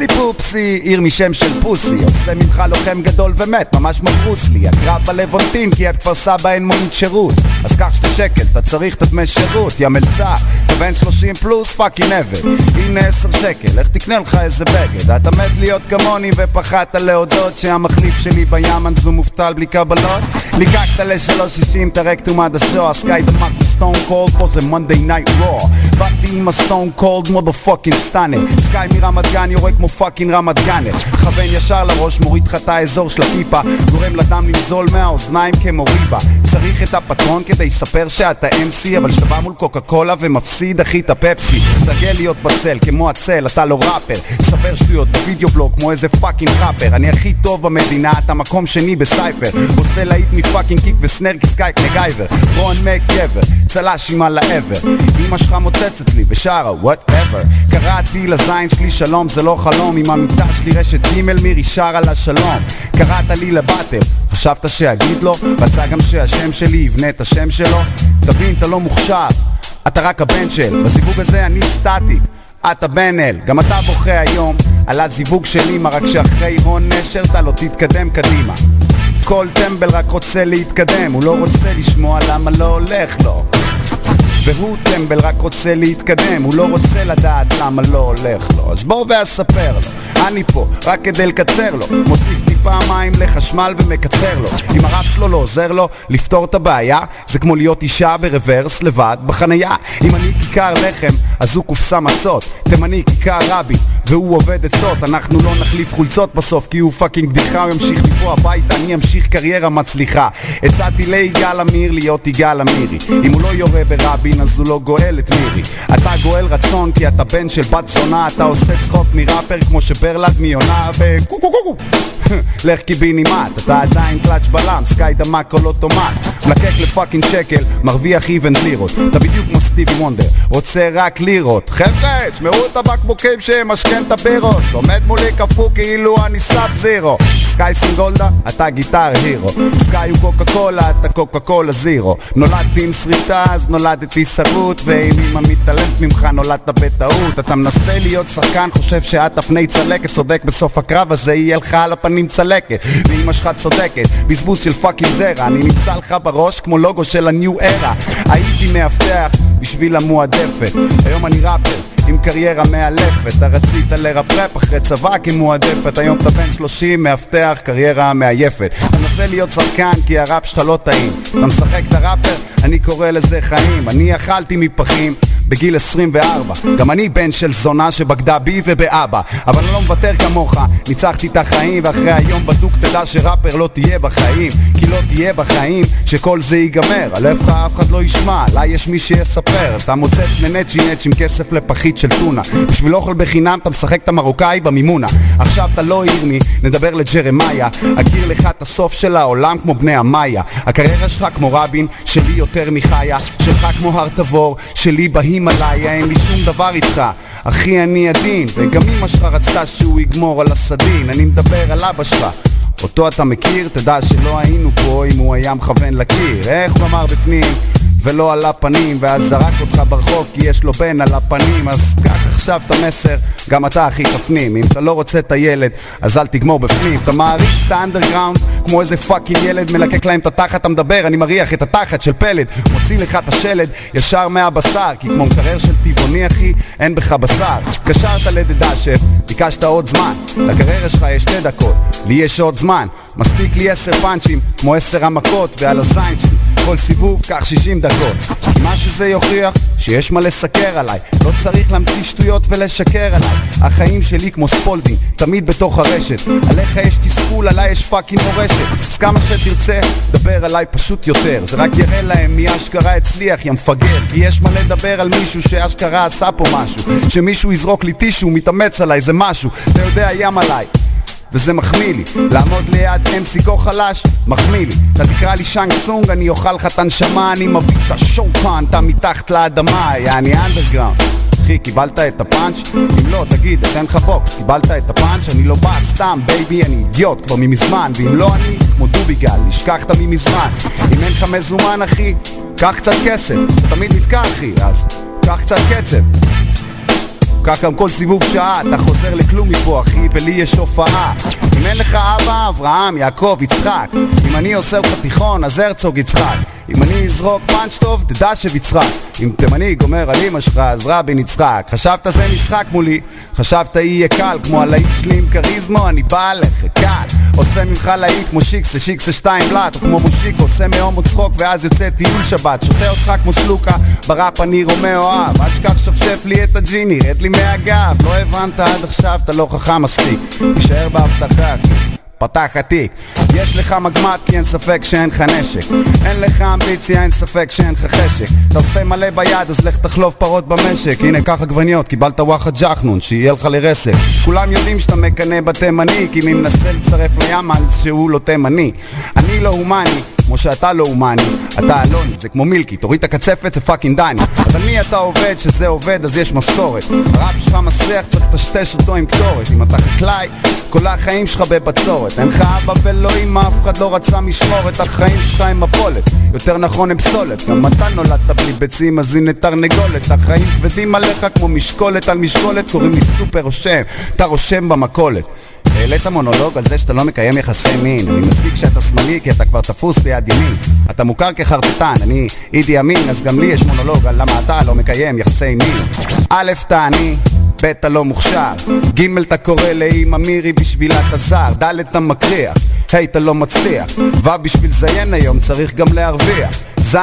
אופסי פופסי, עיר משם של פוסי. עושה ממך לוחם גדול ומת, ממש כמו ברוסלי הקרב בלוונטין כי את כפר סבא אין מונית שירות. אז קח שתי שקל, אתה צריך את הדמי שירות. יא מלצה, אתה בן 30 פלוס פאקינג עבד. הנה 10 שקל, איך תקנה לך איזה בגד? אתה מת להיות כמוני ופחדת להודות שהמחליף שלי בימן זו מובטל בלי קבלות. ליקקת ל-360 את הרקטום עד השוע סקאי דמק סטון קולד פה זה מונדי נייט רוע באתי עם הסטון קולד מודו פאקינג סטאנר סקאי מרמת גן יורה כמו פאקינג רמת גאנר כוון ישר לראש מוריד לך את האזור של הפיפה. גורם לדם לנזול מהאוזניים כמו ריבה. צריך את הפטרון כדי לספר שאתה MC אבל כשאתה בא מול קוקה קולה ומפסיד אחי את הפפסי. סגל להיות בצל כמו הצל אתה לא ראפר. ספר שטויות בווידאו בלוג כמו איזה פאקינג ראפר. אני הכי טוב במדינה אתה מקום שני בסייפר. עושה להיט מפאקינג קיק וסנר כסקייק לגייבר. רון מק גבר צל"ש עם על העבר אמא שלך מוצצת לי ושרה וואטאבר קראתי לזין שלי שלום זה לא חלום עם המיטה שלי רשת ג' מירי שרה לה שלום קראת לי לבטל חשבת שאגיד לו? רצה גם שהשם שלי יבנה את השם שלו? תבין אתה לא מוכשר אתה רק הבן של. בזיווג הזה אני סטטיק אתה בן אל, גם אתה בוכה היום על הזיווג של אמא רק שאחרי הון נשר אתה לא תתקדם קדימה. כל טמבל רק רוצה להתקדם, הוא לא רוצה לשמוע למה לא הולך לו והוא טמבל רק רוצה להתקדם, הוא לא רוצה לדעת למה לא הולך לו. אז בוא ואספר לו, אני פה רק כדי לקצר לו. מוסיף טיפה מים לחשמל ומקצר לו. אם הרב שלו לא עוזר לו לפתור את הבעיה זה כמו להיות אישה ברוורס לבד בחנייה. אם אני כיכר לחם אז הוא קופסה מצות. תימני כיכר רבי והוא עובד עצות אנחנו לא נחליף חולצות בסוף כי הוא fucking בדיחה הוא ימשיך מפה הביתה אני אמשיך קריירה מצליחה. הצעתי ליגאל עמיר להיות יגאל עמירי. אם הוא לא יורה ברבין אז הוא לא גואל את מירי. אתה גואל רצון כי אתה בן של בת זונה אתה עושה צחוק מראפר כמו שברלד מיונה וקו קו קו לך קיבינימט אתה עדיין קלאץ' בלם סקאי דמק כל אוטומט. מלקק לפאקינג שקל מרוויח איבנט לירות. אתה בדיוק כמו סטיבי וונדר רוצה רק לירות. חבר'ה תשמעו את הבקבוקים שמשכן את הבירות עומד מולי קפוא כאילו אני סאב זירו. סקאי סינגולדה אתה גיטר הירו. סקאי הוא קוקה קולה אתה קוקה קולה זירו. נולדתי עם שריטה אז נולדתי שרוט ואם אמא מתעלמת ממך נולדת בטעות. אתה מנסה להיות שחקן חושב שאתה פני צלקת צודק בסוף הקרב הזה יהיה לך על הפנים צלקת. ואמא שלך צודקת בזבוז של fucking זרע. אני נמצא לך בראש כמו לוגו של הניו ארה. הייתי מאבטח בשביל המועדפת. היום אני ראפר עם קריירה מאלפת. אתה רצית לרפרפ אחרי צבא כמועדפת. היום אתה בן 30 מאבטח קריירה מעייפת. אתה מנסה להיות שחקן כי הראפ שלך לא טעים. אתה משחק את הראפר אני קורא לזה חיים. אני אכלתי מפחים בגיל 24 גם אני בן של זונה שבגדה בי ובאבא. אבל אני לא מוותר כמוך. ניצחתי את החיים ואחרי היום בדוק תדע שראפר לא תהיה בחיים. כי לא תהיה בחיים שכל זה ייגמר. על איפה אף אחד לא ישמע. לה יש מי שיספר. אתה מוצץ מנצ'י נצ' עם כסף לפחית של טונה. בשביל אוכל בחינם אתה משחק את המרוקאי במימונה. עכשיו אתה לא ירמי נדבר לג'רמיה. אכיר לך את הסוף של העולם כמו בני המאיה. הקריירה שלך כמו רבין שלי יותר מחיה. שלך כמו הר תבור שלי בהימאליה אין לי שום דבר איתך. אחי אני עדין וגם אמא שלך רצתה שהוא יגמור על הסדין. אני מדבר על אבא שלך. אותו אתה מכיר, תדע שלא היינו פה אם הוא היה מכוון לקיר. איך הוא אמר בפנים? ולא על הפנים ואז זרק אותך ברחוב כי יש לו בן על הפנים אז קח עכשיו את המסר, גם אתה אחי תפנים. אם אתה לא רוצה את הילד, אז אל תגמור בפנים. אתה מעריץ את האנדרגראונד כמו איזה fucking ילד מלקק להם את התחת, אתה מדבר, אני מריח את התחת של פלד מוציא לך את השלד ישר מהבשר כי כמו מקרר של טבעוני אחי, אין בך בשר. התקשרת לדדשף, ביקשת עוד זמן. לקריירה שלך יש שתי דקות, לי יש עוד זמן. מספיק לי עשר פאנצ'ים, כמו עשר המכות ועל הזין שלי כל סיבוב קח 60 דקות. מה שזה יוכיח שיש מה לסקר עליי. לא צריך להמציא שטויות ולשקר עליי. החיים שלי כמו ספולדינג תמיד בתוך הרשת. עליך יש תסכול, עליי יש fucking מורשת. אז כמה שתרצה, דבר עליי פשוט יותר. זה רק יראה להם מי אשכרה הצליח, יא מפגר. כי יש מה לדבר על מישהו שאשכרה עשה פה משהו. שמישהו יזרוק לי טישו, מתאמץ עליי זה משהו. אתה יודע ים עליי וזה מחמיא לי. לעמוד ליד MC כה חלש, מחמיא לי. אתה תקרא לי שאנג צונג, אני אוכל לך את הנשמה אני מביא את ה show כאן, אתה מתחת לאדמה, יעני underground אחי, קיבלת את הפאנץ'? אם לא, תגיד, אתן לך בוקס. קיבלת את הפאנץ'? אני לא בא סתם, baby, אני אידיוט כבר ממזמן. ואם לא אני, כמו דוביגל, נשכחת ממזמן אם אין לך מזומן, אחי, קח קצת כסף. אתה תמיד נתקע, אחי, אז קח קצת קצב כך גם כל סיבוב שעה, אתה חוזר לכלום מפה אחי, ולי יש הופעה. אם אין לך אבא, אברהם, יעקב, יצחק. אם אני עושה לך תיכון, אז הרצוג יצחק אם אני אזרוק פאנץ' טוב, תדע שביצחק אם תימני גומר על אמא שלך, אז רבין יצחק חשבת זה משחק מולי, חשבת יהיה קל? כמו הלהיט שלי עם כריזמו, אני בא לך קל. עושה ממך להיט כמו שיקסה, שיקסה שתיים בלאט או כמו מושיק, עושה מהומו צחוק ואז יוצא טיול שבת. שותה אותך כמו שלוקה, בראפ אני רומאו אוהב. אל תשכח שפשף לי את הג'יני, רד לי מהגב. לא הבנת עד עכשיו, אתה לא חכם מספיק. תישאר בהבטחה פתח התיק. יש לך מגמט כי אין ספק שאין לך נשק. אין לך אמביציה, אין ספק שאין לך חשק. אתה עושה מלא ביד אז לך תחלוב פרות במשק. הנה קח עגבניות, קיבלת וואחד ג'חנון שיהיה לך לרסק. כולם יודעים שאתה מקנא בתימני כי מי מנסה לצרף אז שהוא לא תימני. אני לא הומני כמו שאתה לא הומני, אתה אלוני, זה כמו מילקי, תוריד את הקצפת זה fucking דני. אז על מי אתה עובד, שזה עובד אז יש משכורת הראפ שלך מסריח, צריך לטשטש אותו עם קטורת. אם אתה חקלאי, כל החיים שלך בבצורת. אין לך אבא ולא אמא, אף אחד לא רצה משמורת החיים שלך הם מפולת, יותר נכון הם פסולת גם אתה נולדת בלי ביצים אז הנה תרנגולת. החיים כבדים עליך כמו משקולת על משקולת קוראים לי סופר רושם, אתה רושם במכולת העלית מונולוג על זה שאתה לא מקיים יחסי מין. אני מסיק שאתה שמאלי כי אתה כבר תפוס ביד ימין. אתה מוכר כחרטטן, אני אידי אמין אז גם לי יש מונולוג על למה אתה לא מקיים יחסי מין. א', אתה עני ב' אתה לא מוכשר, ג' אתה קורא לאמא מירי בשבילה אתה זר, ד' אתה מקריח, ה' אתה לא מצליח, ו' בשביל זיין היום צריך גם להרוויח, ז'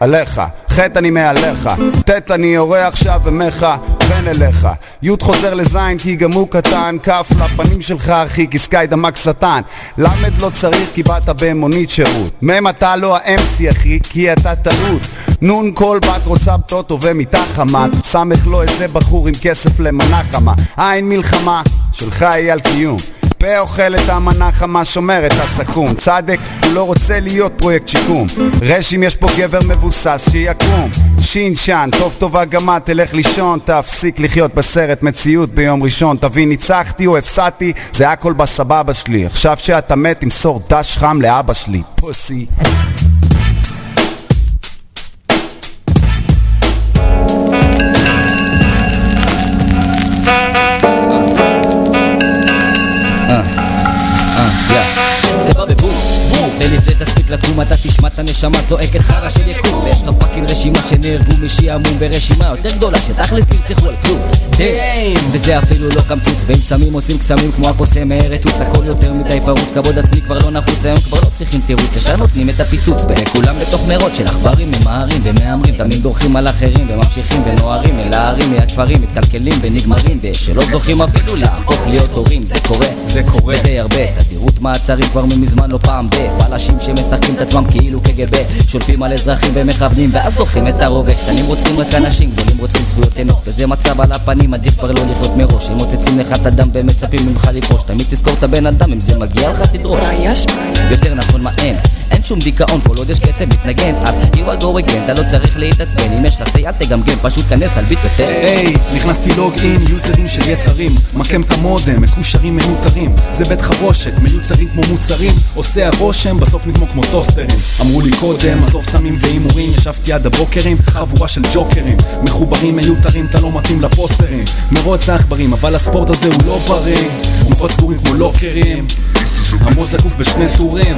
עליך, ח' אני מעליך, ט' אני יורה עכשיו ומך בן אליך, י' חוזר לז' כי גם הוא קטן, כ' לפנים שלך אחי כי סקאי דמק שטן, ל' לא צריך כי באת במונית שירות, מ' אתה לא ה-MC אחי כי אתה טעות, נ' כל בת רוצה בטוטו ומיטה חמה, סמך לא איזה בחור עם כסף למנה חמה, עין מלחמה, שלך היא על קיום פה אוכל את המנה חמה שומר את הסכו"ם. צדק הוא לא רוצה להיות פרויקט שיקום. רשים יש פה גבר מבוסס שיקום. שין שן טוב טובה גם את תלך לישון תפסיק לחיות בסרט מציאות ביום ראשון. תבין ניצחתי או הפסדתי זה הכל בסבבה שלי. עכשיו שאתה מת תמסור דש חם לאבא שלי. פוסי הנשמה זועקת חרא של יקום ויש לך רשימה שנהרגו משעמום ברשימה יותר גדולה שתכלס נרצחו על כלום. דיים וזה אפילו לא קמצוץ ואם שמים עושים קסמים כמו הקוסם מארץ הכל יותר מדי פרוץ כבוד עצמי כבר לא נחוץ היום כבר לא צריכים תירוץ. ישר נותנים את הפיצוץ ולכולם בתוך מרוץ של עכברים ממהרים ומהמרים. תמיד דורכים על אחרים וממשיכים ונוהרים אל הערים מהכפרים מתקלקלים ונגמרים ושלא זוכים אפילו להפוך להיות הורים. זה קורה זה קורה. ודי הרבה. תדירות מעצרים כבר ממזמן לא פעם בבלשים שמשחקים את עצמם כאילו קג"ב שולפים על אזרחים ומכוונים ואז דוחים את הרובה קטנים רוצחים רק אנשים גדולים רוצחים זכויות אנוש. וזה מצב על הפנים עדיף כבר לא לחיות מראש. הם מוצצים לך את הדם ומצפים ממך לפרוש תמיד תזכור את הבן אדם אם זה מגיע לך תדרוש. יותר נכון מה אין? אין שום דיכאון כל עוד יש קצב מתנגן. אז here I go again אתה לא צריך להתעצבן. אם יש לך say אל תגמגם פשוט כנס על ביט ותן. היי, נכנסתי לוג אין, יוזרים של יצרים. מקם את המודם, מקושרים מנותרים זה בית חרושת, מיוצרים כמו מוצרים. עושה הרושם, בסוף נגמור כמו טוסטרים. אמרו לי קודם, עזוב סמים והימורים ישבתי עד הבוקרים, חבורה של ג'וקרים. מחוברים מיותרים, אתה לא מתאים לפוסטרים. מרוץ העכברים, אבל הספורט הזה הוא לא בריא. מוחות סגורים כמו לוקרים. עמוד זקוף בשני טורים.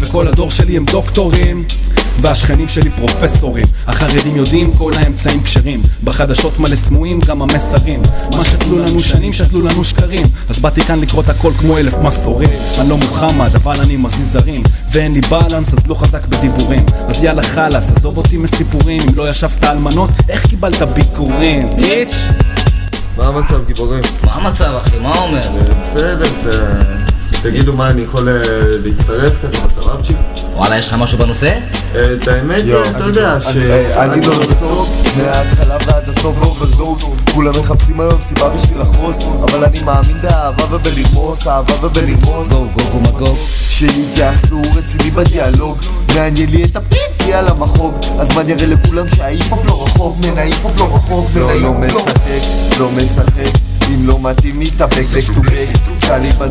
וכל הדור שלי הם דוקטורים והשכנים שלי פרופסורים. החרדים יודעים כל האמצעים כשרים. בחדשות מלא סמויים גם המסרים. מה שתלו לנו שנים שתלו לנו שקרים. אז באתי כאן לקרוא את הכל כמו אלף מסורים. אני לא מוחמד אבל אני מזיז הרים. ואין לי balance אז לא חזק בדיבורים. אז יאללה חלאס עזוב אותי מסיפורים. אם לא ישבת אלמנות איך קיבלת ביקורים? bitch מה המצב גיבורים? מה המצב אחי? מה אומר? אה, בסדר, ת- תגידו מה אני יכול אה, להצטרף כזה בסבבצ'יק? וואלה יש לך משהו בנושא? אה, את האמת, יואו, אתה יודע ש... היי, אני לא בסוף, מההתחלה ועד הסוף overdose כולם מחפשים היום סיבה בשביל לחרוס אבל אני מאמין באהבה ובלרמוס, אהבה ובלרמוס. גו גו גו מגו שיתייחסו רציני בדיאלוג. מעניין לי את הפיפי על המחוג. הזמן יראה לכולם שההיפ-הופ לא רחוק מן ההיפ-הופ לא רחוק מן ההיפ-הופ לא משחק, לא משחק אם לא מתאים מתאפק back to back. טליבן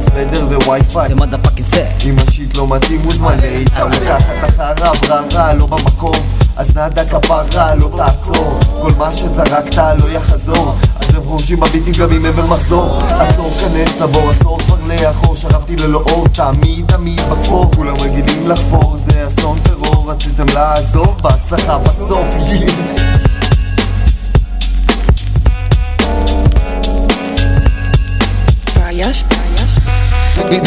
ווי-פיי זה מדה פאקינג סט אם השיט לא מתאים מוזמן לאיתה לקחת החרא בררה לא במקום. אז נדה כפרה לא תעצור. כל מה שזרקת לא יחזור. אז הם חורשים בביטים גם אם הם במחזור. עצור כנס לבור עשור כבר לאחור. שכבתי ללא אור תמיד תמיד בפור. כולם רגילים לחפור זה אסון טרור. רציתם לעזור בהצלחה בסוף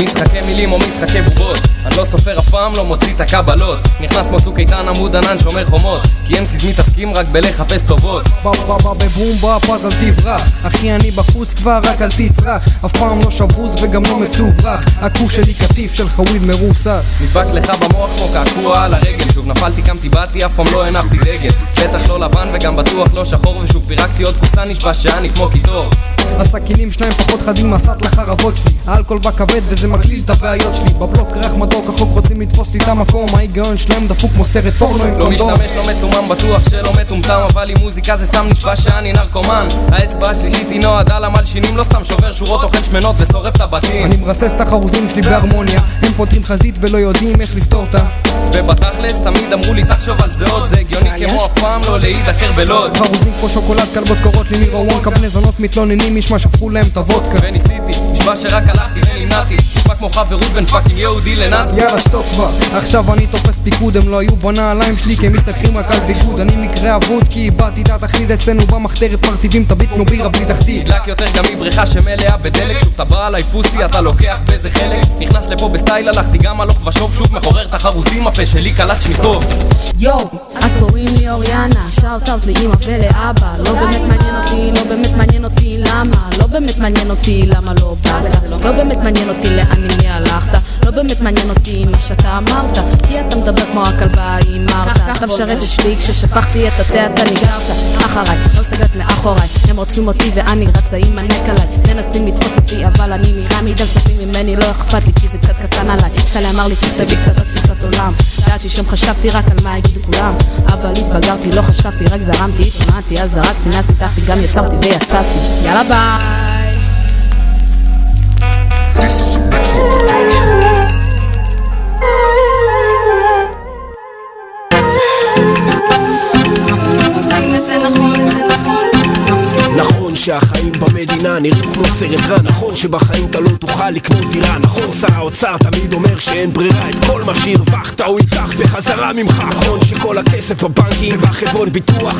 משחקי מילים או משחקי בובות. אני לא סופר אף פעם, לא מוציא את הקבלות. נכנס כמו צוק איתן עמוד ענן שומר חומות. כי אמסיס מתעסקים רק בלחפש טובות. בא בא בא בבום בפ אז אל תברח. אחי אני בחוץ כבר רק אל תצרח. אף פעם לא שבוז וגם לא מצוברח. הכוף שלי קטיף של חוויל מרוסס. נדבק לך במוח כמו קעקוע על הרגל. שוב נפלתי קמתי באתי אף פעם לא הנפתי דגל. בטח לא לבן וגם בטוח לא שחור. ושוב פירקתי עוד כוסה נשבע שאני כמו קיטור הסכינים שלהם פחות חדים מהסט לחרבות שלי. האלכוהול בא כבד וזה מגליל את הבעיות שלי. בבלוק ריח מתוק החוק רוצים לתפוס לי את המקום. ההיגיון שלהם דפוק כמו סרט פורנו עם לא קונדום משתמש, לא מסומם, בטוח שלא מטומטם אבל עם מוזיקה זה סם נשבע שאני נרקומן. האצבע השלישית היא נועדה למלשינים לא סתם שובר שורות אוכל שמנות ושורף את הבתים. אני מרסס את החרוזים שלי בהרמוניה. הם פותרים חזית ולא יודעים איך לפתור אותה. ובתכלס תמיד אמרו לי תחשוב על זה עוד זה הגיוני כמו אף פעם לא להידקר בלוד. חרוזים כמו שוקולד כלבות קוראות לי נירו וונקה בני זונות מתלוננים משמע שפכו להם את הוודקה. וניסיתי, נשבע שרק הלכתי ונמנעתי נשמע כמו חברות בין fucking יהודי לנאצי. יאללה שתוק כבר. עכשיו אני תופס פיקוד הם לא היו בנעליים שלי כי הם מסתכלים רק על ביגוד. אני מקרה אבוד כי איבדתי את התכלית אצלנו במחתרת מרטיבים ת'ביט כמו בירה בלי תחתית. נדלק יותר גם מבריכה שמלאה בדלק. שוב אתה בא עליי pussy אתה לוקח באיזה חלק. נכנס לפה בסטייל הלכתי גם הלוך ושוב שוב מחורר את החרוזים הפה שלי קלט שניטוב יואו, אז קוראים לי אוריאנה, shout out לאמא ולאבא. לא באמת מעניין אותי, לא באמת מעניין אותי למה לא באמת מעניין אותי למה לא באת. לא באמת מעניין אותי לאן עם מי הלכת. לא באמת מעניין אותי מה שאתה אמרת. כי אתה מדבר כמו הכלבה ההיא מרת אתה משרת את שלי כששפכתי את התה אתה ניגבת. אחריי, לא הסתכלת מאחוריי. הם רודפים אותי ואני רצה להימנק עליי. מנסים לתפוס אותי אבל אני נראה מדי מצפים ממני לא אכפת לי כי זה קצת קטן עליי. טלי אמר לי תכתבי קצת על תפיסת עולם. ידעתי שם חשבתי רק על מה יגידו כולם. אבל התבגרתי לא חשבתי רק זרמתי התאמנתי. אז זרקתי מאז ניתחתי גם יצרתי ויצאתי. יאללה ביי עושים את זה נכון, זה נכון נכון שהחיים במדינה נראים כמו סרט רע. נכון שבחיים אתה לא תוכל לקנות דירה נכון? שר האוצר תמיד אומר שאין ברירה את כל מה שהרווחת הוא ייקח בחזרה ממך. נכון שכל הכסף בבנקים ובחברות ביטוח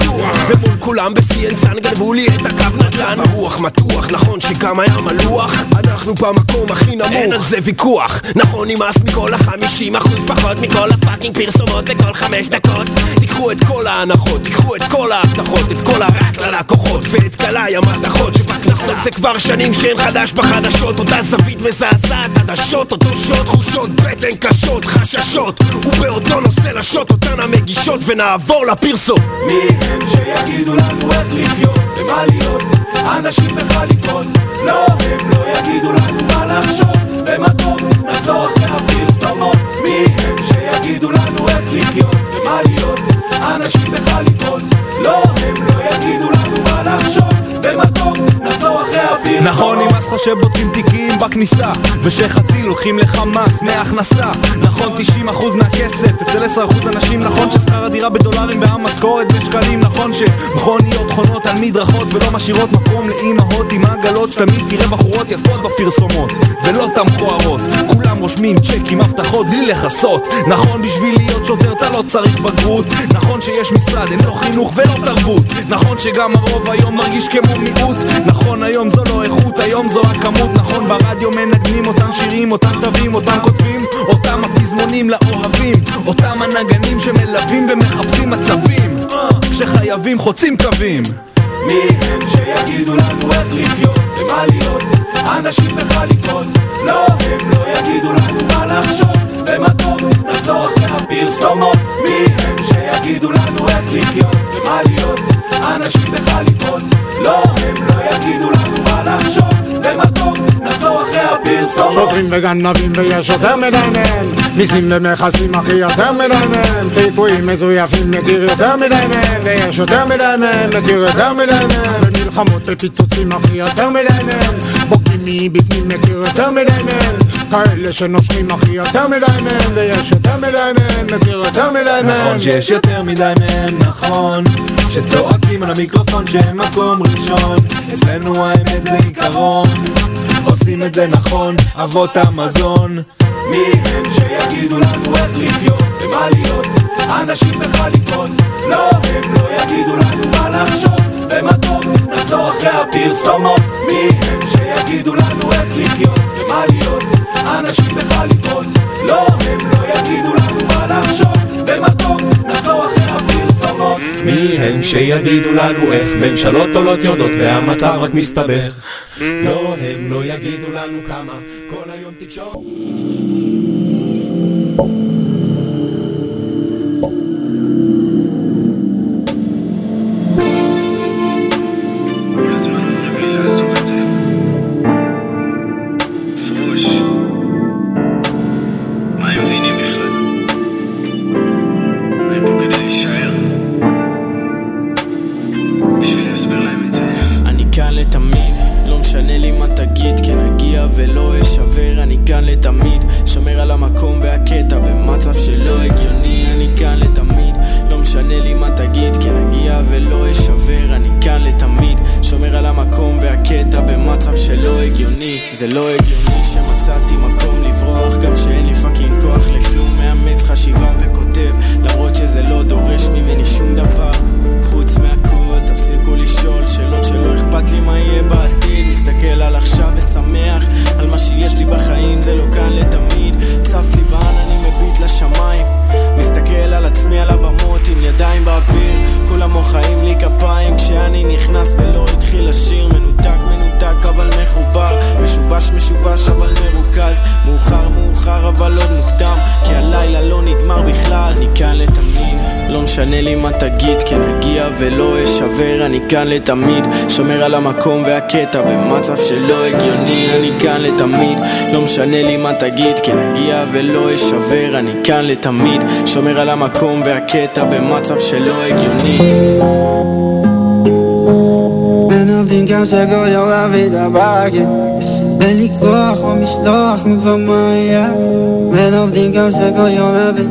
ומול כולם ב-CNSN גנבו לי את הקו נתן. הרוח מתוח נכון שגם היה מלוח אנחנו במקום הכי נמוך. אין על זה ויכוח. נכון נמאס מכל החמישים אחוז פחות מכל הפאקינג פרסומות בכל חמש דקות. תיקחו את כל ההנחות, תיקחו את כל ההבטחות את כל הרק ללקוחות ואת גלאי המתכות שבקנסות זה כבר שנים שאין חדש בחדשות. אותה זווית מזעזעת עדשות אותו שוד תחושות בטן קשות חששות. ובאותו נושא לשוט אותן המגישות ונעבור לפרסום מי הם שיגידו לנו איך לחיות ומה להיות? אנשים בחליפות לא הם לא יגידו לנו מה לחשוב ומה טוב נחזור אחרי הפרסומות. מי הם שיגידו לנו איך לחיות ומה להיות? אנשים בחליפות לא הם לא יגידו לנו מה לחשוב ומה טוב נחזור אחרי הפרסומות נכון נמאס לך שבודקים תיקים בכניסה ושחצי לוקחים לך מס מהכנסה. נכון 90% מהכסף אצל 10% אנשים נכון ששכר הדירה בדולרים והמשכורת בשקלים. נכון שמכוניות חונות על מדרכות ולא משאירות מקום לאימהות עם עגלות שתמיד תראה בחורות יפות בפרסומות ולא תם מכוערות כולם רושמים צ'קים הבטחות בלי לכסות. נכון בשביל להיות שוטר אתה לא צריך בגרות. נכון שיש משרד אין לו חינוך ולא תרבות. נכון שגם הרוב היום מרגיש כמו מיעוט נכון היום זו לא איכות היום זו הכמות נכון? ברדיו מנגנים אותם שירים אותם תווים אותם כותבים אותם הפזמונים לאוהבים אותם הנגנים שמלווים ומחפשים מצבים. אה, כשחייבים חוצים קווים מי הם שיגידו לנו איך לחיות ומה להיות. אנשים בחליפות לא הם לא יגידו לנו מה לחשוב. ומה טוב נחזור אחרי הפרסומות. מי הם שיגידו לנו איך לחיות ומה להיות? אנשים בחליפות לא הם לא יגידו לנו מה לחשוב. ומה טוב נחזור אחרי הפרסומות שוטרים וגנבים ויש יותר מדי מהם מיסים ומכסים אחי יותר מדי מהם טיפויים מזויפים מכיר יותר מדי מהם ויש יותר מדי מהם מכיר יותר מדי מהם ומלחמות ופיצוצים אחי יותר מדי מהם בוגדים מבפנים מכיר יותר מדי מהם כאלה שנושכים אחי יותר מדי מהם ויש יותר מדי מהם מכיר יותר מדי מהם נכון שיש יותר מדי מהם, נכון שצועקים על המיקרופון שהם מקום ראשון אצלנו האמת זה עיקרון עושים את זה נכון, אבות המזון. מי הם שיגידו לנו איך לחיות ומה להיות? אנשים בחליפות. לא הם לא יגידו לנו מה לחשוב ומה טוב. נחזור אחרי הפרסומות מי הם שיגידו לנו איך לחיות ומה להיות? אנשים בחליפות. לא הם לא יגידו לנו מה לחשוב ומה טוב. נחזור אחרי הפרסומות מי הם שיגידו לנו איך ממשלות עולות יורדות והמצב רק מסתבך לא הם לא יגידו לנו כמה. כל היום תקשורת ולא אשבר, אני כאן לתמיד, שומר על המקום והקטע במצב שלא הגיוני, אני כאן לתמיד, לא משנה לי מה תגיד, כן אגיע ולא אשבר, אני כאן לתמיד, שומר על המקום והקטע במצב שלא הגיוני, זה לא הגיוני שמצאתי מקום לברוח, גם שאין לי פאקינג כוח לכלום, מאמץ חשיבה וכותב, למרות שזה לא דורש ממני שום דבר, חוץ מהכל, תפסיקו לשאול שאלות שלא אכפת לי מה יהיה בעתיד. מסתכל על עכשיו ושמח על מה שיש לי בחיים זה לא כאן לתמיד. צף לי בעננים מביט לשמיים. מסתכל על עצמי על הבמות עם ידיים באוויר. כולם מוחאים לי כפיים כשאני נכנס ולא התחיל לשיר מנותק מנותק אבל מחובר. משובש משובש אבל מרוכז. מאוחר מאוחר אבל עוד מוקדם. כי הלילה לא נגמר בכלל. אני כאן לתמיד. לא משנה לי מה תגיד כן אגיע ולא אשבר. אני כאן לתמיד. שומר על המקום והקטע במצב שלא הגיוני. אני כאן לתמיד. לא משנה לי מה תגיד כן אגיע ולא אשבר. אני כאן לתמיד. שומר על המקום והקטע במצב שלא הגיוני. בין עובדים קשה כל יום להביא את הבאגים בין לי כוח או משלוח נו כבר מה יהיה? בין עובדים קשה כל יום להביא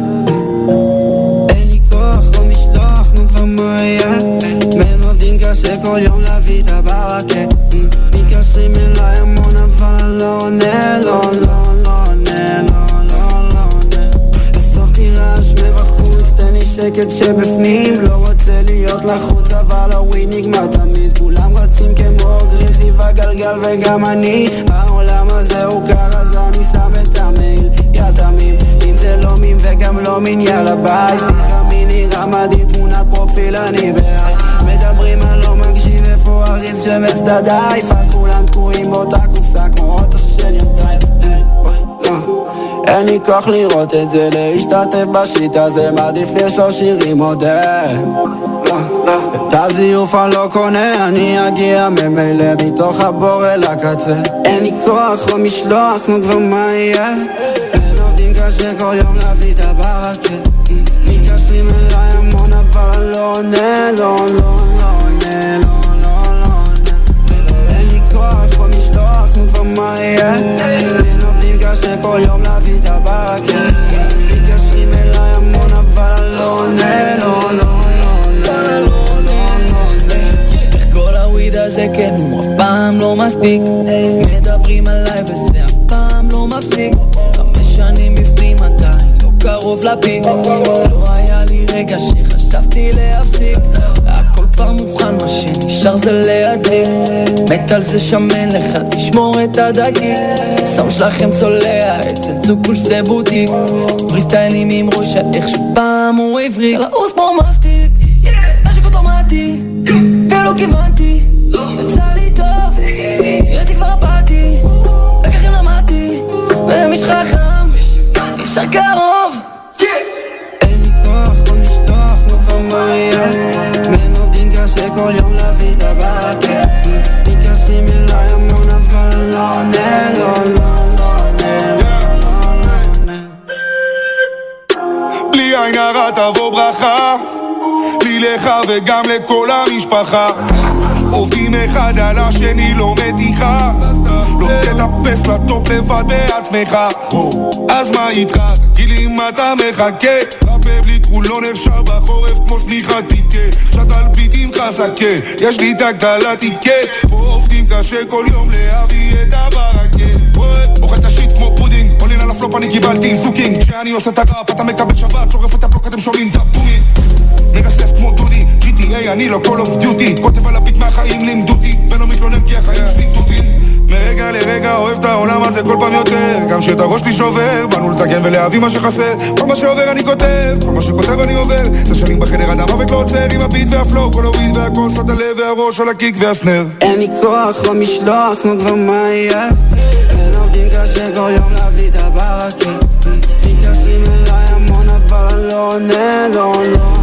לא לא לא שבפנים. לא רוצה להיות לחוץ אבל הווי נגמר תמיד גל וגם אני. העולם הזה הוא קר אז אני שם את המייל. יא תמים. אם זה לא מין וגם לא מין יאללה ביי. שיחה מי נראה מדהים תמונת פרופיל אני בהיי מדברים על לא מקשיב איפה הריב שמפתה די פאק כולם תקועים באותה קופסה כמו אוטו של יונדאי. אה. אין לי כוח לראות את זה, להשתתף בשיטה זה מעדיף לשאול שירים מודה את הזיוף אני לא קונה, אני אגיע ממילא מתוך הבור אל הקצה אין לי כוח או משלוח, נו כבר מה יהיה? אין עובדים קשה כל יום להביא את הברקה מתקשרים אליי המון אבל לא עונה, לא, לא, לא עונה, לא, לא, לא עונה אין לי כוח או משלוח, נו כבר מה יהיה? אין עובדים קשה כל יום לא מספיק. מדברים עליי וזה אף פעם לא מפסיק. חמש שנים בפנים עדיין לא קרוב לפיק. לא היה לי רגע שחשבתי להפסיק. הכל כבר מוכן מה שנשאר זה להדליק. מת על זה שמן לך תשמור את הדגים. שם שלכם צולע אצל צוקוש זה בוטיק. פריסטיילים עם ראש האיך שפעם הוא הבריק. לעוס כמו מסטיק. נשק אוטומטי. ולא כיוונתי נשאר קרוב אין לי כוח או משלוח, נו כבר? בין עובדים קשה כל יום להביא את הברקה מתקשרים אליי המון אבל לא עונה, לא, לא, לא לא, בלי עין הרע תבוא ברכה לי לך וגם לכל המשפחה עובדים אחד על השני לא מתיחה לא תטפס לטופ לבד בעצמך אז מה איתך? אתה מחכה? רפה בלי כולו נפשר בחורף כמו שמיכת פיקה שתל ביטים חזקה יש לי את הגדלת תיקה. פה עובדים קשה כל יום להביא את הברקה. אוכל את השיט כמו פודינג עולין על הפלופ אני קיבלתי זוקינג. כשאני עושה את הראפ אתה מקבל שבת שורף את הבלוק אתם שומעים את מרסס כמו דודי GTA אני לא Call of Duty. כותב על הביט מהחיים לימדו אותי. ולא מתלונן כי החיים שלי תותים מרגע לרגע אוהב את העולם הזה כל פעם יותר. גם שאת הראש לי שובר באנו לתקן ולהביא מה שחסר. כל מה שעובר אני כותב כל מה שכותב אני עובר. זה שנים בחדר עד המוות לא עוצר עם הביט והפלואו כל הוויד והכל שפת הלב והראש על הקיק והסנר. אין לי כוח או משלוח, נו כבר מה יהיה? אין עובדים קשה כל יום להביא את הברקה מתקשרים אליי המון אבל אני לא עונה, לא, לא,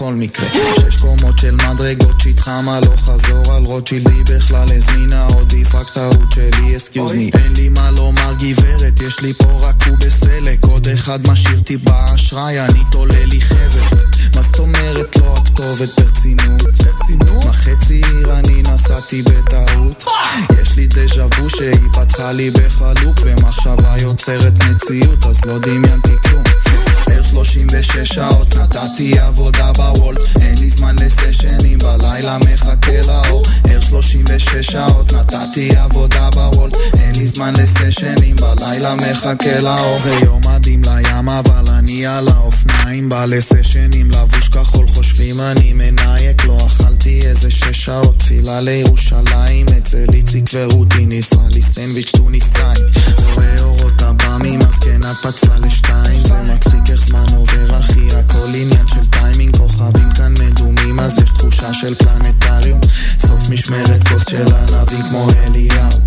רק לבכל מקרה. שש קומות של מדרגות שיט חמה לא חזור על רוטשילדי בכלל הזמינה עודי פאק טעות שלי אסקיוז מי אין לי מה לומר גברת יש לי פה רק הוא בסלק. עוד אחד משאיר טיפ באשראי אני תולה לי חבל. מה זאת אומרת לא הכתובת ברצינות? ברצינות? מה חצי עיר אני נסעתי בטעות? יש לי דז'ה וו שהיא פתחה לי בחלוק ומחשבה יוצרת מציאות אז לא דמיינתי 36 שעות נתתי עבודה בוולט אין לי זמן לסשנים בלילה מחכה לאור. ער 36 שעות נתתי עבודה בוולט אין לי זמן לסשנים בלילה מחכה לאור. זה יום יורדים לים אבל אני על האופניים בא לסשנים לבוש כחול חושבים אני מנייק לא אכלתי איזה שש שעות תפילה לירושלים אצל איציק ורותי ניסה לי סנדוויץ' טוניסאי רואה אורות עב"מים אז כן את פצע לשתיים זה מצחיק איך זמן עובר אחי הכל עניין של טיימינג. כוכבים כאן מדומים אז יש תחושה של פלנטריום. סוף משמרת כוס של ענבים כמו אליהו.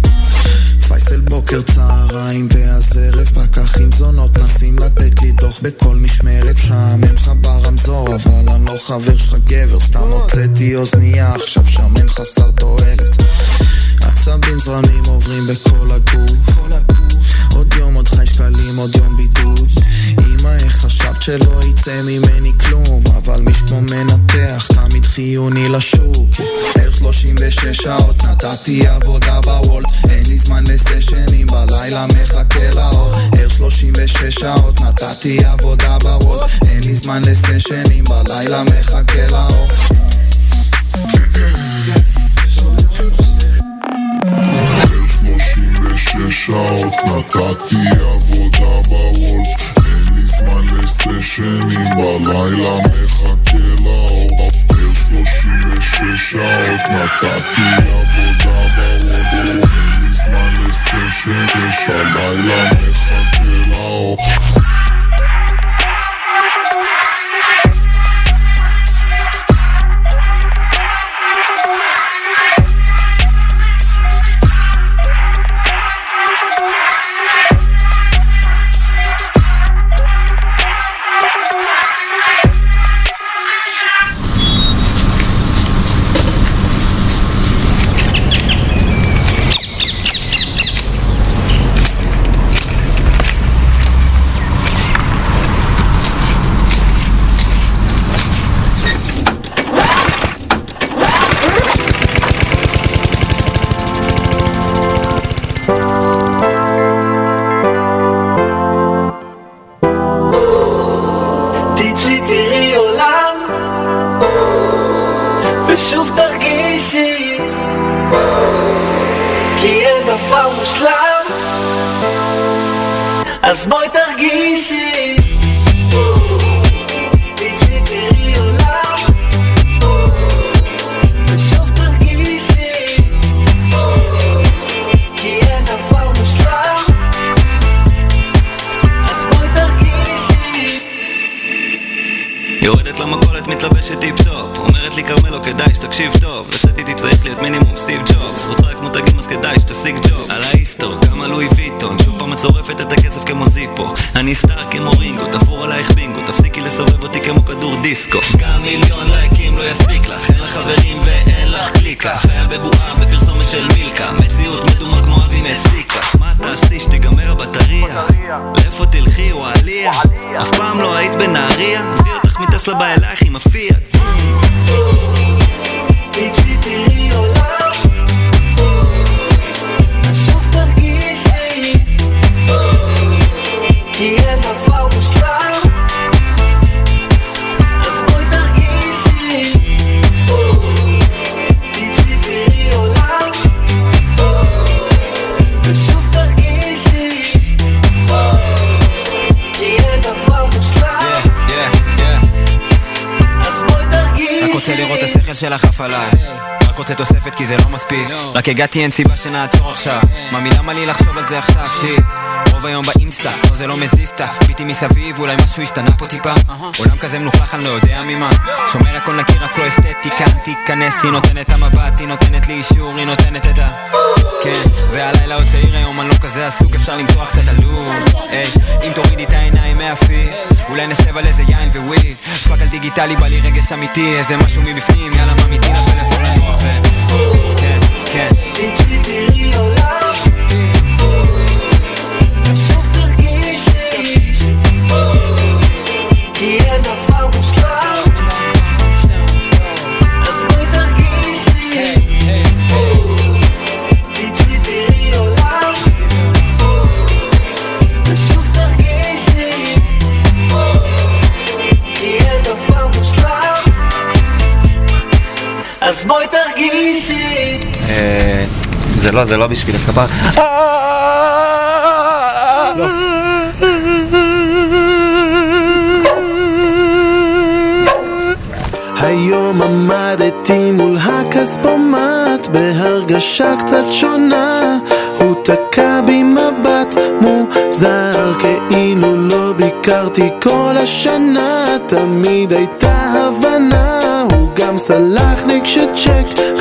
פייסל בוקר צהריים ואז ערב פקחים זונות. נסים לתת לי דוח בכל משמרת משעמם לך ברמזור אבל אני לא חבר שלך גבר. סתם הוצאתי אוזנייה עכשיו שמן חסר תועלת. עצבים זרמים עוברים בכל הגוף עוד יום עוד חי שקלים עוד יום בידוד. אמא איך חשבת שלא יצא ממני כלום? אבל מי שכמו מנתח תמיד חיוני לשוק. ערך 36 שעות נתתי עבודה בוולט. אין לי זמן לסשנים בלילה מחכה לאור. ערך 36 שעות נתתי עבודה בוולט. אין לי זמן לסשנים בלילה מחכה לאור שעות נתתי עבודה בוולף אין לי זמן לסשנים בלילה מחכה לאור ער שלושים ושש שעות נתתי עבודה בוולף אין לי זמן לסשנים הלילה מחכה לאור שלך עף עליי. רק רוצה תוספת כי זה לא מספיק. רק הגעתי אין סיבה שנעצור עכשיו. ממי למה לי לחשוב על זה עכשיו? שיט רוב היום באינסטה, לא זה לא מזיזתה ביטי מסביב, אולי משהו השתנה פה טיפה. עולם כזה מלוכלך, אני לא יודע ממה. שומר הכל נקי, רק לא אסתטיקה תיכנס, היא נותנת המבט, היא נותנת לי אישור, היא נותנת את ה... כן, והלילה עוד צעיר היום, אני לא כזה עסוק, אפשר למתוח קצת עלוב. היי, אם תורידי את העיניים מהפיד אולי נשב על איזה יין וויד פאק על דיגיטלי, בא לי רגש אמיתי, איזה משהו מבפנים, יאללה ממיתי לפלאפון לנוח ו... כן, כן. תראי עולם אה, זה לא, זה לא בשביל הכפר. היום עמדתי מול הכספומט בהרגשה קצת שונה הוא תקע בי מבט מוזר כאילו לא ביקרתי כל השנה תמיד הייתה הבנה הוא גם סלח לי כשצ'ק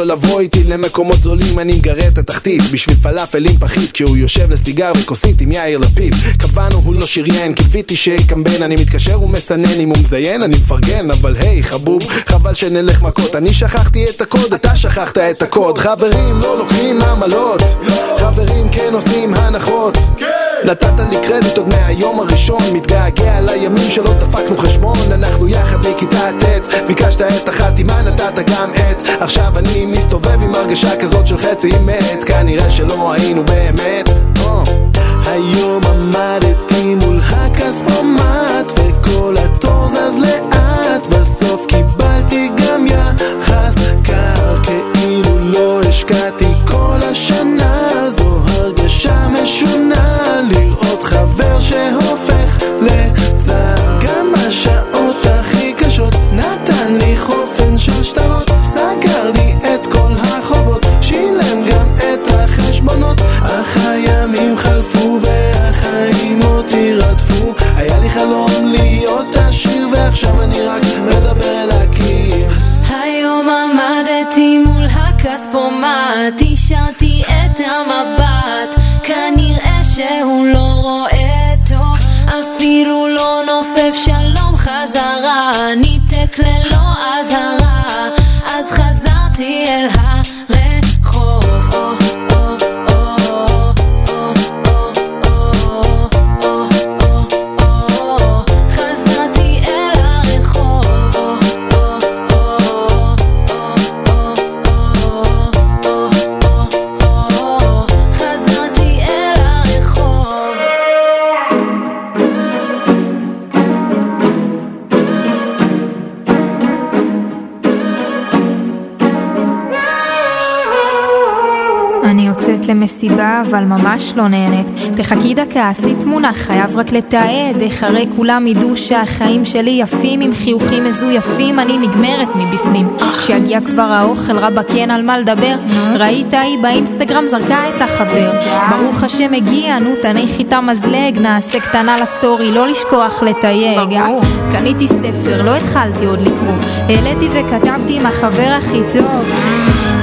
לו לבוא איתי למקומות זולים אני מגרה את התחתית. בשביל פלאפל עם פחית כשהוא יושב לסיגר וכוסית עם יאיר לפיד. קבענו הוא לא שריין קיוויתי שיקמבן אני מתקשר ומסנן אם הוא מזיין אני מפרגן אבל היי חבוב חבל שנלך מכות. אני שכחתי את הקוד אתה שכחת את הקוד. חברים לא לוקחים עמלות. חברים כן עושים הנחות נתת לי קרדיט עוד מהיום הראשון. מתגעגע לימים שלא דפקנו חשבון. אנחנו יחד מכיתה ט' ביקשת את החתימה נתת גם את. עכשיו אני מסתובב עם הרגשה כזאת של חצי מת כנראה שלא היינו באמת. אה. היום עמדתי מול הכספומט וכל התור זז לאט אבל ממש לא נהנית. תחכי דקה, עשי תמונה, חייב רק לתעד איך הרי כולם ידעו שהחיים שלי יפים עם חיוכים מזויפים. אני נגמרת מבפנים. כשיגיע כבר האוכל רבאק אין על מה לדבר? ראית היא באינסטגרם זרקה את החבר. ברוך השם הגיע נו תניחי איתה מזלג נעשה קטנה לסטורי לא לשכוח לתייג. קניתי ספר לא התחלתי עוד לקרוא. העליתי וכתבתי עם החבר הכי טוב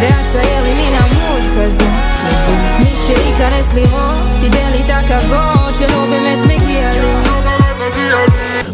ואצייר לי עמוד כזה. מי שייכנס לראות תיתן לי את הכבוד שלא באמת מגיע לי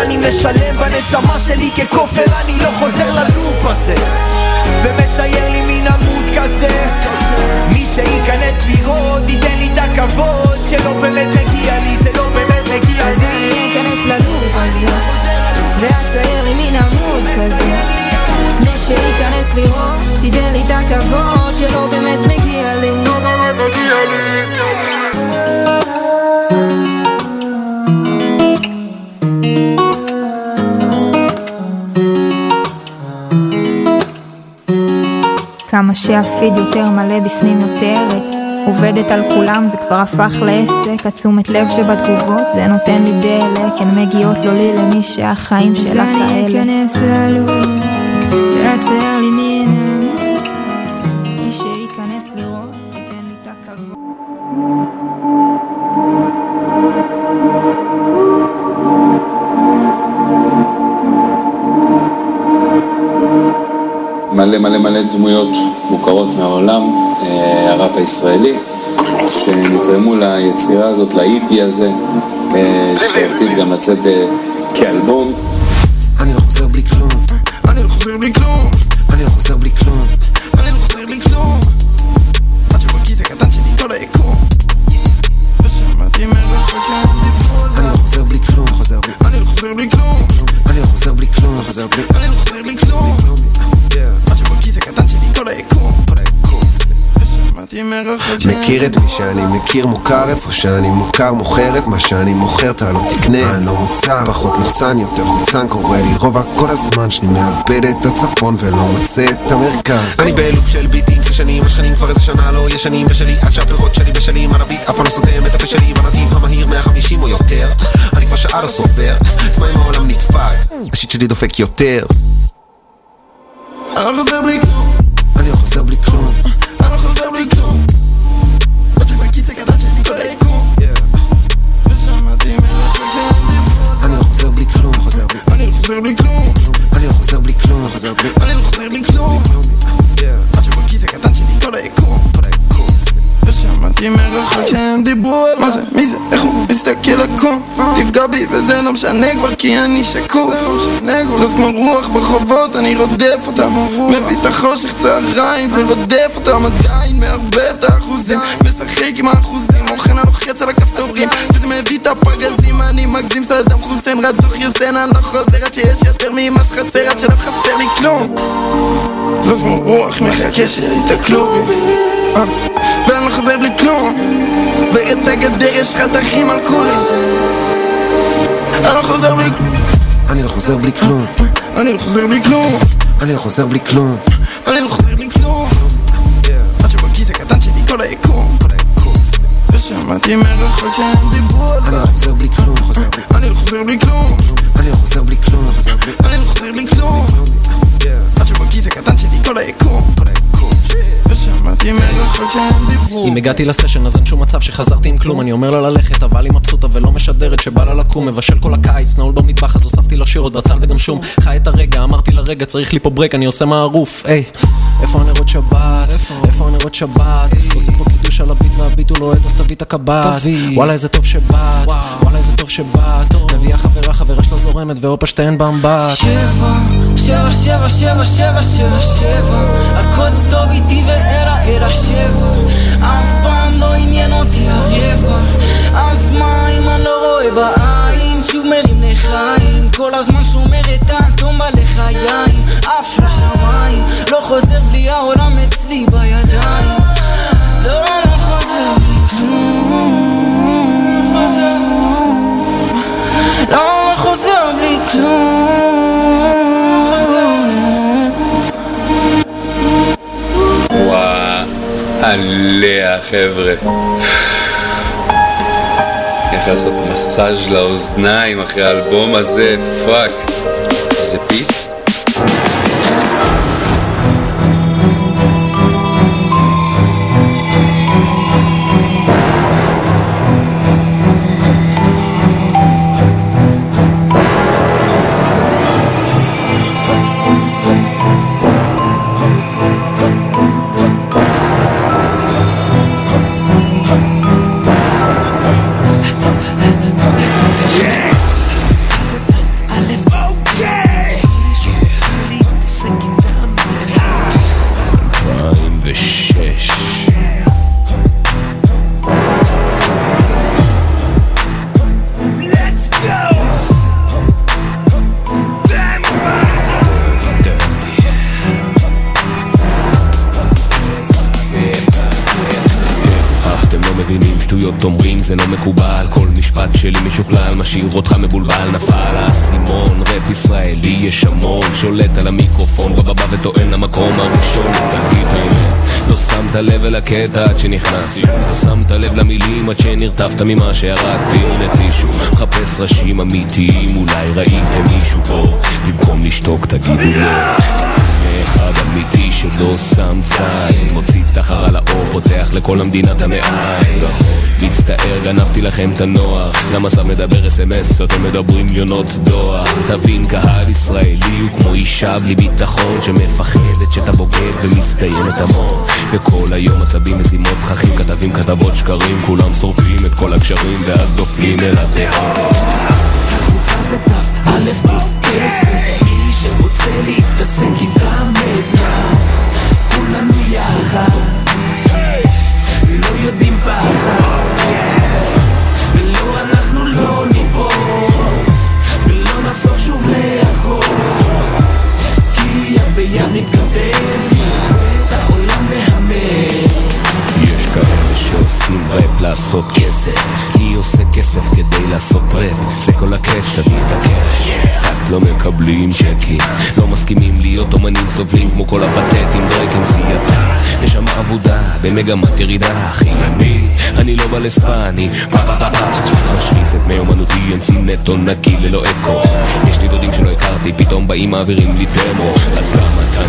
ואני משלם בנשמה שלי ככופר, אני לא חוזר ללופ הזה, ומצייר לי מין עמוד כזה. מי שייכנס לראות ייתן לי את הכבוד שלא באמת מגיע לי, זה לא באמת מגיע לי. אז אני אכנס ללופ הזה, ואצייר לי מין עמוד כזה. מי שייכנס לראות, תיתן לי את הכבוד שלא באמת מגיע לי. לא באמת מגיע לי. כמה שהפיד יותר מלא בפנים יותר עובדת על כולם זה כבר הפך לעסק. התשומת לב שבתגובות זה נותן לי דלק. הן מגיעות לא לי למי שהחיים שלה כאלה אז אני אכנס ללוב ואצייר לי מלא דמויות מוכרות מהעולם, אה, הראפ הישראלי, שנתרמו ליצירה הזאת, לאיפי הזה, אה, שעתיד גם לצאת אה, כאלבום. שאני מכיר מוכר איפה שאני מוכר מוכר את מה שאני מוכר אתה לא תקנה. אני לא מוצר פחות מוחצן יותר חוצן קורה לי רובע כל הזמן שאני מאבד את הצפון ולא מוצא את המרכז. אני בלופ של ביטים זה שנים השכנים כבר איזה שנה לא ישנים בשלי. עד שהפירות שלי בשלים על הביט אף פעם לא סותם את הפה שלי בנתיב המהיר 150 או יותר. אני כבר שעה לא סופר עצמאי העולם נדפק. השיט שלי דופק יותר לא משנה כבר כי אני שקוף. זאת כמו רוח ברחובות, אני רודף אותם. מביא את החושך צהריים, זה רודף אותם. עדיין מערבב את האחוזים. משחק עם האחוזים, אוכן הלוחץ על הכפתורים וזה מביא את הפגזים, אני מגזים. סדאם חוסיין רץ דוח יוסן, אני לא חוזר עד שיש יותר ממה שחסר. עד שלא חסר לי כלום. זאת כמו רוח מחכה שיתקלו אה, ואני לא חוזר בלי כלום. ואת הגדר יש חתכים על כולי אני לא חוזר בלי כלום. אני לא חוזר בלי כלום. אני לא חוזר בלי כלום. אני לא חוזר בלי כלום. אני לא חוזר בלי כלום. עד שבכיס הקטן שלי כל היקום. ושמעתי מרחוק שהם דיברו על זה אני לא חוזר בלי כלום. אני לא חוזר בלי כלום. אני לא חוזר בלי כלום. אני לא חוזר בלי כלום. עד שבכיס הקטן שלי כל היקום שהם דיברו. אם הגעתי לסשן אז אין שום מצב שחזרתי עם כלום. אני אומר לה ללכת אבל היא מבסוטה ולא משדרת שבא לה לקום. מבשל כל הקיץ נעול במטבח אז הוספתי לה שירות בצל וגם שום. חי את הרגע אמרתי לה רגע צריך לי פה break אני עושה מערוף. היי. איפה הנרות שבת? איפה הנרות שבת? עושה פה קידוש על ה beat וה beat הוא לוהט אז תביא את הקב"ט. וואלה איזה טוב שבאת וואלה איזה טוב שבאת מביאה חברה חברה שלה זורמת והופה שתיהן באמבט. שבע, שבע, שבע, שבע, שבע, שבע, שבע. הכל טוב איתי ואלה אל השבע אף פעם לא עניין אותי הרווח אז מה אם אני לא רואה בעין שוב מרים לחיים כל הזמן שומר את האטום בלחיים עף לשמיים לא חוזר בלי העולם אצלי בידיים לא, לא חוזר בלי כלום לא, לא חוזר בלי כלום עליה חבר'ה. הולך לעשות מסאז' לאוזניים אחרי האלבום הזה, פאק. משאיר אותך מבולבל נפל האסימון. רap ישראלי יש המון שולט על המיקרופון בבא וטוען למקום הראשון. תגיד האמת לא שמת לב אל הקטע עד שנכנס. לא שמת לב למילים עד שנרטבת ממה שהרגתי הנה טישו מחפש ראשים אמיתיים אולי ראיתם מישהו פה. במקום לשתוק תגידו לא אחד אמיתי שלא שם צעד מוציא את החרא לאור פותח לכל המדינה את המעיים מצטער גנבתי לכם את הנוער למה סתם מדבר אס.אם.אס אתם מדברים יונות דואר. תבין קהל ישראלי הוא כמו אישה בלי ביטחון שמפחדת שאתה בוגד ומסתיים את המון. וכל היום עצבים מזימות פחחים כתבים כתבות שקרים. כולם שורפים את כל הקשרים ואז דופלים אל הדעות הקבוצה זה דף א' ב' ומי שרוצה להתעסק איתם נהדר כולנו יחד. לא יודעים פחד לא לעשות כסף. אני עושה כסף כדי לעשות ראפ זה כל ה catch תביא את ה cash לא מקבלים צ'קים. לא מסכימים להיות אומנים סובלים כמו כל הפתטים דרקן סייתה יש שם עבודה במגמת ירידה אחי אני אני לא פה פה משריס את מיומנותי אמצי נטו נקי ללא אקו יש לי דודים שלא הכרתי פתאום באים מעבירים לי דמו. אז למה אתה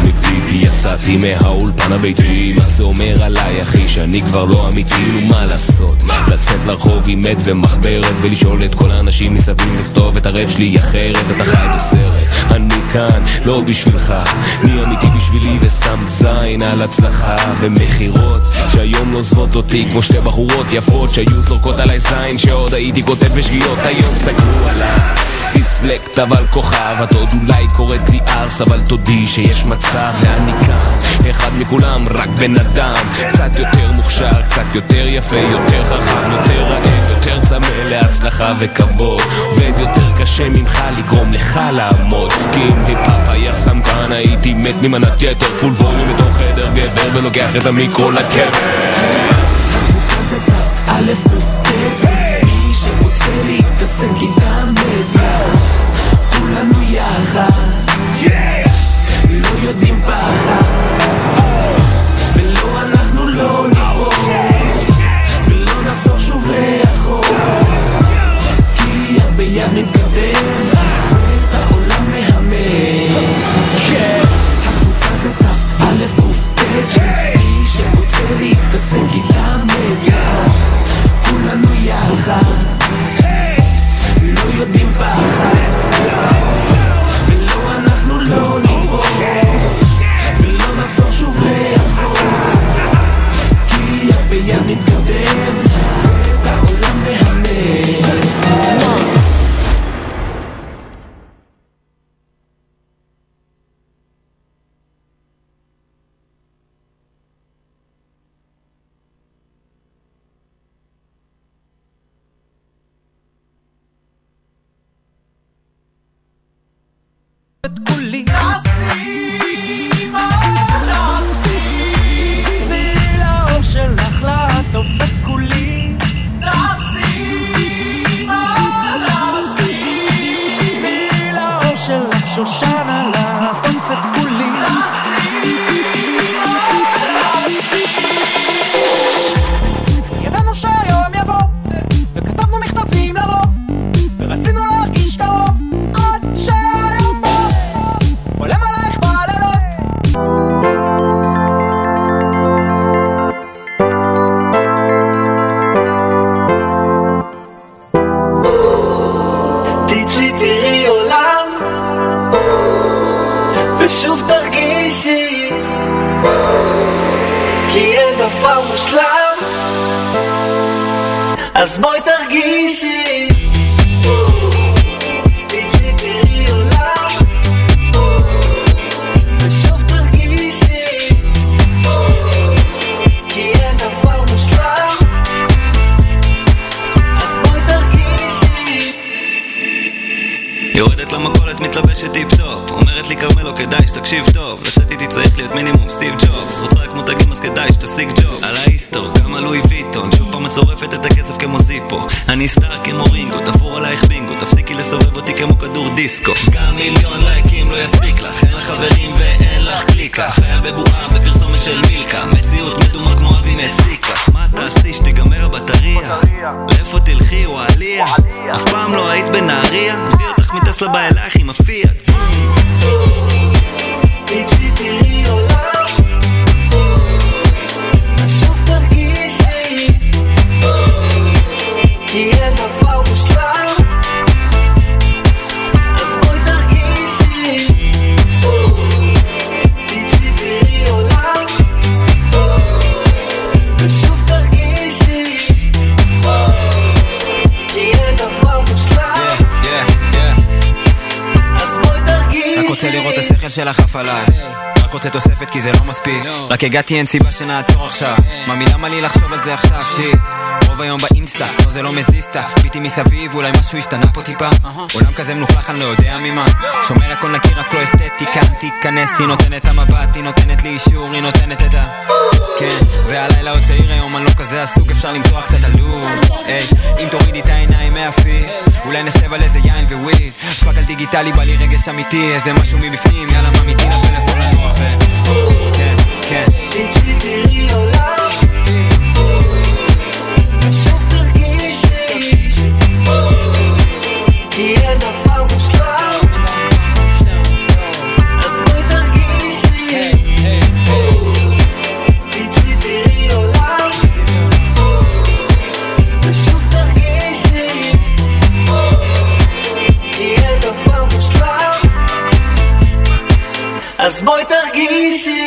לי יצאתי מהאולפן הביתי. מה זה אומר עליי אחי שאני כבר לא אמיתי? נו מה לעשות? לצאת לרחוב עם מת ומחברת ולשאול את כל האנשים מסביב לכתוב את הרב שלי אחרת. אתה חי בסרט אני כאן לא בשבילך. מי אמיתי בשבילי ושם זין על הצלחה. במכירות שהיום לא עוזבות אותי כמו שתי בחורות יפות שהיו זורקות עליי זין שעוד הייתי כותב בשגיאות. היום סתכלו עליי דיסלקט אבל כוכב את עוד אולי קוראת לי ארס אבל תודי שיש מצב ואני כאן אחד מכולם רק בן אדם. קצת יותר מוכשר קצת יותר יפה יותר חכם יותר רעב יותר צמא להצלחה וכבוד. עובד יותר קשה ממך לגרום לך לעמוד. כי אם היפ-האפ היה סם אכן הייתי מת ממנת יתר. full volume לתוך חדר גבר ולוקח את המיקרו לקבר. א' ב' להתעסק איתם נהדר כולנו יחד. לא יודעים פחד. ולא אנחנו לא ניפול ולא נחזור שוב לאחור. כי הביד נתקדם יורדת למכולת, מתלבשת טיפ-טופ אומרת לי כרמלו, כדאי שתקשיב טוב. לצאת איתי צריך להיות מינימום סטיב ג'ובס. רוצה רק מותגים אז כדאי שתשיג job. על ההיסטור, כמה לואי ויטון שוב פעם את שורפת את הכסף כמו זיפו. אני סטאר כמו רינגו, תפור עלייך בינגו תפסיקי לסובב אותי כמו כדור דיסקו. גם מיליון לייקים לא יספיק לך אין לך חברים ואין לך קליקה. חיה בבועה בפרסומת של מילקה. מציאות מדומה כמו אבי מסיקה. מה תעשי שתיגמר הבטריה? לאיפה תלכי וואליה? אף פעם לא היית בנהריה? מטסלה בא אלייך עם הפיאט שלך עף עליי רק רוצה תוספת כי זה לא מספיק. רק הגעתי אין סיבה שנעצור עכשיו. ממי למה לי לחשוב על זה עכשיו שיט היום באינסטה, לא זה לא מזיזתה ביטי מסביב, אולי משהו השתנה פה טיפה. עולם כזה מלוכלך, אני לא יודע ממה. שומר הכל נקי, רק לא אסתטי כאן תיכנס, היא נותנת המבט, היא נותנת לי אישור, היא נותנת את ה... כן, והלילה עוד צעיר היום, אני לא כזה עסוק, אפשר למתוח קצת עלוב. היי, אם תורידי את העיניים מהפי אולי נשב על איזה יין וויד שפק על דיגיטלי, בא לי רגש אמיתי, איזה משהו מבפנים, יאללה ממיתי לפלאפון לנוח ו... כן, כן. תראי עולם ושוב תרגישי כי אין דבר מושלם אז בואי תרגישי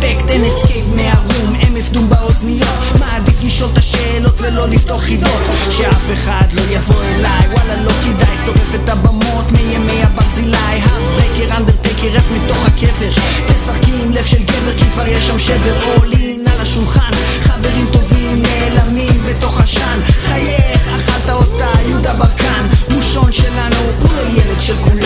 respect, אין escape מה room, MF DOOM באוזניות, מעדיף לשאול את השאלות ולא לפתוח חידות, שאף אחד לא יבוא אליי, וואלה לא כדאי, שורף את הבמות מימי הברזילי, heartbreaker, Undertaker, רק מתוך הקבר, תשחקי עם לב של גבר כי כבר יש שם שבר, עולים על השולחן, חברים טובים נעלמים בתוך עשן, חייך, אכלת אותה, יהודה ברקן, מושון שלנו, הוא לא ילד של כולם,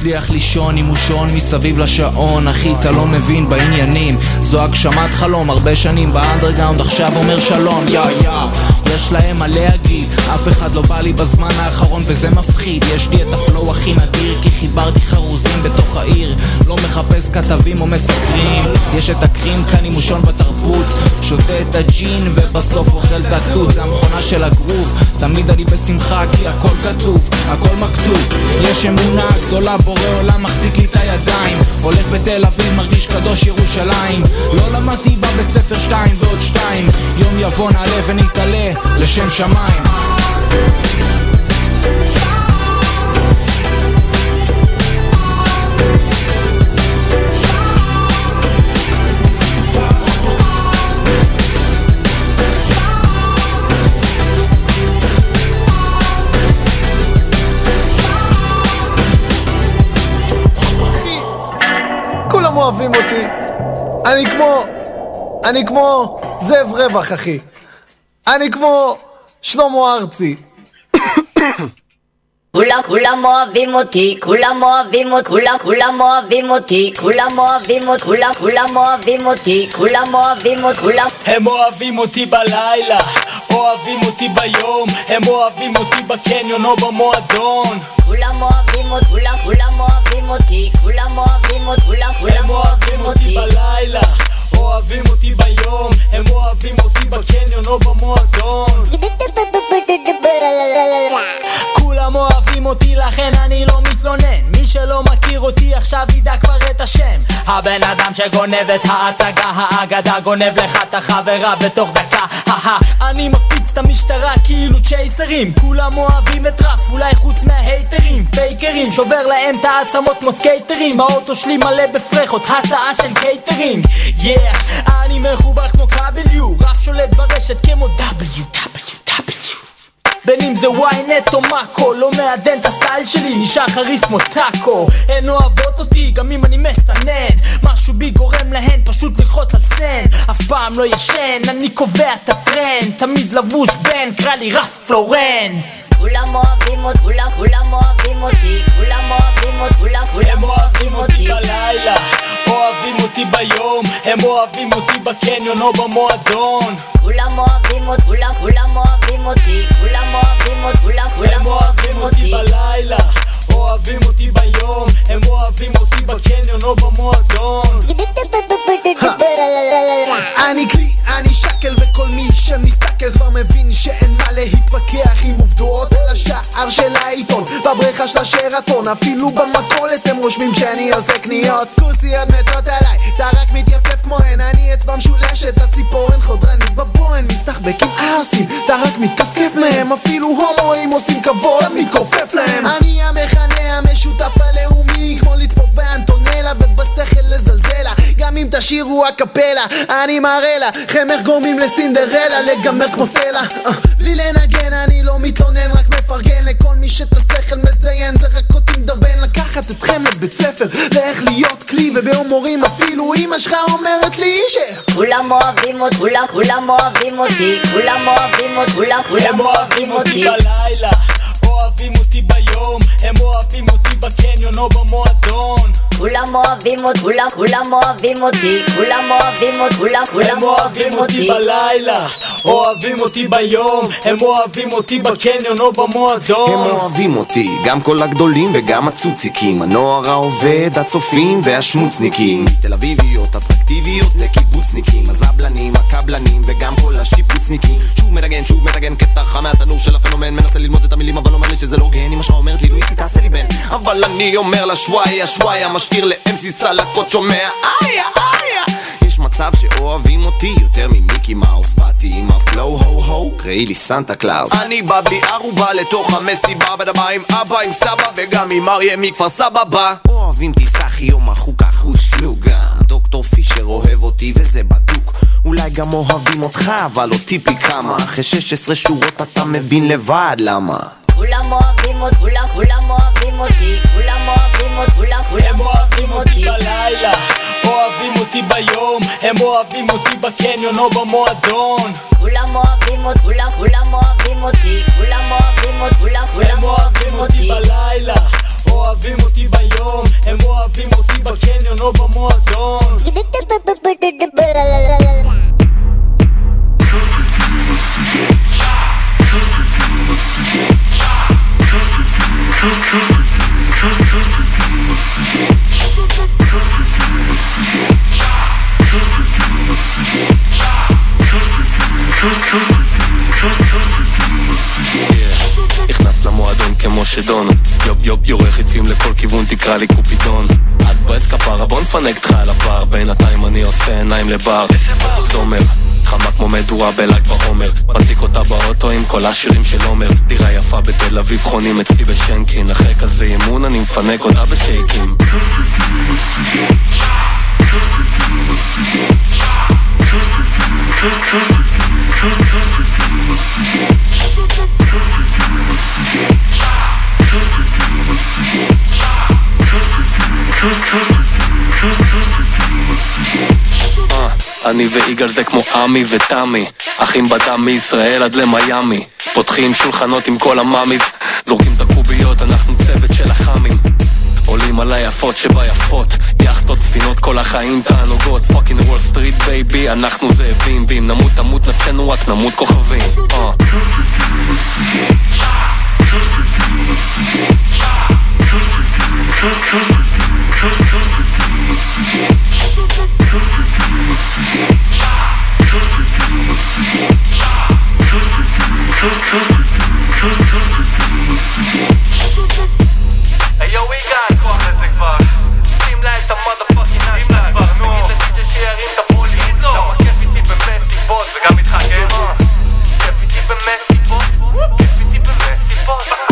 מצליח לישון עם מושון מסביב לשעון. אחי אתה לא מבין בעניינים. זו הגשמת חלום הרבה שנים באנדרגאונד עכשיו אומר שלום. יא יא יש להם מה להגיד. אף אחד לא בא לי בזמן האחרון וזה מפחיד. יש לי את הפלואו הכי נדיר כי חיברתי חרוזים בתוך העיר. לא מחפש כתבים או מסקרים. יש את הקרים כאן עם מושון בתרבות. שותה את הג'ין ובסוף אוכל את התות. זה המכונה של הגרוב. תמיד אני בשמחה כי הכל כתוב. הכל מכתוב. יש אמונה גדולה בורא עולם מחזיק לי את הידיים. הולך בתל אביב מרגיש קדוש ירושלים. לא למדתי בבית ספר שתיים ועוד שתיים. יום יבוא נעלה ונתעלה לשם שמיים אוהבים אותי. אני כמו... אני כמו זאב רווח, אחי. אני כמו שלמה ארצי. כולם כולם אוהבים אותי, כולם אוהבים אותי, כולם כולם אוהבים אותי, כולם אוהבים אותי, כולם כולם אוהבים אותי, כולם אוהבים אותי, כולם הם אוהבים אותי בלילה, אוהבים אותי ביום, הם אוהבים אותי בקניון או במועדון כולם אוהבים אותי, כולם כולם אוהבים אותי, כולם אוהבים אותי, כולם כולם אוהבים אותי בלילה אוהבים אותי ביום, הם אוהבים אותי בקניון או במועדון. כולם אוהבים אותי לכן אני לא מתלונן. מי שלא מכיר אותי עכשיו ידע כבר את השם. הבן אדם שגונב את ההצגה האגדה גונב לך את החברה בתוך דקה. אני מקפיץ את המשטרה כאילו צ'ייסרים. כולם אוהבים את רף אולי חוץ מההייטרים. פייקרים שובר להם את העצמות כמו סקייטרים. האוטו שלי מלא בפרחות הסעה של קייטרים. יאה אני מחובר כמו כבל U רף שולט ברשת כמו W W בין אם זה ynet או מאקו לא מעדן את הסטייל שלי נשאר חריף כמו טאקו. הן אוהבות אותי גם אם אני מסנן. משהו בי גורם להן פשוט ללחוץ על סן. אף פעם לא ישן אני קובע את הטרנד. תמיד לבוש בן קרא לי רף פלורן. כולם אוהבים אותי, כולם כולם אוהבים אותי, כולם אוהבים אותי, כולם כולם אוהבים אותי. בלילה, אוהבים אותי ביום, הם אוהבים אותי בקניון או במועדון. כולם אוהבים אותי, כולם כולם אוהבים אותי, כולם אוהבים אותי, כולם כולם אוהבים אותי בלילה אוהבים אותי ביום, הם אוהבים אותי בקניון או במועדון. אני כלי, אני שקל וכל מי שמסתכל כבר מבין שאין מה להתווכח עם עובדות על השער של העיתון. בבריכה של השרתון אפילו במכולת הם רושמים שאני עושה קניות. כוסיות מתות עליי. אתה רק מתייפף כמו הן אני אצבע משולשת הציפורן חודרנית בבוהן מסתחבקים ערסים אתה רק מתכפכף מהם אפילו הומואים עושים כבוד מתכופף להם. אני המכנה המשותף תשאירו הקפלה אני מראה לכם איך גורמים לסינדרלה לגמר כמו סלע אה, בלי לנגן אני לא מתלונן רק מפרגן לכל מי שאת השכל מזיין. זה רק אותי מדרבן לקחת אתכם לבית ספר. לאיך להיות כלי ובהומורים אפילו אמא שלך אומרת לי ש... כולם אוהבים אותי, כולם כולם אוהבים אותי, כולם אוהבים אותי, כולם כולם אוהבים אותי. בלילה אוהבים אותי ביום, הם אוהבים אותי בקניון או במועדון. כולם אוהבים אותי, כולם כולם אוהבים אותי, כולם אוהבים אותי, כולם כולם אוהבים אותי בלילה, אוהבים אותי ביום, הם אוהבים אותי בקניון או במועדון. הם אוהבים אותי, גם כל הגדולים וגם הצוציקים הנוער העובד, הצופים והשמוצניקים. תל אביביות, אטרקטיביות לקיבוצניקים הזבלנים, הקבלנים וגם כל השיפוצניקים שוב מנגן, שוב מנגן קטע חם מהתנור של הפנומן מנסה ללמוד את המילים אבל אומר לי שזה לא הוגן אמא שלך אומרת לי לואיסי תעשה לי בן. אבל אני אומר לה שוואיה שוואיה משאיר לאמסי צלקות שומע איה איה מצב שאוהבים אותי יותר ממיקי מאוס. באתי עם הפלואו הו הו קראי לי סנטה קלאוס. אני בא בלי ערובה לתוך המסיבה בדמה עם אבא עם סבא וגם עם אריה מכפר סבא בא אוהבים תיסחי יום החוקה חושלוגה. דוקטור פישר אוהב אותי וזה בדוק. אולי גם אוהבים אותך אבל אותי פי כמה. אחרי 16 שורות אתה מבין לבד למה. כולם אוהבים אותי, כולם כולם אוהבים אותי, כולם אוהבים אותי, כולם כולם אוהבים אותי. בלילה, אוהבים אותי ביום, הם אוהבים אותי בקניון או במועדון כולם אוהבים אותי, כולם כולם אוהבים אותי, כולם אוהבים אותי, כולם כולם אוהבים אותי בלילה, אוהבים אותי ביום, הם אוהבים אותי בקניון או במועדון נכנס למועדון כמו שדון. יופ יופ יורה חיצים לכל כיוון תקרא לי קופידון. את ברס כפרה בוא נפנק אותך על הפער בינתיים אני עושה עיניים לבר. זומר חמה כמו מדורה בל"ג בעומר. מדליק אותה באוטו עם כל השירים של עומר. דירה יפה בתל אביב חונים אצלי בשנקין. אחרי כזה אימון אני מפנק אותה בשייקים. אה, אני ויגאל זה כמו עמי ותמי אחים בדם מישראל עד למיאמי. פותחים שולחנות עם כל ה mamis זורקים את הקוביות, אנחנו צוות של החאמים עולים על היפות שביפות יאכטות, ספינות, כל החיים תענוגות. fucking Wall Street baby, אנחנו זאבים ואם נמות תמות נפשנו רק נמות כוכבים. אה. וגם איתך כן כיף איתי במסיבות כיף איתי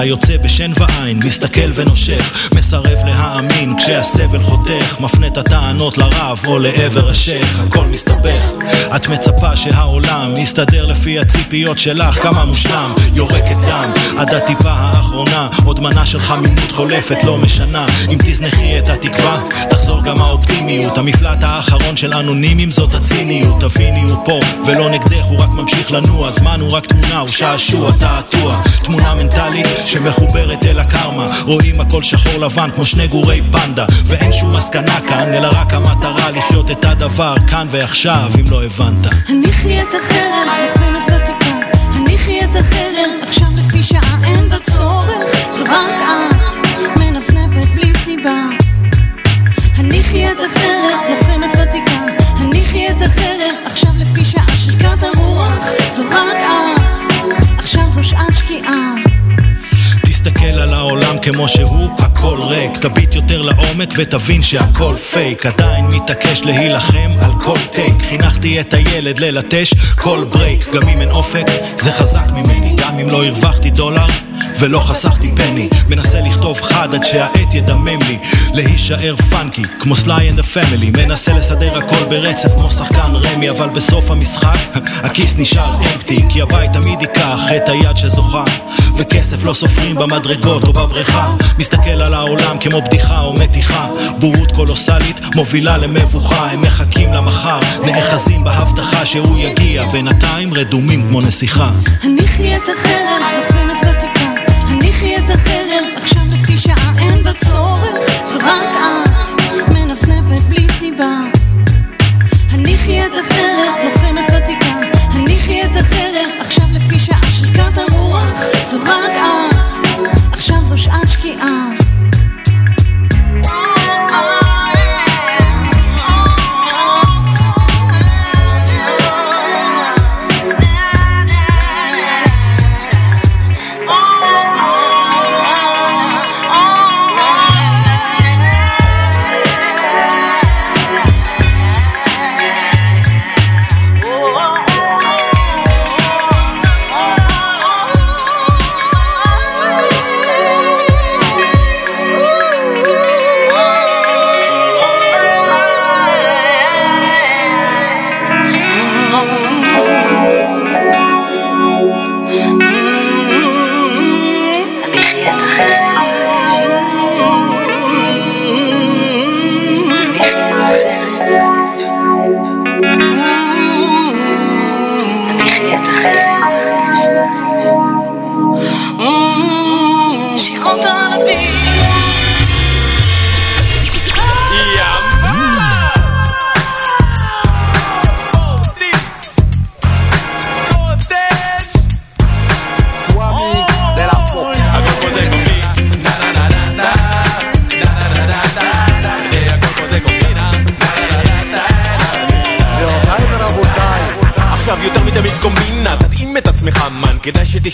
אתה יוצא בשן ועין, מסתכל ונושך מסרב להאמין כשהסבל חותך מפנה את הטענות לרב או לעבר השייח הכל מסתבך. את מצפה שהעולם יסתדר לפי הציפיות שלך כמה מושלם יורקת דם. עד הטיפה האחרונה עוד מנה של חמימות חולפת לא משנה. אם תזנחי את התקווה תחזור גם האופטימיות. המפלט האחרון של אנונימים זאת הציניות. תביני הוא פה ולא נגדך הוא רק ממשיך לנוע. זמן הוא רק תמונה הוא שעשוע תעתוע. תמונה מנטלית שמחוברת אל הקרמה רואים הכל שחור לבן כמו שני גורי פנדה ואין שום מסקנה כאן אלא רק המטרה לחיות את הדבר כאן ועכשיו אם לא הבנת הניחי את החרם, לוחמת ותיקה. הניחי את החרם, עכשיו לפי שעה אין בה צורך. זו רק את, מנפנפת בלי סיבה. הניחי את החרם, לוחמת ותיקה. הניחי את החרם, עכשיו לפי שעה שריקת הרוח. זו רק את, עכשיו זו שעת שקיעה. כמו שהוא, הכל ריק. תביט יותר לעומק ותבין שהכל פייק עדיין מתעקש להילחם על כל take חינכתי את הילד ללטש כל break גם אם אין אופק, זה חזק ממני. גם אם לא הרווחתי דולר ולא חסכתי penny. מנסה לכתוב חד עד שהעט ידמם לי. להישאר funky כמו Sly and the Family מנסה לסדר הכל ברצף כמו שחקן רמי אבל בסוף המשחק הכיס נשאר empty כי הבית תמיד ייקח את היד שזוכה וכסף לא סופרים במדרגות או בבריכה מסתכל על העולם כמו בדיחה או מתיחה בורות קולוסלית מובילה למבוכה הם מחכים למחר נאחזים בהבטחה שהוא יגיע בינתיים רדומים כמו נסיכה הניחי את החרם, לוחמת ותיקה. הניחי את החרם, עכשיו לפי שעה אין בה צורך. זו רק את, מנפנפת בלי סיבה. הניחי את החרם, לוחמת ותיקה. הניחי את החרם, זו רק את, עכשיו זו שעת שקיעה.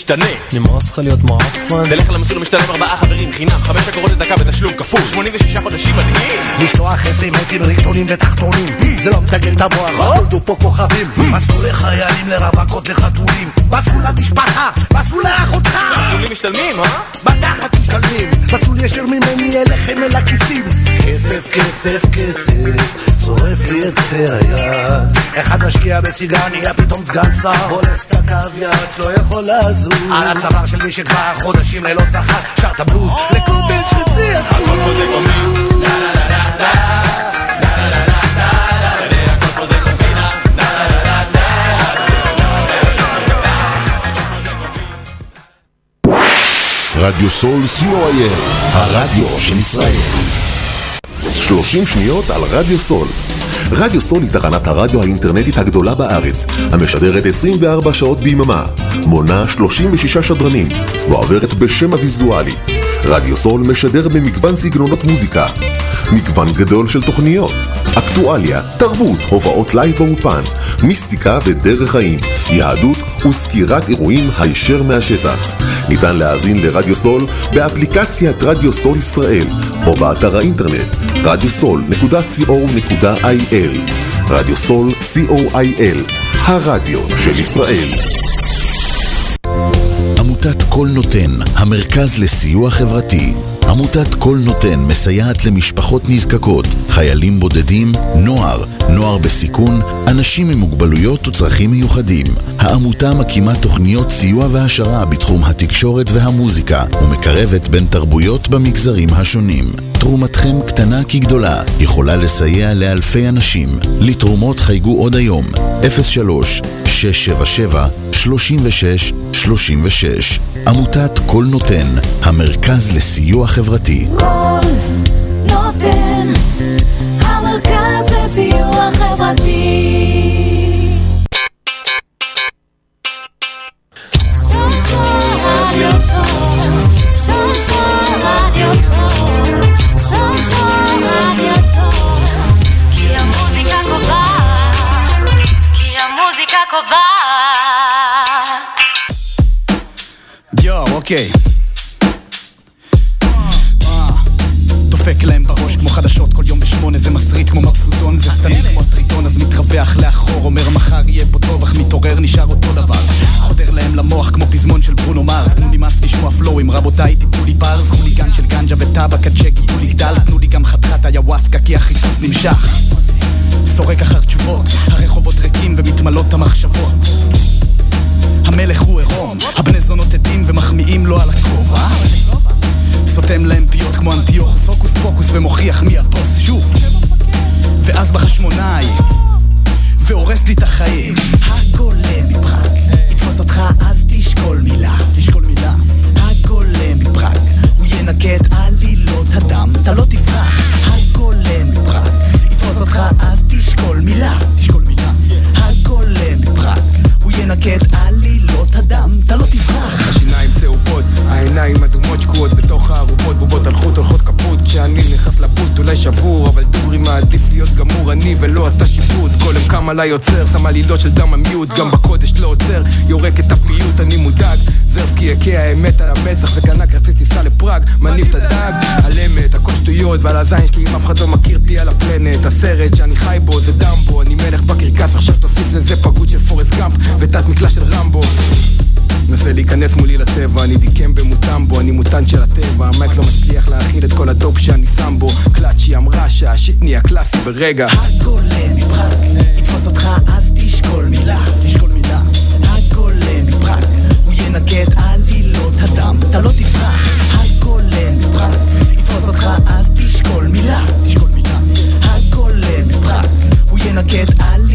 שתשתנה. נמאס לך להיות מעפן? תלך למסלול משתלם ארבעה חברים חינם, חמש אגורות לדקה בתשלום כפול, 86 חודשים מדהים. לשלוח אס.אם.אסים ריקטונים ותחתונים. זה לא מתגן את המוח, נולדו פה כוכבים. מסלול לחיילים לרווקות לחתולים. מסלול למשפחה, מסלול לאחותך. מסלולים משתלמים, אה? בתחת משתלמים. מסלול ישיר ממני אליכם אל הכיסים. כסף, כסף, כסף שורף לי את קצה היד. אחד משקיע בסיגר נהיה פתאום סגן שר בולס את הקו יד. שלא יכול לזוז על הצוואר של מי שכבר חודשים ללא שכר שר את הבלוז לקומפל שחצי הכל פה זה קומי רדיו סול co.il, הרדיו של ישראל. 30 שניות על רדיו סול. רדיו סול היא תחנת הרדיו האינטרנטית הגדולה בארץ, המשדרת 24 שעות ביממה, מונה 36 שדרנים, ועוברת בשם הוויזואלי. רדיו סול משדר במגוון סגנונות מוזיקה, מגוון גדול של תוכניות, אקטואליה, תרבות, הופעות לייב באולפן, מיסטיקה ודרך חיים, יהדות וסקירת אירועים הישר מהשטח. ניתן להאזין לרדיו סול באפליקציית רדיו סול ישראל או באתר האינטרנט radiosol.co.il רדיו סול co.il הרדיו של ישראל עמותת כל נותן, המרכז לסיוע חברתי. עמותת כל נותן מסייעת למשפחות נזקקות, חיילים בודדים, נוער, נוער בסיכון, אנשים עם מוגבלויות וצרכים מיוחדים. העמותה מקימה תוכניות סיוע והעשרה בתחום התקשורת והמוזיקה ומקרבת בין תרבויות במגזרים השונים. תרומתכם קטנה כגדולה, יכולה לסייע לאלפי אנשים. לתרומות חייגו עוד היום, 03 677 36 36 עמותת כל נותן, המרכז לסיוע חברתי. כל נותן, a ti. Samsung, adiós, Samsung, adiós, que a música cobar, que a música cobar. Yo, okay. כמו מבסוטון זה סתמי כמו הטריטון אז מתרווח לאחור אומר מחר יהיה פה טוב אך מתעורר נשאר אותו דבר. חודר להם למוח כמו פזמון של ברונו מרס תנו מס לשמוע פלואים רבותיי תיתנו לי ברז חוליגן של גנג'ה וטבק הצ'קי תנו לי גדל תנו לי גם חתיכת איוואסקה כי החיפוש נמשך. סורק אחר תשובות הרחובות ריקים ומתמלאות המחשבות. המלך הוא עירום, הבני זונות עדים ומחמיאים לו על הכובע. סותם להם פיות כמו אנטיוכוס, הוקוס פוקוס ומוכיח מי הבוס שוב ואז בחשמונאי והורס לי את החיים. הגולם מפראג יתפוס אותך אז תשקול מילה תשקול מילה. הגולם מפראג הוא ינקה את עלילות הדם אתה לא תברח הגולם מפראג יתפוס אותך אז תשקול מילה תשקול מילה. הגולם מפראג הוא ינקה את עלילות הדם אתה לא תברח השיניים צהובות, העיניים אדומות שקועות בתוך הארובות בובות חוט הולכות כפות כשאני נכנס לבוט אולי שבור אבל דוגרי מעדיף להיות גמור אני ולא אתה שיפוט גולם קם עליי עוצר שם עלילות של דם המיעוט גם בקודש לא עוצר יורק את הפיוט אני מודאג. זרף כי יכה האמת על המצח וקנה כרטיס טיסה לפראג מניף את הדג. על אמת הכל שטויות ועל הזין שלי אם אף אחד לא מכיר אותי על הפלנט. הסרט שאני חי בו זה דמבו אני מלך בקרקס עכשיו תוסיף לזה פגות של פורסט גאמפ ותת מקלע של רמבו מנסה להיכנס מולי לצבע, אני דיקם במוטמבו, אני מוטנט של הטבע, המייק לא מצליח להכיל את כל הדופ שאני שם בו, קלאצ'י אמרה שהשיט נהיה קלאסי ברגע. הגולם מפראג יתפוס אותך אז תשקול מילה. תשקול מילה. הגולם מפראג הוא ינקה את עלילות הדם. אתה לא תברח הגולם מפראג יתפוס אותך אז תשקול מילה. תשקול מילה. הגולם מפראג הוא ינקה את עלילות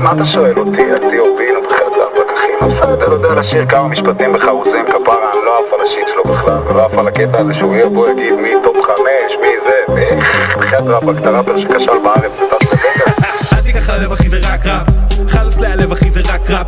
מה, עזוב אותי, מה אתה שואל אותי? אתיופים, בחדר הפקחים, בסדר, יודע לשיר כמה משפטים בחרוזים, כפרה, אני לא עף על השיט שלו בכלל, ולא עף על הקטע הזה שהוא יהיה בו, יגיד מי טופ חמש, מי זה, בחדר הפק, את הראפר שכשל בארץ וטס לבגר. אל תיקח ללב אחי זה רק ראפ חלוס להלב אחי זה רק ראפ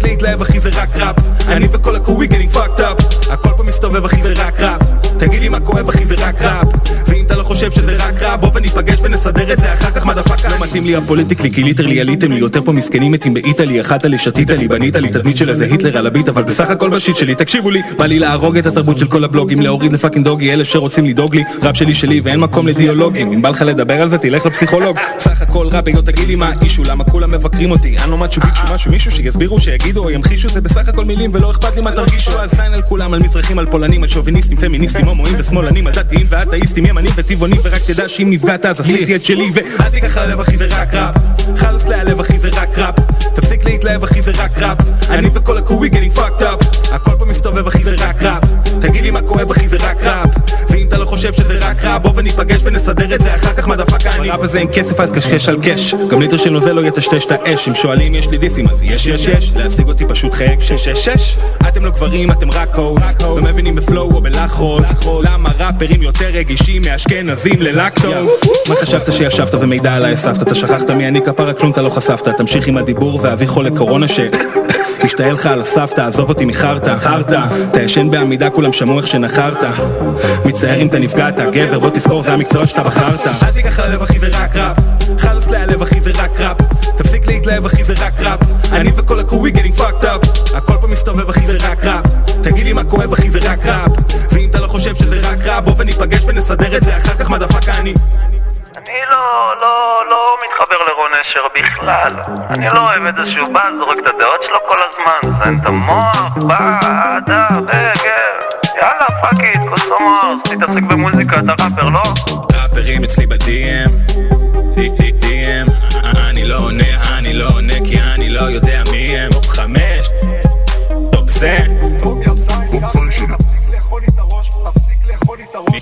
תפסיק להתלהב אחי זה רק ראפ. אני וכל הקווי getting fucked up. הכל פה מסתובב אחי זה רק ראפ. תגיד לי מה כואב אחי זה רק ראפ. ואם אתה לא חושב שזה רק ראפ בוא וניפגש ונסדר את זה אחר כך מדפקה לא מתאים לי הפוליטיקלי כי ליטרלי עליתם לי יותר פה מסכנים מתים באיטלי אכלת לי שתית לי בנית לי תדמית של איזה היטלר על הביט אבל בסך הכל בשיט שלי תקשיבו לי בא לי להרוג את התרבות של כל הבלוגים להוריד לפאקינג דוגי אלה שרוצים לדאוג לי ראפ שלי שלי ואין מקום לדיאלוגים. אם בא לך לדבר על זה תלך לפסיכולוג. סך הכל ראפ היות תגיד לי מה האישו למה כולם מבקרים אותי? אני לא משהו מישהו שיסבירו שיגידו או ימחישו זה בסך הכל מילים ולא אכפת לי מה תרגישו. אז זין על כולם על מזרחים על פולנים על שוביניסטים פמיניסטים הומואים ושמאלנים על דתיים ואתאיסטים ימנים וטבעונים ורק תדע שאם נפגעת אז עשיתי את שלי ואל תיקח ללב אחי זה רק ראפ. חלוס להלב אחי זה רק ראפ. תפסיק להתלהב אחי זה רק ראפ. אני וכל הקווי getting fucked up. הכל פה מסתובב אחי זה רק ראפ. תגיד לי מה כואב אחי זה רק ראפ. ואם אתה לא חושב שזה רק ראפ בוא וניפגש ונסדר את זה אחר כך מדפקה אני בראפ הזה אין כסף אל תקשקש על קש. גם ליטר של נוזל לא יטשטש את האש. אם שואלים יש לי דיסים אז יש יש יש להשיג אותי פשוט חייג 666 אתם לא גברים אתם רק קוז לא מבינים בפלואו או בלחרוז למה ראפרים יותר רגישים מאשכנזים ללקטוז מה חשבת שישבת ומידע עליי? הסבת אתה שכחת מי אני? כפרה כלום אתה לא חשפת. תמשיך עם הדיבור ואביא חולה קורונה ש... משתעל לך על הסבתא, עזוב אותי מחרטא, חרטא אתה ישן בעמידה, כולם שמעו איך שנחרת מצטער אם אתה נפגעת, גבר, בוא תזכור, זה המקצוע שאתה בחרת. אל תיקח ללב אחי זה רק ראפ. חלוס להלב אחי זה רק ראפ. תפסיק להתלהב אחי זה רק ראפ. אני וכל הקווי getting fucked up. הכל פה מסתובב אחי זה רק ראפ. תגיד לי מה כואב אחי זה רק ראפ. ואם אתה לא חושב שזה רק ראפ בוא וניפגש ונסדר את זה אחר כך מדפקה אני אני לא, לא, לא מתחבר לרון אשר בכלל. אני לא אוהב את זה שהוא בא, זורק את הדעות שלו כל הזמן, זיין את המוח, בא, אהדה, בגר. יאללה, fuck it, כוסאומו, תתעסק במוזיקה, אתה ראפר, לא? ראפרים אצלי ב-DM DM אני לא עונה, אני לא עונה כי אני לא יודע מי הם חמש top זה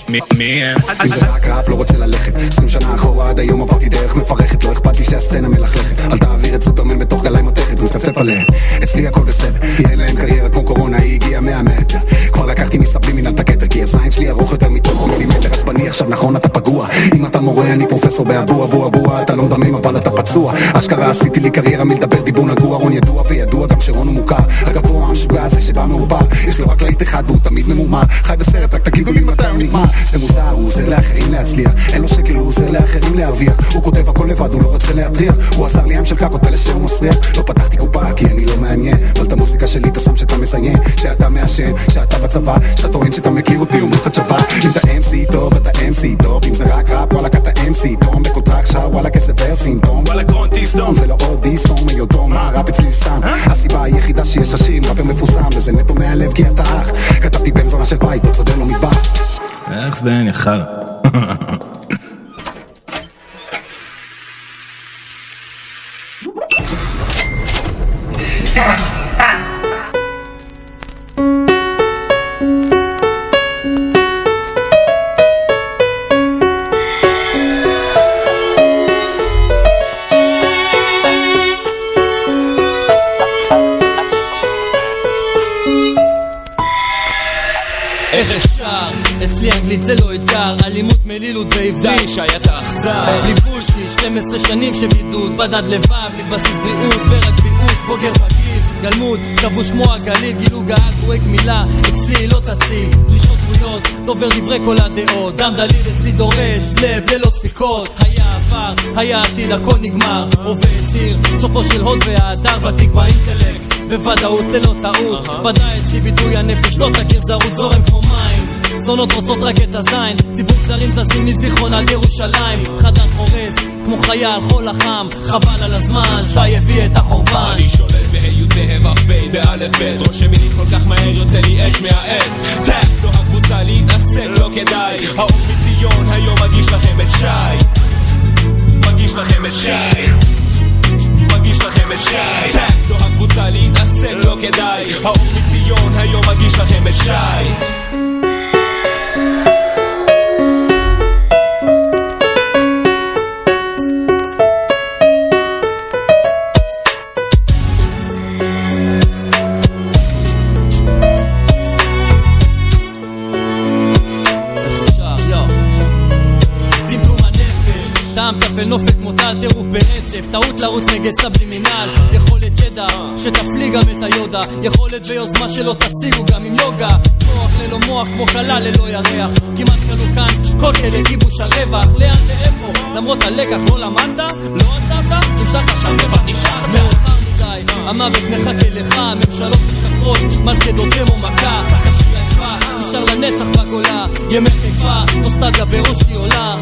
מי- הם? אם זה רק ראפ לא רוצה ללכת 20 שנה אחורה עד היום עברתי דרך מפרכת לא אכפת לי שהסצנה מלכלכת אל תעביר את סופרמן בתוך גלאי מתכת ומצפצף עליהם אצלי הכל בסדר כי אין להם קריירה כמו קורונה היא הגיעה 100 מטר כבר לקחתי מסבלים מנהל את הכתר כי הזין שלי ארוך יותר מטוב מילימטר עצבני עכשיו נכון אתה פגוע. אם אתה מורה אני פרופסור באבו אבו אבו אתה לא מדמם אבל אתה פצוע. אשכרה עשיתי לי קריירה מלדבר דיבור נגוע רון ידוע וידוע גם שרון הוא מוכר. הגבוה המשוגע הזה שבא מעובר יש לו רק להיט אחד והוא תמיד ממומר חי בסרט רק תגידו לי מתי הוא נגמר. זה מוזר הוא עוזר לאחרים להצליח. אין לו שקל הוא עוזר לאחרים להרוויח. הוא כותב הכל לבד הוא לא רוצה להטריח. הוא עזר לי עם של קקות פלא הוא מסריח. לא פתחתי קופה כי אני לא מעניין. אבל את המוזיקה שלי אתה שם שאתה מזיין שאתה מעשן שאתה בצבא שאתה טוען שאתה מכיר אותי אומר לך צ'בא. אם אתה MC טוב אתה MC טוב. אם זה רק ראפ וואלכ אתה MC טוב בכל טראק שר וואלכ איזה ורסים טוב וואלה גרונטי סטום זה לא עוד דיסטום היותו מה ראפ אצלי סם הסיבה היחידה שיש לשיר ראפר מפורסם וזה נטו מהלב כי אתה אח. כתבתי בן זונה של בית לא צודר לו מטבח. איך זה אני בדד לבב, בסיס בריאות ורק ביאוס, בוגר בגיל. גלמוד, כבוש כמו הגליל, גילו גאה, קורא גמילה, אצלי לא תציל. לשעות דמויות, דובר דברי כל הדעות, דם דליל אצלי דורש, לב ללא דפיקות. היה עבר, היה עתיד, הכל נגמר. הווה ציר, סופו של הוד וההדר, ותיק באינטלקט. בוודאות ללא טעות ודאי אצלי ביטוי הנפש לא תכיר זרות זורם כמו מים זונות רוצות רק את הזין סיבוב זרים זזים מזיכרון עד ירושלים חדד חורז כמו חייל חול החם חבל על הזמן שי הביא את החורבן. אני שולט בהיותיהם אף בי באלף בית. רושם מילים כל כך מהר יוצא לי אש מהעט טאפ זו הקבוצה להתעסק לא כדאי. האור מציון היום מגיש לכם את שי. מגיש לכם את שי. מגיש לכם את שי. טאק זו הקבוצה להתעסק לא כדאי. האור מציון היום מגיש לכם את שי כמו טל טירוף ברצף טעות לרוץ נגד סבלימינל. יכולת ידע שתפליא גם את היודה יכולת ויוזמה שלא תשיגו גם עם יוגה. כוח ללא מוח כמו חלל ללא ירח. כמעט קנו כאן כל אלה גיבוש הרווח. לאן לאיפה למרות הלקח לא למדת? לא עצרת המשכת שם לבד נשארת המוות מחכה לך. ממשלות משקרות מלכדות דמו מכה נפשי עייפה נשאר לנצח בגולה. ימי חיפה נוסטגיה בראשי עולה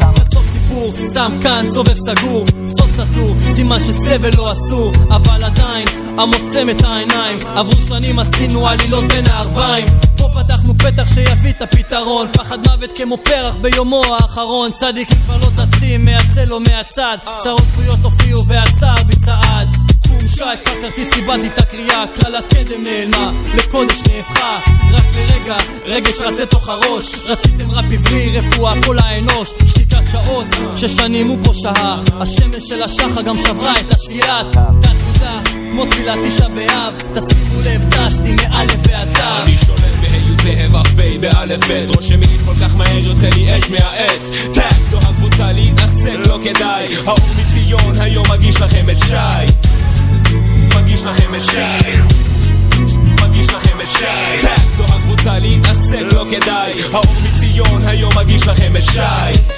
סיפור, סתם כאן סובב סגור, סוד סתור, סימן שסבל לא אסור, אבל עדיין, המוצם את העיניים, עברו שנים עשינו עלילות בין הערביים, פה פתחנו פתח שיביא את הפתרון, פחד מוות כמו פרח ביומו האחרון, צדיקים כבר לא צצים, מהצל או מהצד, צרות צפויות הופיעו והצער בצעד. שי, כבר כרטיס קיבלתי את הקריאה, קללת קדם נעלמה, לקודש נהפכה, רק לרגע, רגש רץ לתוך הראש, רציתם רב עברי, רפואה כל האנוש, שתיקת שעות, ששנים הוא פה שהה, השמש של השחר גם שברה את השקיעה, תת-תודה, כמו תפילת תשעה באב, תשימו לב, טסתי מאלף ועד. אני שולט בה' ו' פ' באלף ב' רושם מילים כל כך מהר יוצא לי אש מהעץ. טאק זו הקבוצה להתעסק לא כדאי. האור מציון היום מגיש לכם את שי מגיש לכם את שי. מגיש לכם את שי. זו הקבוצה להתעסק לא כדאי. האור מציון היום מגיש לכם את שי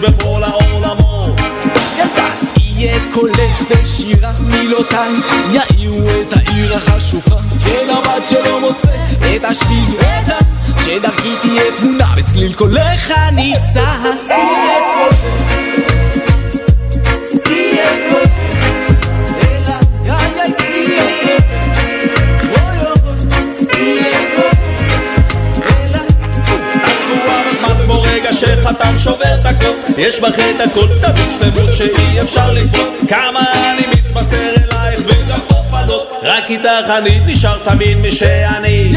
בכל העולמות. שאי את קולך בשירה, מילותיי יאירו את העיר החשוכה. כן הבת שלא מוצא את השביל, את ה... שדרכי תהיה תמונה בצליל קולך נישא. שאי את קולך, שאי את יש בך את הכל תמיד שלמות שאי אפשר לתפוס. כמה אני מתמסר אלייך וגם פופלות רק איתך אני נשאר תמיד מי שאני.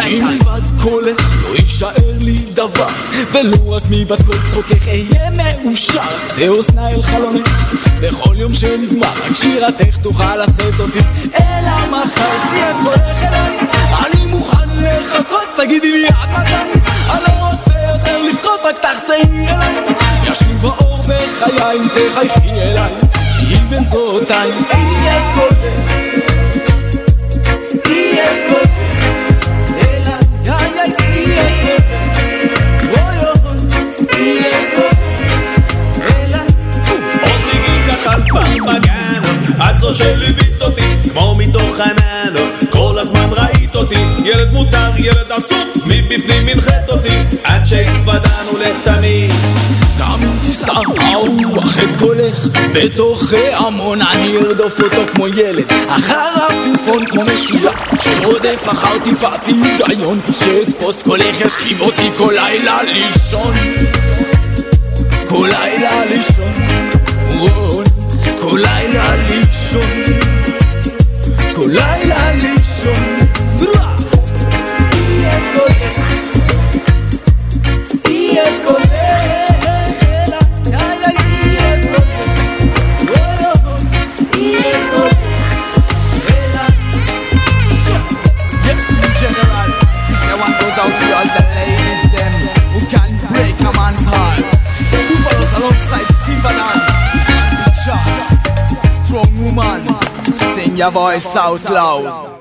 שאם מלבד קולך לא יישאר לי דבר. ולו רק מבת כל צחוקך אהיה מאושר. שתי אוזניי אל חלומך בכל יום שנגמר. רק שירתך תוכל לשאת אותי אל המחר את קולך אליי אני מוכן לחכות. תגידי לי עד מתי? אני לא רוצה יותר לבכות רק תחזרי אליי ישוב האור בחיי תחייכי אליי תהיי בן זאותיי שיא את קולך שיא את קולך איי איי שיא את קולך אוי אוי שיא את קולך אלא עוד מגיל קטן פעם בגן את זו שליווית אותי כמו מתוך ענן. כל הזמן ילד מותר, ילד אסור, מבפנים מנחת אותי, עד שהתוודענו לתמיד. גם תישארו את קולך בתוך המון אני ארדוף אותו כמו ילד. אחר עפיפון כמו משוגע שרודף אחר טיפת היגיון שאתפוס קולך ישכיב אותי כל לילה לישון. כל לילה לישון רון כל לילה לישון. כל לילה לישון. Charts. Strong woman, sing your voice out loud.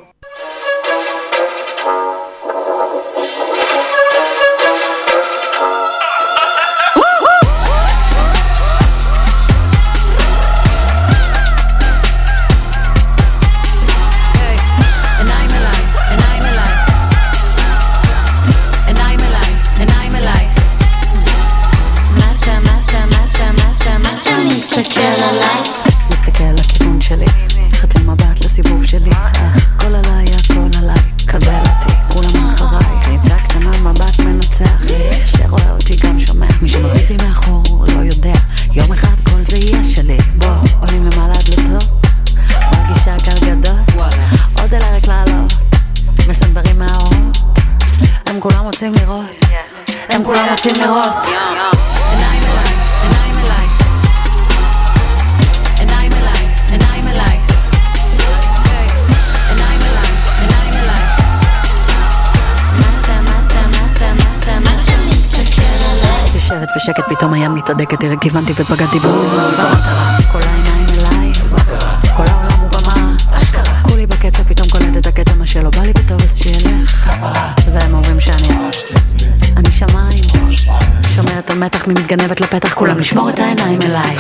צדקת, תראה כיוונתי ופגעתי בו. כל העיניים לפתח כולם לשמור את העיניים אליי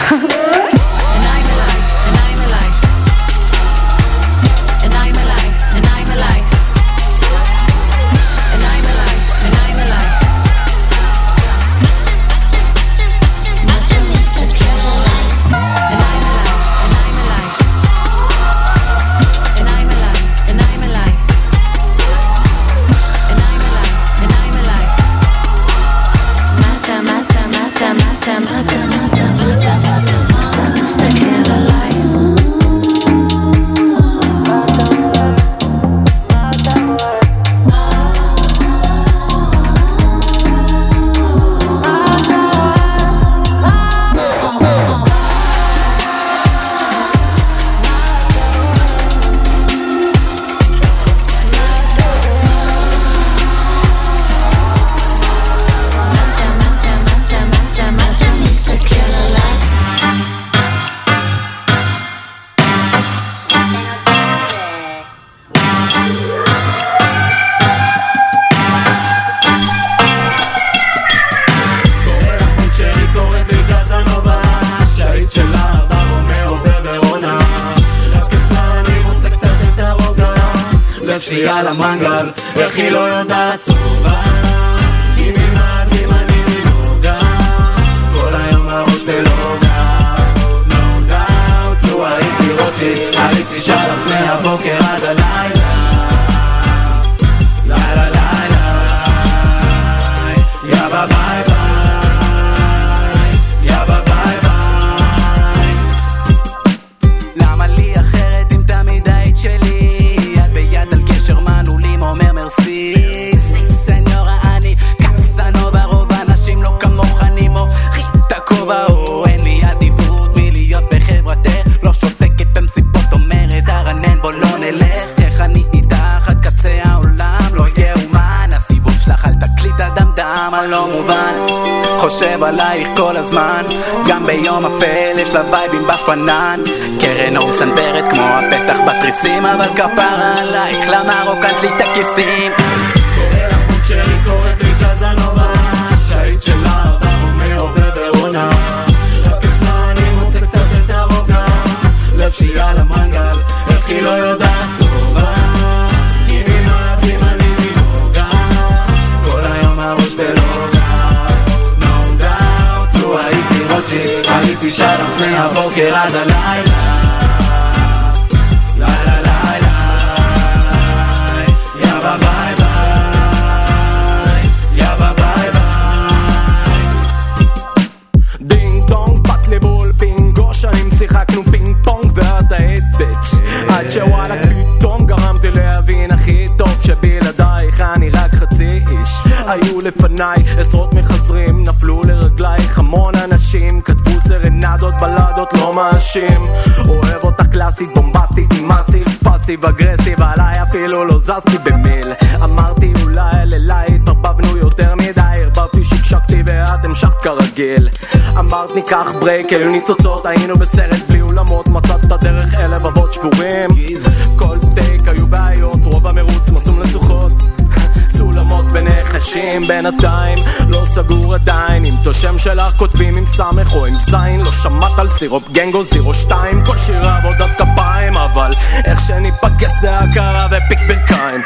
עלייך כל הזמן. גם ביום אפל יש לה וייבים בפנן. קרן אור מסנוורת כמו הפתח בתריסים אבל כפרה עלייך למה רוקנת לי את הכיסים? לב שהיא על המנגל איך היא לא יודעת פת לבול פינגו, שנים שיחקנו פינג פונג ואת היית bitch עד שוואלה פתאום גרמתי להבין הכי טוב שבלעדייך אני רק חצי איש. היו לפניי עשרות מחזרים מאשים אוהב אותך קלאסית בומבסטית עם massive passive aggressive עליי אפילו לא זזתי במיל. אמרתי אולי אליי התערבבנו יותר מדי ערבבתי שקשקתי ואת המשכת כרגיל. אמרת ניקח ברייק היו ניצוצות היינו בסרט בלי אולמות מצאת את הדרך אל לבבות שבורים. כל טייק היו בעיות רוב המרוץ מצום לזוכות בנחשים בינתיים. לא סגור עדיין אם את השם שלך כותבים עם סמך או עם זין. לא שמעת על סירופ גנגו זירו שתיים. כל שיר עבודת כפיים אבל איך שניפגש זה הכרה ופיק ברכיים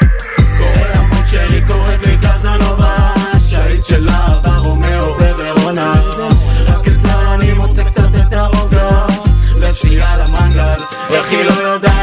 קורא למות שלי קוראת לי קזנובה שהיית שלה עבר רומאו וורונה רק אצלה אני מוצא קצת את הרוגע. לב שלי על המנגל איך היא לא יודעת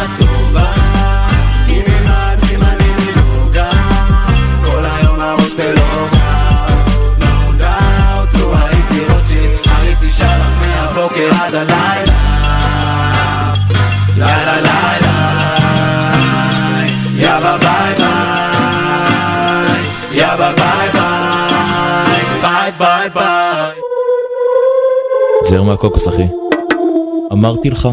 זר מהקוקוס אחי. אמרתי לך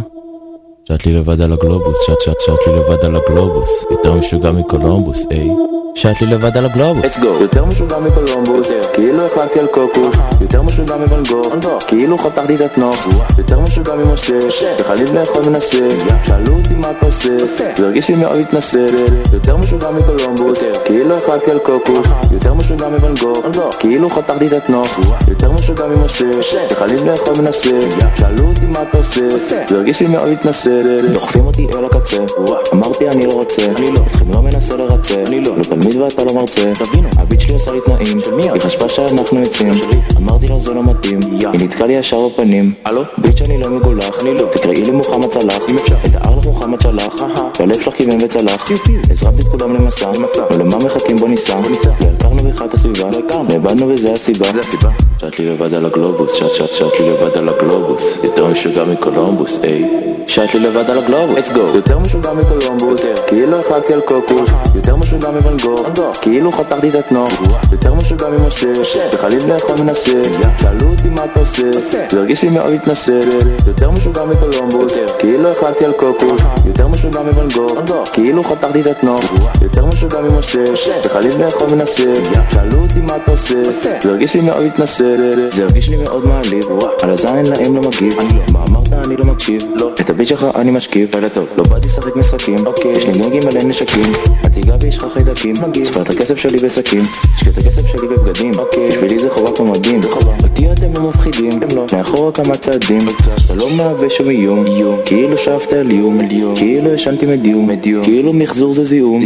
שט לי לבד על הגלובוס, שט שט שט לי לבד על הגלובוס. יותר משוגע מקולומבוס, איי. שט לי לבד על הגלובוס. Let's go. יותר משוגע מקולומבוס, כאילו החלטתי על קוקוס, יותר משוגע מוואן גוך, כאילו חתכתי את התנוך, יותר משוגע ממשה, וחליב לאכול מנסה, שאלו אותי מה אתה עושה, זה הרגיש לי מאוד התנשא, יותר משוגע מקולומבוס, כאילו החלטתי על קוקוס, יותר משוגע מוואן גוך, כאילו חתכתי את התנוך, יותר משוגע ממשה, וחליב לאכול מנסה, שאלו אותי מה אתה עושה, זה הרגיש לי מאוד התנשא, דוחפים אותי אל הקצה, אמרתי אני לא רוצה, אתכם לא מנסה לרצה, לא. תלמיד ואתה לא מרצה, תבינו, הביט שלי עושה לי תנאים, היא חשבה שאנחנו יוצאים, אמרתי לה זה לא מתאים, היא נתקעה לי ישר בפנים, הלו? ביט שאני לא מגולח, תקראי לי מוחמד סלאח, את ההר לך מוחמד שלח, והלב שלך כיוון וצלח, הזרמתי את כולם למסע, לא למה מחכים בוא ניסע, לא הכרנו בכלל את הסביבה, נאבדנו וזה הסיבה, שט לי לבד על הגלובוס, שט שט שט לי לבד על הגלובוס, יותר משוגע מקולומבוס, איי שט לי לבד על הגלובוס, let's go. יותר משוגע מקולומבוס, כאילו החלטתי על קוקוס, יותר משוגע מוואן גוך, כאילו חתכתי את התנוך, יותר משוגע ממשה, וחליב לאכול מנסה, שאלו אותי מה אתה עושה, זה הרגיש לי מאוד התנשא, יותר משוגע מקולומבוס, כאילו החלטתי על קוקוס, יותר משוגע מוואן גוך, כאילו חתכתי את התנוך, יותר משוגע ממשה, וחליב לאכול מנסה, שאלו אותי מה אתה עושה, זה הרגיש לי מאוד התנשא, זה הרגיש לי מאוד מעליב, על הזין להם לא מגיב, מה אמרת אני לא מקשיב, את הביט שלך אני משכיב, לא באתי לשחק משחקים, יש לי גנגים מלא נשקים, אל תיגע בי יש לך חיידקים, ספר את הכסף שלי בשקים, השקיע את הכסף שלי בבגדים, בשבילי זה חובה כמו מדים, אותי אתם לא מפחידים, מאחורה כמה צעדים, אתה לא מהווה שום איום, כאילו שאפת על איום, כאילו ישנתי מדיום, כאילו מחזור זה זיהום,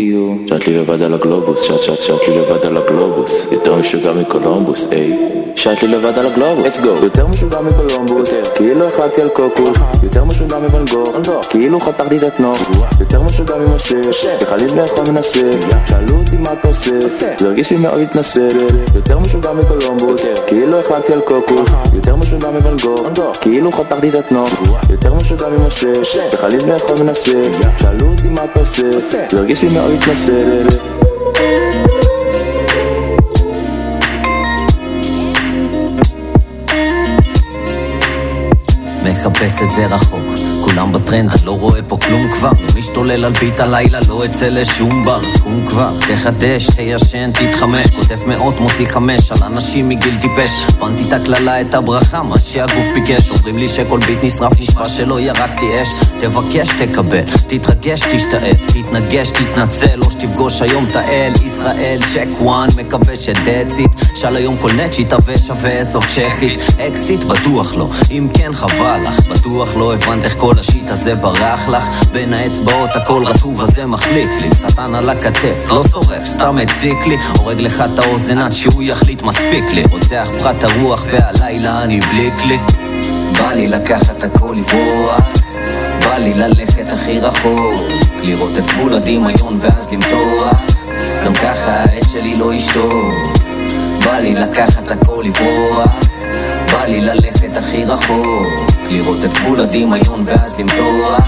שט לי לבד על הגלובוס, שט שט שט לי לבד על הגלובוס, יותר משוגע מקולומבוס, איי. שט לי לבד על הגלובוס, let's go. יותר משוגע מקולומבוס, כאילו החלטתי על קוקוס, יותר משוגע מוואן גוך, כאילו חתכתי את התנוך, יותר משוגע ממשה, וחליב לאכול מנסה, שאלו אותי מה אתה עושה, זה הרגיש לי מאוד התנשא, יותר משוגע מקולומבוס, כאילו החלטתי על קוקוס, יותר משוגע מוואן גוך, כאילו חתכתי את התנוך, יותר משוגע ממשה, וחליב לאכול מנסה, שאלו אותי מה אתה עושה, זה הרגיש לי מאוד התנשא, מחפש את זה רחוק כולם בטרנד, אני לא רואה פה כלום כבר. משתולל על ביט הלילה, לא אצא לשום בר. קום כבר, תחדש, תישן, תתחמש. כותב מאות, מוציא חמש על אנשים מגיל טיפש. הבנתי את הקללה, את הברכה, מה שהגוף ביקש. אומרים לי שכל ביט נשרף, נשבע שלא ירקתי אש. תבקש, תקבל, תתרגש, תשתעל תתנגש, תתנצל, או שתפגוש היום את האל. ישראל, צ'ק וואן, מקווה שדאציט שאל היום כל נט שיתהווה שווה איזו צ'כית אקזיט בטוח לא, אם כן חבל לך. בטוח לא הבנת איך כל השיט הזה ברח לך. בין האצבעות הכל רטוב הזה מחליק לי. שטן על הכתף, לא שורף, סתם מציק לי. הורג לך את האוזן עד שהוא יחליט מספיק לי. רוצח פחת הרוח והלילה אני בליק לי. בא לי לקחת הכל לברוח. בא לי ללכת הכי רחוק. לראות את גבול הדמיון ואז למתוח. גם ככה העט שלי לא ישתוק בא לי לקחת הכל לברוח. בא לי ללכת הכי רחוק. לראות את גבול הדמיון ואז למתוח.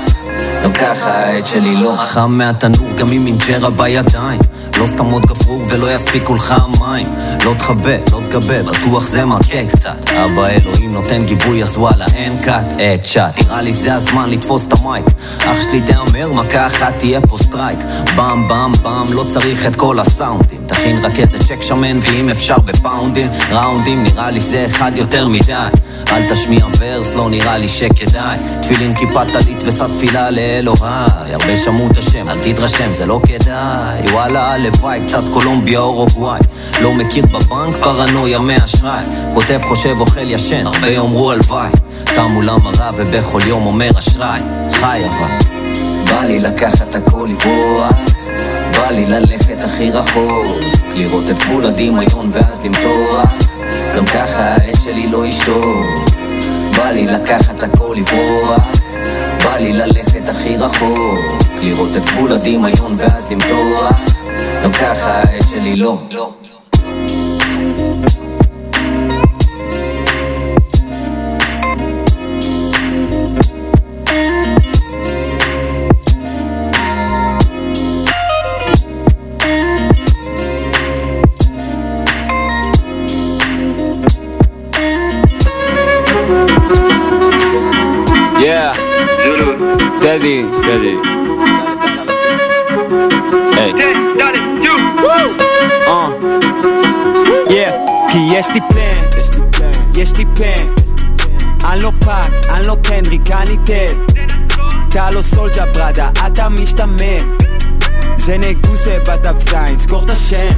גם ככה העט שלי לא חם מהתנור גם עם אינג'רה בידיים. לא סתם עוד גפרור ולא יספיקו לך המים. לא תכבה, לא תגבה, בטוח זה מכה קצת. אבא אלוהים נותן גיבוי אז וואלה אין cut, את צ'אט נראה לי זה הזמן לתפוס את ה mic. אח שלי תהמר, מכה אחת תהיה פה strike. באם באם באם, לא צריך את כל הסאונדים. תכין רק איזה צ'ק שמן ואם אפשר בפאונדים. ראונדים נראה לי זה אחד יותר מדי אל תשמיע verse, לא נראה לי שכדאי. תפילין כיפה טלית ושא תפילה לאלוהי. הרבה שמעו את השם, אל תתרשם, זה לא כדאי. וואלה, הלוואי, קצת קולומביה או אורוגוואי לא מכיר בבנק, פרנויה מאשראי כותב, חושב, אוכל, ישן, הרבה יאמרו הלוואי. קם מול המראה ובכל יום אומר אשראי. חי אבל. בא לי לקחת הכל לברוח. בא לי ללכת הכי רחוק. לראות את גבול הדמיון ואז למתוח גם ככה העט שלי לא ישתוק בא לי לקחת הכל לברוח. בא לי ללכת הכי רחוק. לראות את גבול הדמיון ואז למתוח. גם ככה העט שלי לא Teddy, Teddy. Hey. Uh. Yeah, כי יש לי פלן, יש לי פן אני לא פאק, אני לא קנדריק, אני טד אתה לא סולג'ה בראדה, אתה משתמן זה נגוסה בדף זין, סגור את השם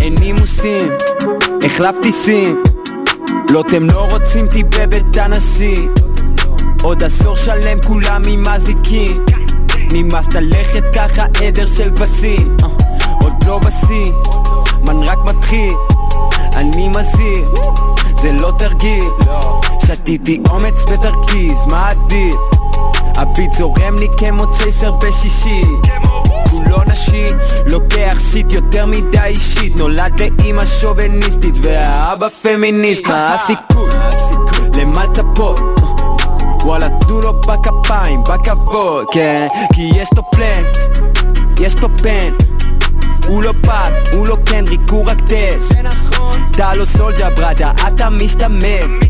אין נימוסים, החלפתי סים לא אתם לא רוצים אותי בבית הנשיא עוד עשור שלם כולם עם אזיקים נמאס ללכת ככה עדר של כבשים אה, עוד לא בשיא, man רק מתחיל. אני מזהיר, זה לא תרגיל. שתיתי אומץ בתרכיז, מה הדיל? ה beat זורם לי כמו צייסר בשישי. כולו נשי, לוקח shit יותר מדי אישית. נולד לאמא שוביניסטית והאבא פמיניסט. מה הסיכוי? למלת פה וואלה תנו לו בכפיים, בכבוד, כן? כי יש לו פלן, יש לו פן הוא לא פאק, הוא לא קנריק, הוא רק טס זה נכון. אתה לא סולג'ה בראדה, אתה משתמם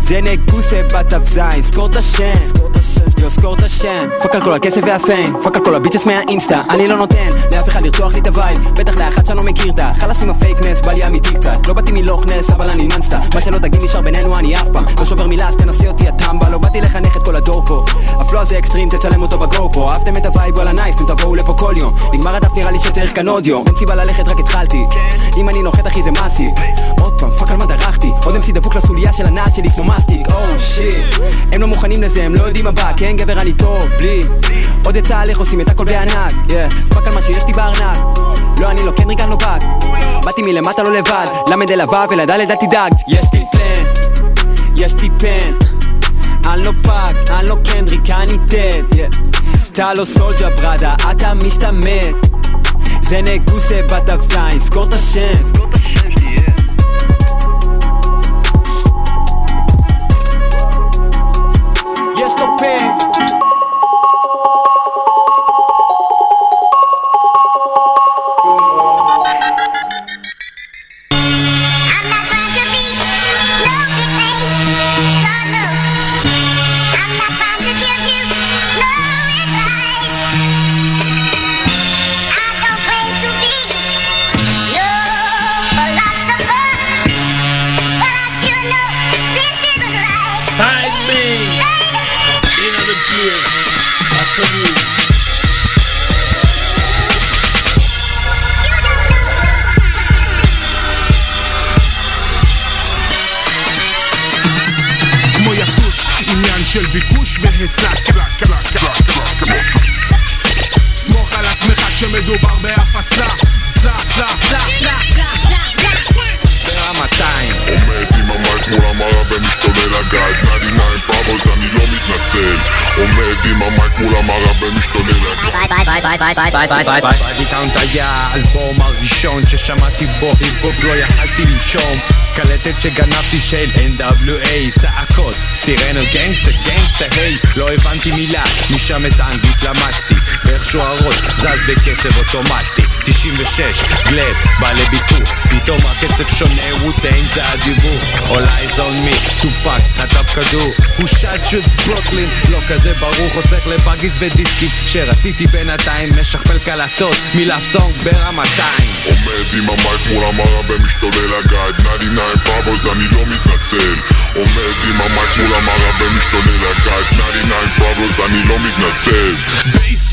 זה נגוסה בתו זין, סקור את השם סקור את השם פאק על כל הכסף והפיין פאק על כל הביצ'ס מהאינסטה. אני לא נותן לאף אחד לרצוח לי את הווייב. בטח לאחד שאני לא מכיר את החלאס עם הפייקנס בא לי אמיתי קצת. לא באתי מלוכנס אבל אני מנסטה מה שלא תגיד נשאר בינינו אני אף פעם. לא שובר מילה אז תנסה אותי הטמבה לא באתי לחנך את כל הדור פה. הפלו הזה אקסטרים תצלם אותו בגו פה. אהבתם את הווייב וואלה נייס אתם תבואו לפה כל יום. נגמר הדף נראה לי שצריך כאן עוד יום. אין סיבה ללכת רק התחלתי. אם אני נוחת אחי זה מסי. עוד פעם פאק על מה דרכתי? עוד MC דפוק לסוליה של הנעץ שלי כמו מסטיק. או שיט הם לא מוכנים לזה הם לא יודעים מה בא כן גבר אני טוב בלי. עוד יצא עליך עושים את הכל בענק פאק על מה שיש לי בארנק. לא אני לא קנריק אני לא באק באתי מלמטה לא לבד. למד אל הוו ולדלת אל תדאג. יש לי פלן יש לי פן אני לא פאק, אני לא קנדריק, אני טד אתה לא סולג'ה בראדה, אתה משתמט. זה נגוסה בדף זין, סגור את השם יש לו פן סמוך על עצמך כשמדובר בהפצה. צה צה ברמתיים עומד עם המייק מול המראה ומשתולל הגז 99 עומד עם המייק מול המערב ומשתולל דיטאונט היה האלבום הראשון ששמעתי בו היפ-הופ לא יכלתי לנשום קלטת שגנבתי של NWA צעקות סירנל גנגסטה גנגסטה היי לא הבנתי מילה משם את האנגלית למדתי ואיכשהו הראש זז בקצב אוטומטי 96 גלד בא לביקור פתאום הקצב שונה ווטיין זה הדיבור. All eyes on me טופק חטף כדור. הוא שוטס ברוקלין לא כזה ברור חוסך לבאגיס ודיסקים. שרציתי בינתיים משכפל קלטות מלאף סונג ברמתיים. עומד עם המייק מול המערב ומשתולל הגייד 99 פאבוז אני לא מתנצל. עומד עם המייק מול המערב ומשתולל הגייד 99 פאבוז אני לא מתנצל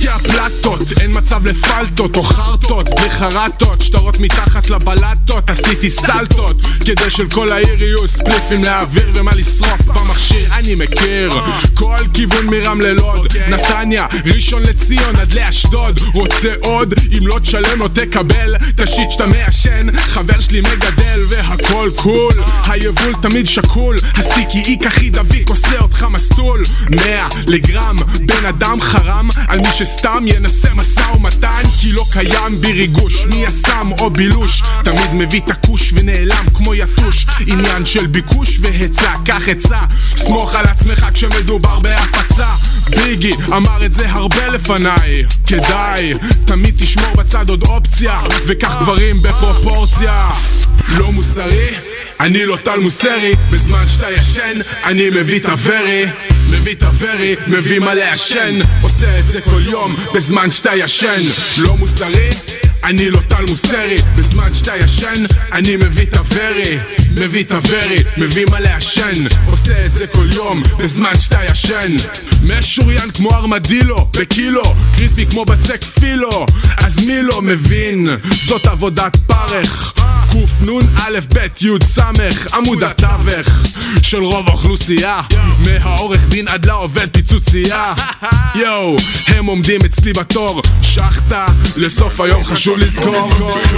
בעסקי הפלטות, אין מצב לפלטות או חרטות, בלי חרטות, שטרות מתחת לבלטות, עשיתי סלטות, כדי של כל העיר יהיו ספליפים להעביר ומה לשרוף במכשיר, אני מכיר, כל כיוון מרמלה לוד, נתניה, ראשון לציון עד לאשדוד, רוצה עוד, אם לא תשלם לא תקבל, תשיט שאתה מעשן, חבר שלי מגדל והכל קול, היבול תמיד שקול, הסטיקי איק הכי דביק עושה אותך מסטול, 100 לגרם, בן אדם חרם על מי שסתם ינסה משא ומתן כי לא קיים בי ריגוש מי הסם או בילוש? תמיד מביא את הכוש ונעלם כמו יתוש. עניין של ביקוש והיצע קח עצה. סמוך על עצמך כשמדובר בהפצה. ביגי אמר את זה הרבה לפניי. כדאי תמיד תשמור בצד עוד אופציה. וקח דברים בפרופורציה. לא מוסרי אני לא טל מוסרי, בזמן שאתה ישן, אני מביא את הוורי מביא את הוורי, מביא מה לעשן עושה את זה כל יום, בזמן שאתה ישן. לא מוסרי, אני לא טל מוסרי בזמן שאתה ישן, אני מביא את הוורי מביא הוורי, מביא מה לעשן עושה את זה כל יום, בזמן שאתה ישן. משוריין כמו ארמדילו, בקילו קריספי כמו בצק פילו. אז מי לא מבין? זאת עבודת פרך. קנ"א ב' י' ס' עמוד התווך של רוב האוכלוסייה. מהעורך דין עד לעובד פיצוצייה. יואו, הם עומדים אצלי בתור. שחטה, לסוף היום חשוב לזכור.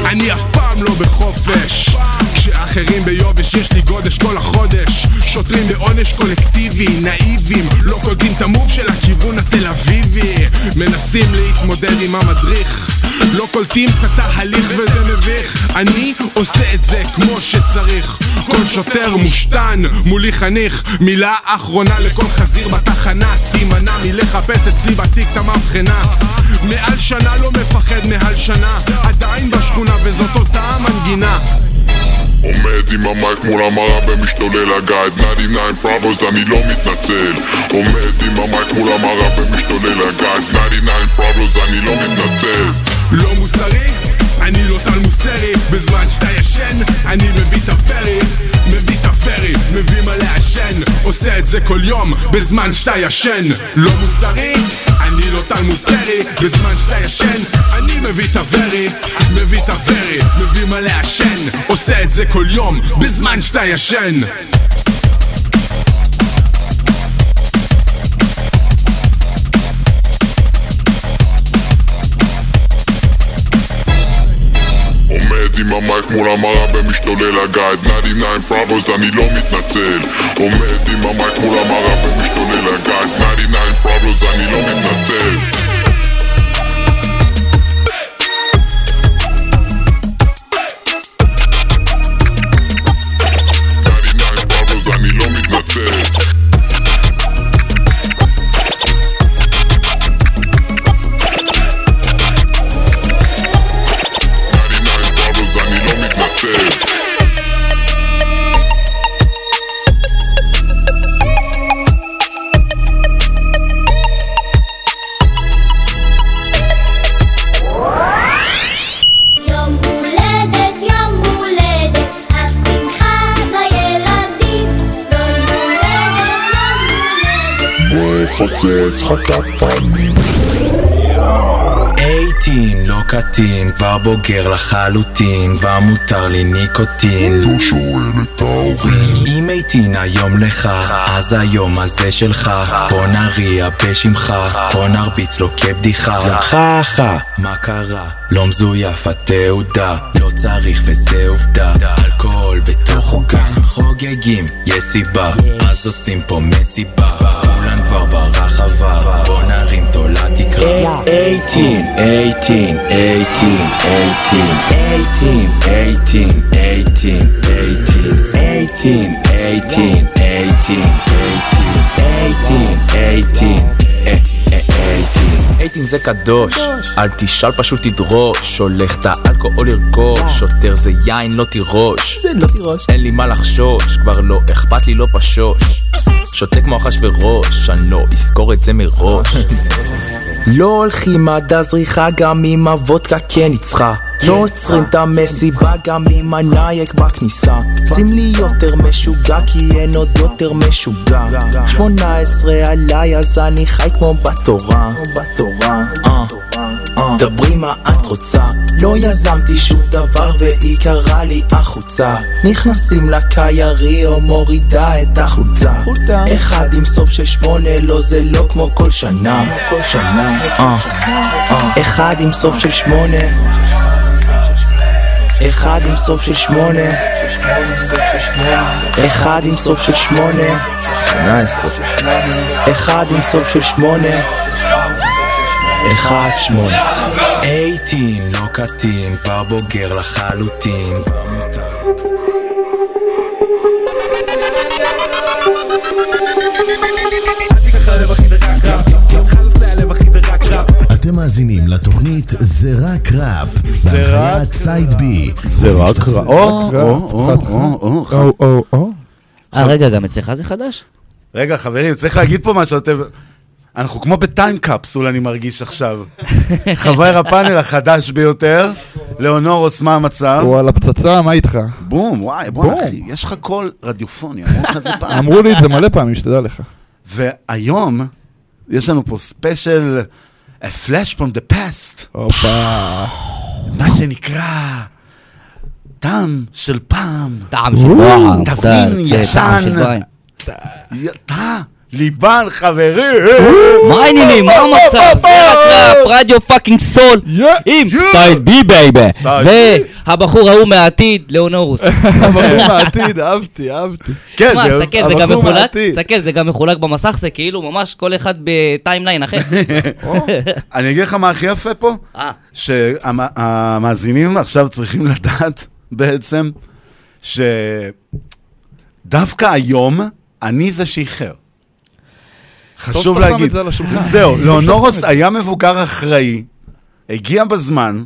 אני אף פעם לא בחופש. כשאחרים ביובש יש לי גודש כל החודש. שוטרים בעונש קולקטיבי, נאיבים לא קולטים את המוב של הכיוון התל אביבי. מנסים להתמודד עם המדריך לא קולטים את התהליך וזה מביך. אני עושה את זה כמו שצריך. כל שוטר מושתן מולי חניך. מילה אחרונה לכל חזיר בתחנה תימנע מלחפש אצלי בתיק את המבחנה. מעל שנה לא מפחד מעל שנה. עדיין בשכונה וזאת אותה המנגינה עומד עם המייק מול המראה ומשתולל הגייד. 99 פראבוז אני לא מתנצל. עומד עם המייק מול המראה ומשתולל הגייד. 99 פראבוז אני לא מתנצל. לא מוסרי? אני לא טל מוסרי בזמן שאתה ישן אני מביא את הפרי מביא את הפרי מביא מה לעשן עושה את זה כל יום בזמן שאתה ישן לא מוסרי? אני לא טל מוסרי בזמן שאתה ישן אני מביא את הוורי מביא את הוורי מביא מה לעשן עושה את זה כל יום בזמן שאתה ישן עם המייק מול המראה ומשתולל הגייד. 99 פראבוז אני לא מתנצל. עומד עם המייק מול המראה ומשתולל הגייד. 99 פראבוז אני לא מתנצל בוא אפוצץ לך את הפנים 18, לא קטין, כבר בוגר לחלוטין, כבר מותר לי ניקוטין. לא שואל את ההורים. אם 18 היום לך, אז היום הזה שלך. בוא נריע בשמך, בוא נרביץ לו כבדיחה. חה חה, מה קרה? לא מזויף התעודה, לא צריך וזה עובדה. אלכוהול בתוך עוגה, חוגגים, יש סיבה, אז עושים פה מסיבה. כולן כבר ברח לחווה בוא נרים תולה תקרא. 18, 18, 18, 18, 18, 18, 18 זה קדוש, אל תשאל פשוט תדרוש, הולך את האלכוהול לרכוש, שוטר זה יין לא תירוש, זה לא תירוש, אין לי מה לחשוש, כבר לא אכפת לי לא פשוש, שותה כמו אחשוורוש, אני לא אזכור את זה מראש. לא הולכים עד הזריחה גם אם הוודקה כן ניצחה. לא עוצרים את המסיבה גם אם הנייק בכניסה. שים לי יותר משוגע כי אין עוד יותר משוגע. שמונה עשרה עליי אז אני חי כמו בתורה דברי מה את רוצה. לא יזמתי שום דבר והיא קראה לי החוצה. נכנסים לקיירי או מורידה את החולצה. אחד עם סוף של שמונה לא זה לא כמו כל שנה. אה, אה, אחד עם סוף של שמונה. אחד עם סוף של שמונה. אחד עם סוף של שמונה. אחד עם סוף של שמונה אחד שמונה 18 לא קטין כבר בוגר לחלוטין אתם מאזינים לתוכנית זה רק ראפ, בהנחיית סייד בי. זה רק ראפ. או, או, או, או, או, או. אה, רגע, גם אצלך זה חדש? רגע, חברים, צריך להגיד פה משהו, אתם... אנחנו כמו ב time capsule, אני מרגיש עכשיו. חבר הפאנל החדש ביותר, לאונורוס, מה המצב? וואלה, פצצה, מה איתך? בום, וואי, בוא אחי, יש לך קול רדיופוני, אמרו לך את זה פעם. אמרו לי את זה מלא פעמים, שתדע לך. והיום, יש לנו פה special, a flash from the past. הופה. מה שנקרא, טעם של פעם. טעם של פעם. תבין, זה טעם ליבן, חברי. מה העניינים? מה המצב? זה רק ראפ, רדיו fucking סול, עם Side B baby, והבחור ההוא מהעתיד, לאונורוס. הבחור מהעתיד, אהבתי, אהבתי. כן, מה, זה- תסתכל, זה גם הבחור מחולק, מהעתיד. תסתכל, זה גם מחולק במסך, זה כאילו ממש כל אחד ב timeline אחר. אני אגיד לך מה הכי יפה פה? אה. שהמאזינים עכשיו צריכים לדעת בעצם שדווקא היום אני זה שאיחר. חשוב שאתה שם להגיד. את זה על השולחן. זהו, טוב לאונורוס. היה מבוגר אחראי, הגיע בזמן,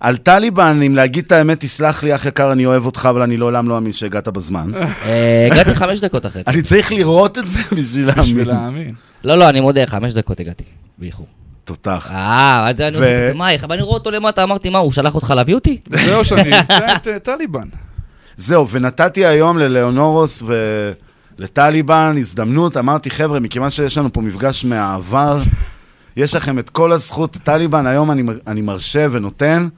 על טליבן, אם להגיד את האמת, תסלח לי, אח יקר, אני אוהב אותך, אבל אני לעולם לא אאמין שהגעת בזמן. אה, הגעתי חמש דקות אחרי. אני צריך לראות את זה בשביל בשביל להאמין. להאמין. לא, לא, אני מודה, חמש דקות הגעתי, באיחור. תותח. אה, אז אני ו- עושה את זה, מה, ואני רואה אותו למטה, אמרתי, מה, הוא שלח אותך להביא אותי? זהו שאני אמצא את אה, טליבן. זהו, ונתתי היום ללאונורוס ולטליבן הזדמנות, אמרתי, חבר'ה, מכיוון שיש לנו פה מפגש מהעבר, יש לכם את כל הזכות, טליבן, היום אני, אני מרשה ונותן,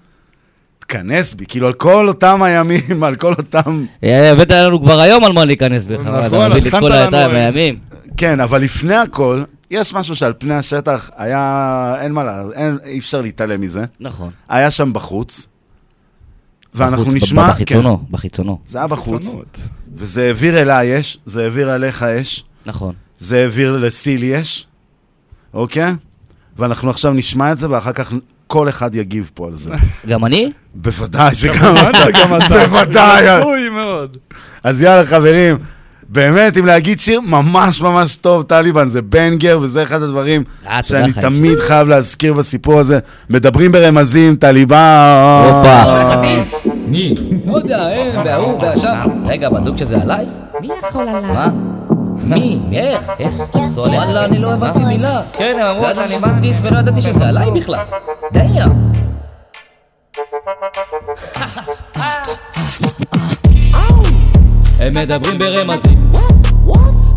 תכנס בי, כאילו על כל אותם הימים, על כל אותם... אה, הבאת לנו כבר היום על מה להיכנס בכלל, אתה נכון, מביא לי את הכנת כל לנו, הידיים הימים. כן, אבל לפני הכל, יש משהו שעל פני השטח היה, אין מה לה, אין, אי אפשר להתעלם מזה. נכון. היה שם בחוץ, ואנחנו בחוץ, נשמע... בחיצונו, כן, בחיצונו. זה היה בחוץ, חיצונות. וזה העביר אליי אש, זה העביר עליך אש. נכון. זה העביר לסילי אש, אוקיי? ואנחנו עכשיו נשמע את זה, ואחר כך כל אחד יגיב פה על זה. גם אני? בוודאי שגם אתה. שגם אתה. בוודאי. רצוי מאוד. אז יאללה, חברים. באמת, אם להגיד שיר ממש ממש טוב, טליבן, זה בנגר, וזה אחד הדברים אה, שאני. תמיד חייב להזכיר בסיפור הזה. מדברים ברמזים, טליבן. מי? לא יודע, הם וההוא והשם. רגע, בדוק שזה עליי? מי יכול עליי? מה? מי? איך? איך? וואלה, אני לא הבנתי מילה. כן, הם אמרו, אני לימדתי ולא ידעתי שזה עליי בכלל. דיה. הם מדברים ברמזים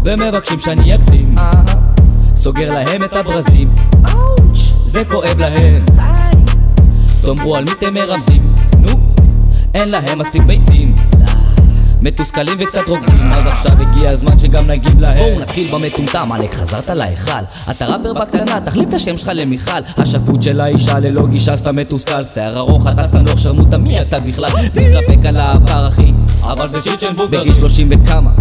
ומבקשים שאני אגזים סוגר להם את הברזים זה כואב להם תאמרו על מי אתם מרמזים אין להם מספיק ביצים. מתוסכלים וקצת רוקדים אז עכשיו הגיע הזמן שגם נגיב להם. בואו נתחיל במטומטם, עלק חזרת להיכל. אתה ראפר בקטנה, תחליף את השם שלך למיכל. השפוט של האישה ללא גישה סתם מתוסכל. שיער ארוך, אתה סתם לא שרמוטה, מי אתה בכלל? מתרפק על העבר אחי. אבל זה שיט של בוגר בגיל שלושים וכמה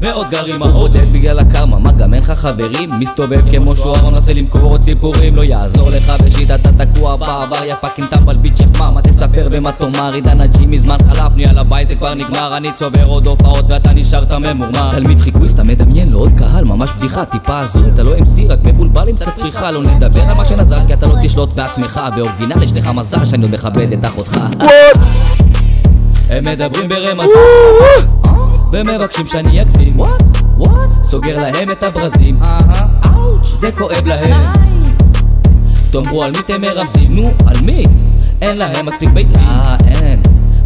ועוד גר עם העודד בגלל הקרמה, מה גם אין לך חברים? מסתובב כמו שוער, מנסה למכור עוד סיפורים, לא יעזור לך בשיטה, אתה תקוע בעבר, יא fucking טמבל ביט שכמה, מה? תספר ומה תאמר, עידן ה G מזמן חלף, יאללה ביי זה כבר נגמר, אני צובר עוד הופעות ואתה נשארת ממורמר. תלמיד חיקוי, סתם מדמיין לו עוד קהל, ממש בדיחה, טיפה הזוי, אתה לא MC, רק מבולבל עם קצת פריחה, לא נדבר על מה שנזל, כי אתה לא תשלוט בעצמך, באורגינל יש לך מזל שאני עוד מכבד את אחותך. הם מדברים ברמז ומבקשים שאני אגזים. סוגר להם את הברזים. זה כואב להם. תאמרו על מי אתם מרמזים. נו על מי? אין להם מספיק ביצים. אה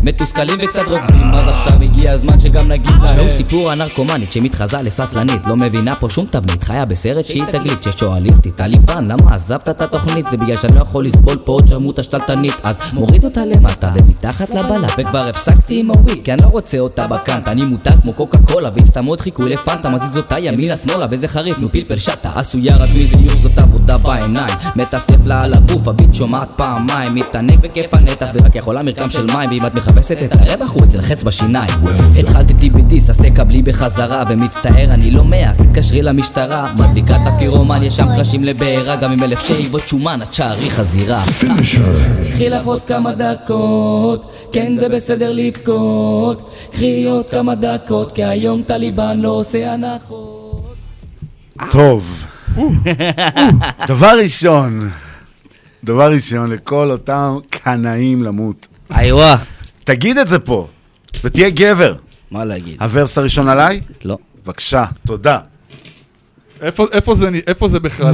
מתוסכלים וקצת רוקדים אז עכשיו הגיע הזמן שגם נגיד להם. תשמעו סיפור הנרקומנית שמתחזה לסטלנית לא מבינה פה שום תבנית חיה בסרט שהיא תגלית ששואלים אותי טליבן למה עזבת את התוכנית? זה בגלל שאני לא יכול לסבול פה עוד שרמוטה שתלטנית אז מוריד אותה למטה ומתחת לבלה וכבר הפסקתי עם הוויד כי אני לא רוצה אותה בקאנט. אני מותג כמו קוקה קולה והיא סתם עוד חיקוי לפנטה מזיז אותה ימינה שמאלה וזה חריף נו פלפל שטה. עשויה רק מזיוף זאת עבודה בעיניים. מטפטף לה על הגוף הביט שומעת פעמיים מתענג בכיף הנתח ורק יכולה מרקם של מים ואם את מחפשת את הרווח הוא אצל חץ בשיניים התחלתי בדיס אז תקבלי בחזרה ומצטער אני לא מאה תתקשרי למשטרה מדליקה את הפירומן יש שם קרשים לבעירה גם עם אלף שאיבות שומן את שערי חזירה קחי לך עוד כמה דקות כן זה בסדר לבכות קחי עוד כמה דקות כי היום טליבן לא עושה הנחות טוב. דבר ראשון, דבר ראשון, לכל אותם קנאים למות. איווה. תגיד את זה פה, ותהיה גבר. מה להגיד? הוורס הראשון עליי? לא. בבקשה, תודה. איפה- זה נ- איפה זה בכלל?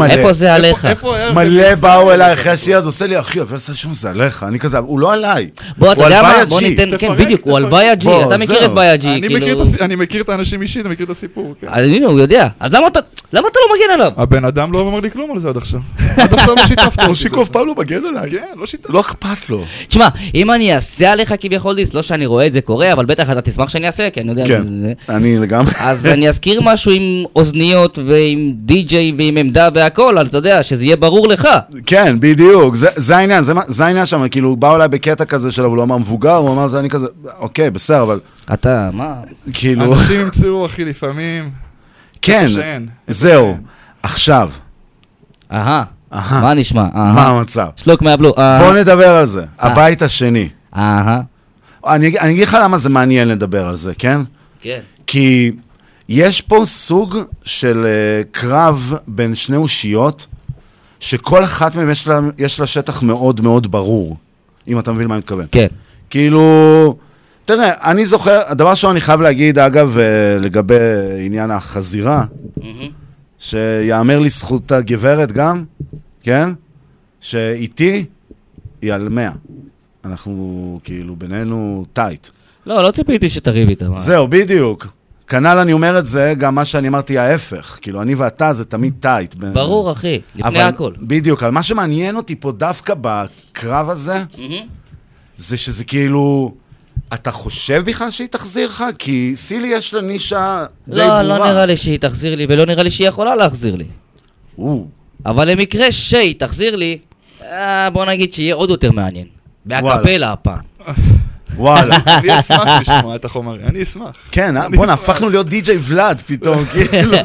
מלא. באו? אליי אחרי השיר, אז עושה לי, אחי, הוורס הראשון זה עליך. אני כזה, הוא לא עליי. בוא, אתה יודע מה? בוא. ניתן, כן, בדיוק, הוא על. בעיה ג'י, אתה מכיר. את בעיה ג'י, אני מכיר כאילו... אני מכיר את האנשים אישית, אני מכיר את הסיפור. כן. אז הנה, הוא יודע. אז למה אתה למה אתה לא מגן עליו? הבן אדם לא אמר לי כלום על זה עד עכשיו. עד עכשיו לא שיתפת אותי. מושיקו אף פעם לא מגן עליי. כן, לא שיתפת. לא אכפת לו. תשמע, אם אני אעשה עליך כביכול דיס, לא שאני רואה את זה קורה, אבל בטח אתה תשמח שאני אעשה, כי אני יודע... כן, אני לגמרי. אז אני אזכיר משהו עם אוזניות ועם די-ג'יי ועם עמדה והכל, אתה יודע, שזה יהיה ברור לך. כן, בדיוק, זה, זה העניין, זה, זה העניין שם, כאילו, באו אליי בקטע כזה שלו, הוא לא אמר מבוגר, הוא אמר זה, אני כזה, אוקיי, בסדר, אבל... אתה, מה? כאילו... אנשים ימצאו, אחי, לפעמים. כן. זהו, עכשיו. אהה, מה נשמע? מה המצב? שלוק מהבלו. אהה. בוא נדבר על זה, אה. הבית השני. אהה. אני אני אגיד לך למה זה מעניין לדבר על זה, כן? כן. כי יש פה סוג של אה, קרב בין שני אושיות, שכל אחת מהן יש לה, יש לה שטח מאוד מאוד ברור, אם אתה מבין מה אני מתכוון. כן. כאילו, תראה, אני זוכר, הדבר ראשון אני חייב להגיד, אגב, אה, לגבי עניין החזירה, שיאמר לזכות הגברת גם, כן? שאיתי היא על 100. אנחנו כאילו בינינו טייט. לא, לא ציפיתי שתריב איתה. זהו, בדיוק. כנ"ל אני אומר את זה, גם מה שאני אמרתי ההפך. כאילו, אני ואתה זה תמיד טייט. ב- ברור, אחי, לפני אבל- הכל. בדיוק, אבל מה שמעניין אותי פה דווקא בקרב הזה, זה שזה כאילו... אתה חושב בכלל שהיא תחזיר לך? כי סילי יש לה נישה די ברורה. לא, לא נראה לי שהיא תחזיר לי, ולא נראה לי שהיא יכולה להחזיר לי. אבל למקרה שהיא תחזיר לי, אה, בוא נגיד שיהיה עוד יותר מעניין. בהקפלה הפעם. וואלה. אני אשמח לשמוע את החומרים, אני אשמח. כן, אה? בואנה. הפכנו להיות די.ג'יי ולאד פתאום, כאילו.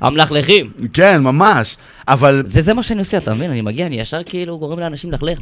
המלכלכים. כן, ממש. אבל... זה זה מה שאני עושה, אתה מבין? אני מגיע, אני ישר כאילו גורם לאנשים ללכלך.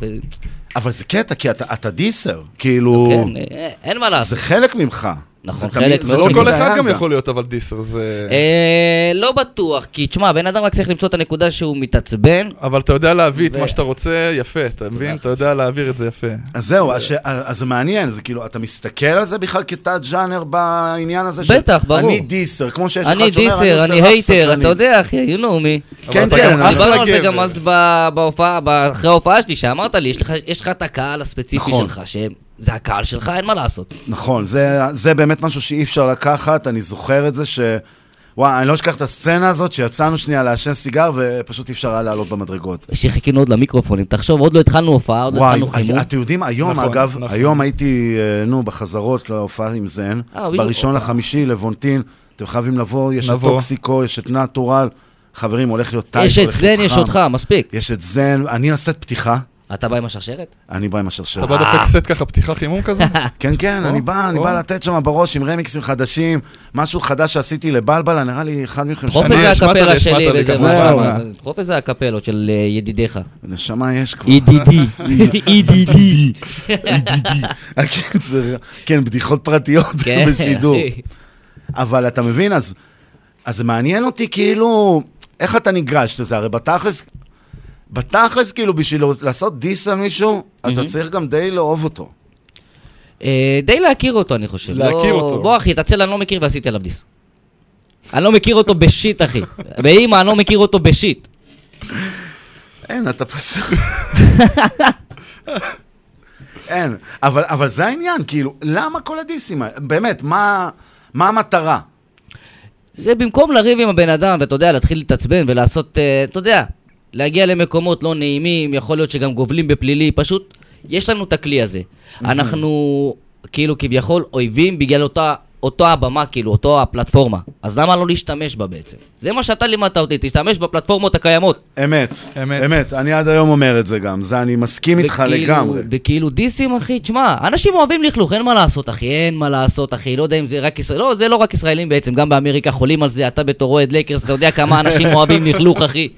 אבל זה קטע, כי אתה, אתה דיסר, כאילו... כן, אה, אין מה לעשות. זה חלק ממך. נכון, זה חלק מאוד לא תמיד כל היה אחד גם. יכול להיות אבל דיסר, זה... אה, לא בטוח, כי תשמע, בן אדם רק צריך למצוא את הנקודה שהוא מתעצבן. אבל אתה יודע להביא את מה שאתה רוצה יפה, אתה מבין? אתה יודע להעביר את זה יפה. אז זהו, אז, זה מעניין, זה כאילו, אתה מסתכל על זה בכלל כתת ז'אנר בעניין הזה? בטח, ברור. אני דיסר, כמו שיש אני אחד שאומר, דיסר, עושה אני הייטר. אתה יודע, אחי, you know me. כן, כן, דיברנו על זה. גם אז ב- בהופעה, ב- אחרי ההופעה שלי, שאמרת לי, יש לך- את הקהל הספציפי נכון. שלך, שזה הקהל שלך, אין מה לעשות. נכון, זה, זה באמת משהו שאי אפשר לקחת, אני זוכר את זה ש... וואי, אני לא אשכח את הסצנה הזאת שיצאנו שנייה לעשן סיגר ופשוט אי אפר היה לעלות במדרגות. שחיכינו עוד למיקרופונים, תחשוב, עוד לא התחלנו הופעה, עוד לא וואי, התחלנו חימום. אתם יודעים, היום נכון, אגב, נכון. היום הייתי, אה, נו, בחזרות להופעה עם זן, אה. בראשון לחמישי, לבונטין, אתם חייבים לבוא, יש את נבוא. טוקסיקו, יש את נטורל, חברים, הולך להיות tight, יש את הולך זן, להיות יש חם. אותך, מספיק. יש את זן, אני נעשה את פתיחה, אתה בא עם השרשרת? אני בא עם השרשרת. אתה בא דופק סט ככה פתיחה חימום כזה? כן, כן, אני בא, אני. בא לתת שם בראש עם רמיקסים חדשים, משהו חדש שעשיתי לבלבלה, נראה לי אחד מכם דחוף שמע. איזה הקפלה שלי דחוף איזה הקפלות של אה, ידידיך. נשמה יש כבר. ידידי, ידידי. ידידי. הקיצר, כן, בדיחות פרטיות כן, בשידור. אבל אתה מבין, אז אז זה מעניין אותי כאילו, איך אתה ניגש לזה? הרי בתכלס, בתכלס כאילו בשביל לעשות דיס על מישהו, אתה מהמם. צריך גם די לאהוב אותו. אה, די להכיר אותו, אני חושב. להכיר לא- אותו. בוא, אחי, תצל, אני לא מכיר ועשיתי עליו דיס. אני לא מכיר אותו בשיט, אחי. באמא, אני לא מכיר אותו בשיט. אין, אתה פשוט... אין, אבל, אבל זה העניין, כאילו, למה כל הדיסים האלה? באמת, מה, מה המטרה? זה במקום לריב עם הבן אדם, ואתה יודע, להתחיל להתעצבן ולעשות, אה, אתה יודע, להגיע למקומות לא נעימים, יכול להיות שגם גובלים בפלילי, פשוט, יש לנו את הכלי הזה. אנחנו, כאילו, כביכול, אויבים בגלל אותה, אותו הבמה, כאילו, אותו הפלטפורמה. אז למה לא להשתמש בה בעצם? זה מה שאתה לימדת אותי, תשתמש בפלטפורמות הקיימות. אמת, אמת, אמת, אני עד היום אומר את זה גם, זה אני מסכים איתך לגמרי. וכאילו דיסים, אחי, תשמע, אנשים אוהבים לכלוך, אין מה לעשות, אחי, אין מה לעשות, אחי, לא יודע אם זה רק ישראל, לא, זה לא רק ישראלים בעצם, גם באמריקה חולים על זה, אתה בתור אוהד לייקרס, אתה יודע כמה אנשים אוהבים לכלוך, אחי.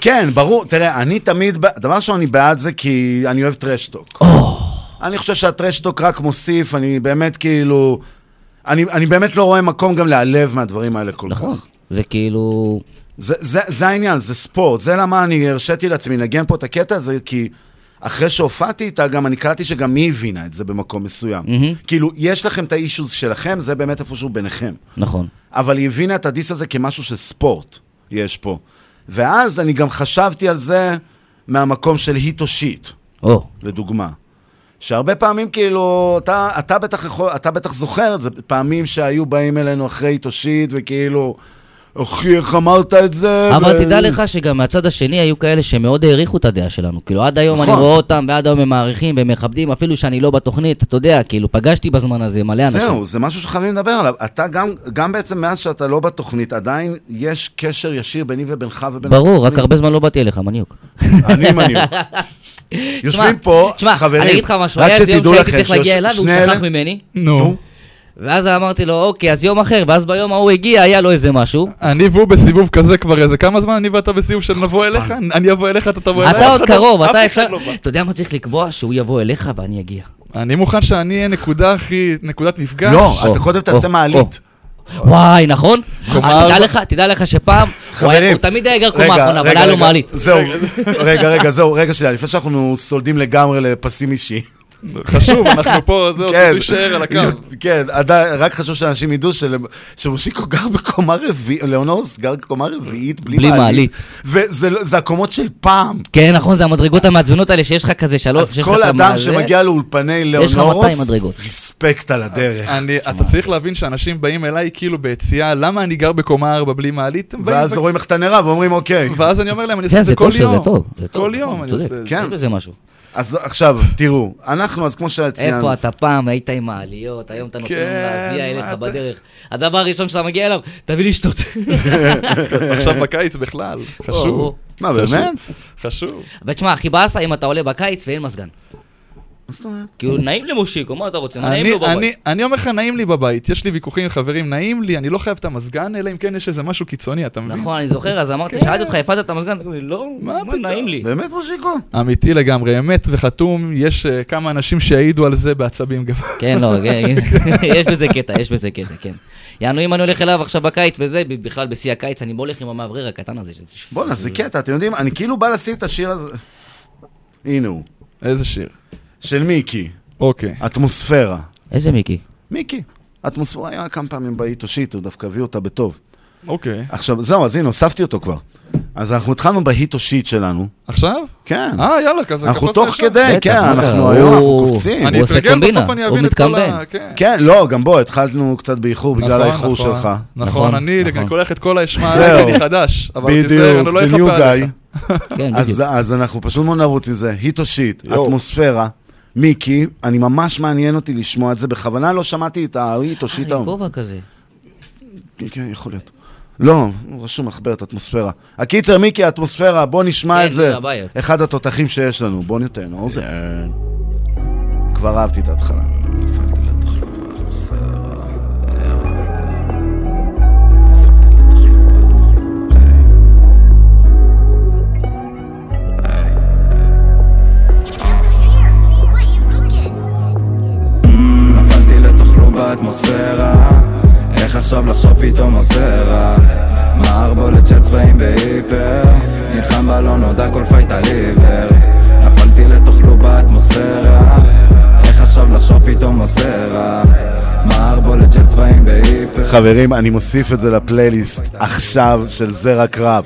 כן, ברור, תראה, אני תמיד, דבר ראשון, אני בעד זה כי אני אוהב טרשטוק. אני חושב שהטרשטוק רק מוסיף, אני באמת כאילו... אני, אני באמת לא רואה מקום גם להיעלב מהדברים האלה כל נכון. כך. זה כאילו... זה, זה, זה העניין, זה ספורט. זה למה אני הרשיתי לעצמי לנגן פה את הקטע הזה, כי אחרי שהופעתי איתה, גם אני קלטתי שגם היא הבינה את זה במקום מסוים. מהמם. כאילו, יש לכם את האישוז שלכם, זה באמת איפשהו ביניכם. נכון. אבל היא הבינה את הדיס הזה כמשהו של ספורט, יש פה. ואז אני גם חשבתי על זה מהמקום של היט או שיט, או. לדוגמה. שהרבה פעמים כאילו, אתה, אתה, בטח יכול, אתה בטח זוכר את זה, פעמים שהיו באים אלינו אחרי היט או שיט, וכאילו, אחי, איך אמרת את זה? אבל ו- תדע לך שגם מהצד השני היו כאלה שמאוד העריכו את הדעה שלנו. כאילו, עד היום אני נכון. רואה אותם, ועד היום הם מעריכים ומכבדים, אפילו שאני לא בתוכנית, אתה יודע, כאילו, פגשתי בזמן הזה מלא אנשים. זהו, זה משהו שחייבים לדבר עליו. אתה גם, גם בעצם מאז שאתה לא בתוכנית, עדיין יש קשר ישיר ביני ובינך ובין ברור, רק התוכנית. הרבה זמן לא באתי אליך, מניוק. אני מניוק. יושבים פה, תשמע, חברים, אני רק שתדעו לכם שני אלה-. ואז אמרתי לו, אוקיי, אז יום אחר, ואז ביום ההוא הגיע, היה לו איזה משהו. אני והוא בסיבוב כזה כבר איזה כמה זמן אני ואתה בסיבוב של נבוא אליך? אני אבוא אליך, אתה תבוא אליי? אתה עוד לא- קרוב, אתה אפשר... לא. אתה יודע מה צריך לקבוע? שהוא יבוא אליך ואני אגיע. אני מוכן שאני אהיה נקודה הכי, נקודת מפגש. לא, אתה קודם תעשה מעלית. וואי, נכון? תדע. לך, תדע לך שפעם, חברים, הוא תמיד היה גר קומה רגע, האחרונה, אבל היה לו מעלית. זהו, רגע, רגע, זהו, רגע שנייה, לפני שאנחנו סולדים לגמרי לפסים אישיים. חשוב, אנחנו פה, זהו, כן, צריך להישאר על הקו. כן, רק חשוב שאנשים ידעו שמושיקו גר בקומה רביעית, ליאונוס גר בקומה רביעית בלי מעלית. וזה לא- זה הקומות של פעם. כן, נכון, זה המדרגות המעצבנות האלה שיש לך כזה שלוש, אז שיש לך כל את אדם המעלה. שמגיע לאולפני יש לך ליאונורוס, 200 מדרגות. ריספקט על הדרך. אני, אתה צריך להבין שאנשים באים אליי כאילו ביציאה, למה אני גר בקומה 4 בלי מעלית? ואז רואים איך אתה נראה ואומרים אוקיי. ואז אני אומר להם, אני עושה כן, את זה כל יום. זה טוב. זה טוב, כל יום אני. עושה את זה. כן. אז עכשיו, תראו, אנחנו, אז כמו שציינו, איפה אתה פעם היית עם מעליות, היום אתה נותן לנו כן, להזיע אליך בדרך. הדבר הראשון שאתה מגיע אליו, תביא לי שטות. עכשיו בקיץ בכלל. חשוב. מה. באמת? חשוב. ותשמע, הכי באסה אם אתה עולה בקיץ ואין מזגן. מה זאת אומרת? כאילו, נעים למושיקו, מה אתה רוצה? נעים אני, לו אני, בבית. אני אומר לך, נעים לי בבית, יש לי ויכוחים עם חברים, נעים לי, אני לא חייב את המזגן, אלא אם כן יש איזה משהו קיצוני, אתה מבין? נכון, אני זוכר, אז אמרתי, כן. שאלתי אותך, הפעלת את המזגן? לא, מה נעים לי. באמת מושיקו? אמיתי לגמרי, אמת וחתום, יש אה, כמה אנשים שיעידו על זה בעצבים גם. כן, לא, כן, יש בזה קטע, יש בזה קטע, כן. יענו, אם אני הולך אליו עכשיו בקיץ וזה, בכלל בשיא הקיץ, אני הולך עם המאוורר הקטן הזה. בואנה, זה קטע, אתם יודעים, אני כאילו בא לשים את השיר הזה... הנה הוא. איזה שיר? של מיקי. אוקיי. אטמוספירה. איזה מיקי? מיקי. אטמוספירה היה כמה פעמים באית הושיט, הוא דווקא הביא אותה בטוב. אוקיי. עכשיו, זהו, אז הנה, הוספתי אותו כבר. אז אנחנו התחלנו בהיט או שיט שלנו. עכשיו? כן. אה, יאללה, כזה אנחנו תוך. כדי, בטח, כן, אנחנו? היום, אנחנו קופצים. אני הוא עושה אתרגל קומבינה, בסוף, אני הוא אבין את כל מתקמבן. ה... כן. כן, לא, גם בוא, התחלנו קצת באיחור בגלל נכון, האיחור נכון. שלך. נכון, נכון, אני נכון. קולח את כל האשמה אני חדש. אבל תיזהר, בדיוק, אני לא the אכפה new עליך. guy. כן, אז, אנחנו פשוט מאוד נרוץ עם זה, היט או שיט. אטמוספירה, מיקי, אני ממש מעניין אותי לשמוע את זה, בכוונה לא שמעתי את ההיט או שיט אה, עם היום. כובע כזה. כן, כן, יכול להיות. לא, רשום מחברת אטמוספירה. הקיצר, מיקי, אטמוספירה, בוא נשמע כן, את זה. אחד התותחים שיש לנו. בוא ניתן, אוזן. כבר אהבתי את ההתחלה. באטמוספירה? איך עכשיו לחשוב פתאום עושה רע מערבולת של צבעים בהיפר נלחם בלא נודע כל פייט על עיוור. נפלתי לתוך כלום באטמוספירה איך עכשיו לחשוב פתאום עושה רע מערבולת של צבעים בהיפר. חברים, אני מוסיף את זה לפלייליסט עכשיו של זה רק ראפ.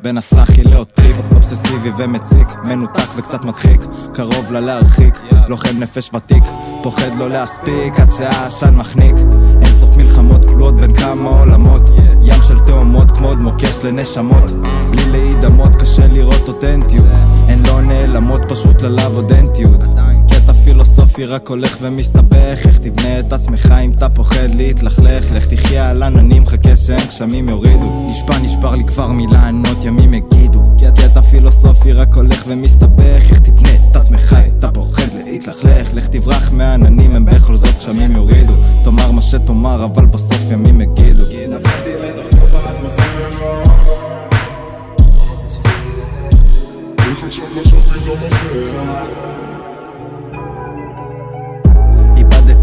בין הסאחי לאוטיק אובססיבי ומציק מנותק וקצת מדחיק קרוב לה להרחיק לוחם נפש ותיק פוחד לא להספיק עד שהעשן מחניק. אין סוף מלחמות כלואות בין כמה עולמות ים של תאומות כמו עוד מוקש לנשמות. בלי להידמות קשה לראות אותנטיות הן לא נעלמות פשוט ללאו אודנטיות קטע פילוסופי רק הולך ומסתבך. איך תבנה את עצמך אם אתה פוחד להתלכלך? לך תחיה על עננים חכה שהם גשמים יורידו. נשבע נשבר לי כבר מלענות ימים יגידו. כי הקטע פילוסופי רק הולך ומסתבך. איך תבנה את עצמך אם אתה פוחד להתלכלך? לך תברח מהעננים הם בכל זאת גשמים יורידו. תאמר מה שתאמר אבל בסוף ימים יגידו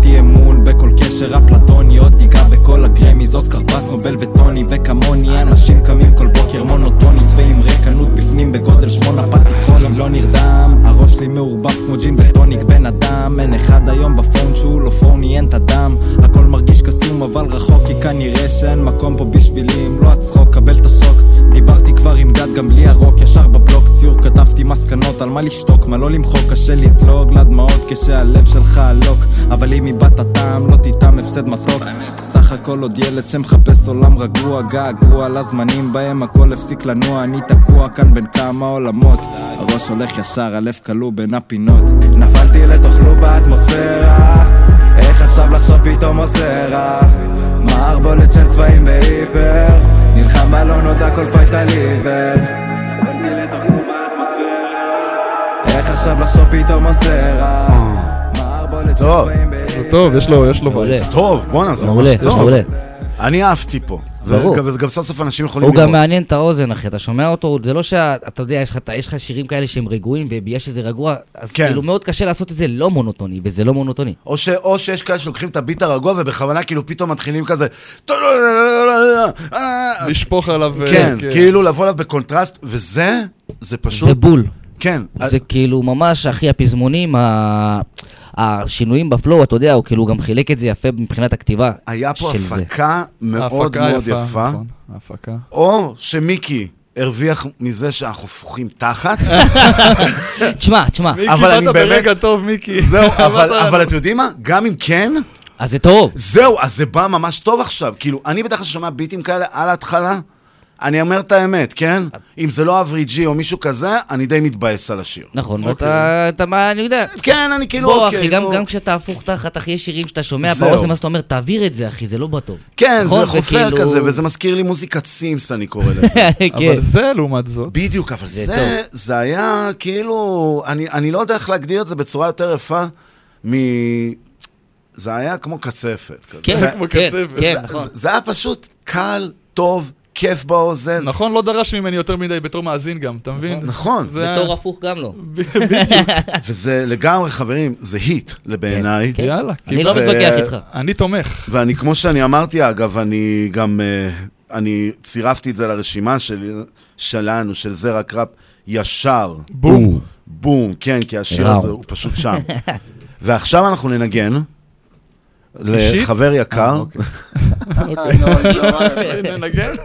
איבדתי אמון בכל קשר אפלטוני עוד גיגה בכל הגרמיז אוסקר פרס נובל וטוני וכמוני אנשים קמים כל בוקר מונוטונית ועם ריקנות בפנים בגודל שמונה פטיפונים. לא נרדם הראש שלי מעורבב כמו ג'ין וטוניק בן אדם אין אחד היום בפון שהוא לא פוני אין את הדם. הכל מרגיש קסום אבל רחוק כי כנראה שאין מקום פה בשבילי אם לא הצחוק קבל את השוק. דיברתי כבר עם גד גם בלי הרוק ישר בבלוק ציור כתבתי מסקנות על מה לשתוק מה לא למחוק קשה לזלוג לדמעות כשהלב שלך עלוק. אבל אם איבדת טעם לא תטעם הפסד מתוק סך הכל עוד ילד שמחפש עולם רגוע געגוע לזמנים בהם הכל הפסיק לנוע. אני תקוע כאן בין כמה עולמות. הראש הולך ישר הלב כלוא בין הפינות. נפלתי לתוך לופ באטמוספירה איך עכשיו לחשוב פתאום עושה רע מערבולת של צבעים בהיפר? נלחם בלא נודע כל פייט על עיוור איך עכשיו לחשוב פתאום עושה רע מערבולת של. צבעים זה טוב, יש לו, יש לו וייב. טוב, בואנה, זה ממש טוב. מעולה. אני אהבתי פה. ברור. וגם- סוף סוף אנשים יכולים הוא לראות. גם מעניין את האוזן, אחי, אתה שומע אותו, זה לא שאתה יודע, יש לך- שירים כאלה שהם רגועים, ויש איזה רגוע, אז כן. כאילו מאוד קשה לעשות את זה לא מונוטוני, וזה לא מונוטוני. או, ש, או שיש כאלה שלוקחים את הביט הרגוע ובכוונה כאילו פתאום מתחילים כזה... לשפוך עליו... אה, כן, כאילו לבוא אליו בקונטרסט, וזה, זה פשוט... זה בול. כן. זה כאילו ממש, אחי, הפזמונים, השינויים ב flow, אתה יודע, הוא כאילו גם חילק את זה יפה מבחינת הכתיבה היה פה של זה. הפקה מאוד ההפקה מאוד יפה, יפה. נכון, ההפקה. או שמיקי הרוויח מזה שאנחנו הפוכים תחת. תשמע, תשמע. מיקי, אבל אני באת באמת... ברגע טוב, מיקי. זהו, אבל, באת- אבל אתם יודעים מה? גם אם כן... אז זה טוב. זהו, אז זה בא ממש טוב עכשיו. כאילו, אני בדרך כלל שומע ביטים כאלה על ההתחלה, אני אומר את האמת, כן? אם זה לא אברי ג'י או מישהו כזה, אני די מתבאס על השיר. נכון, ואתה, אתה, מה, אני יודע. כן, אני כאילו, בוא, אוקיי, אחי, גם, כשאתה הפוך תחת, אחי, יש שירים שאתה שומע. באוזן, אז אתה אומר, תעביר את זה, אחי, זה לא בטוב. כן, נכון? זה חופר וכאילו- כזה, וזה מזכיר לי מוזיקת סימס, אני קורא לזה. כן. אבל זה, לעומת זאת... בדיוק, אבל זה זה, זה היה כאילו, אני, אני לא יודע איך להגדיר את זה בצורה יותר יפה מ... זה היה כמו קצפת. כן, כמו כן, קצפת. כן, זה- נכון. זה היה פשוט קל, טוב, כיף באוזן. נכון, לא דרש ממני יותר מדי בתור מאזין גם, אתה מבין? נכון. זה היה- בתור הפוך גם לא. וזה לגמרי, חברים, זה היט לבעיניי. כן. יאללה, אני לא מתווכח איתך. אני תומך. ואני, כמו שאני אמרתי, אגב, אני גם, אה, אני צירפתי את זה לרשימה של, שלנו, של זרע קראפ, ישר. בום. בום, כן, כי השיר. הזה הוא פשוט שם. ועכשיו אנחנו ננגן? לחבר יקר. אה, אוקיי. אוקיי. ננגן?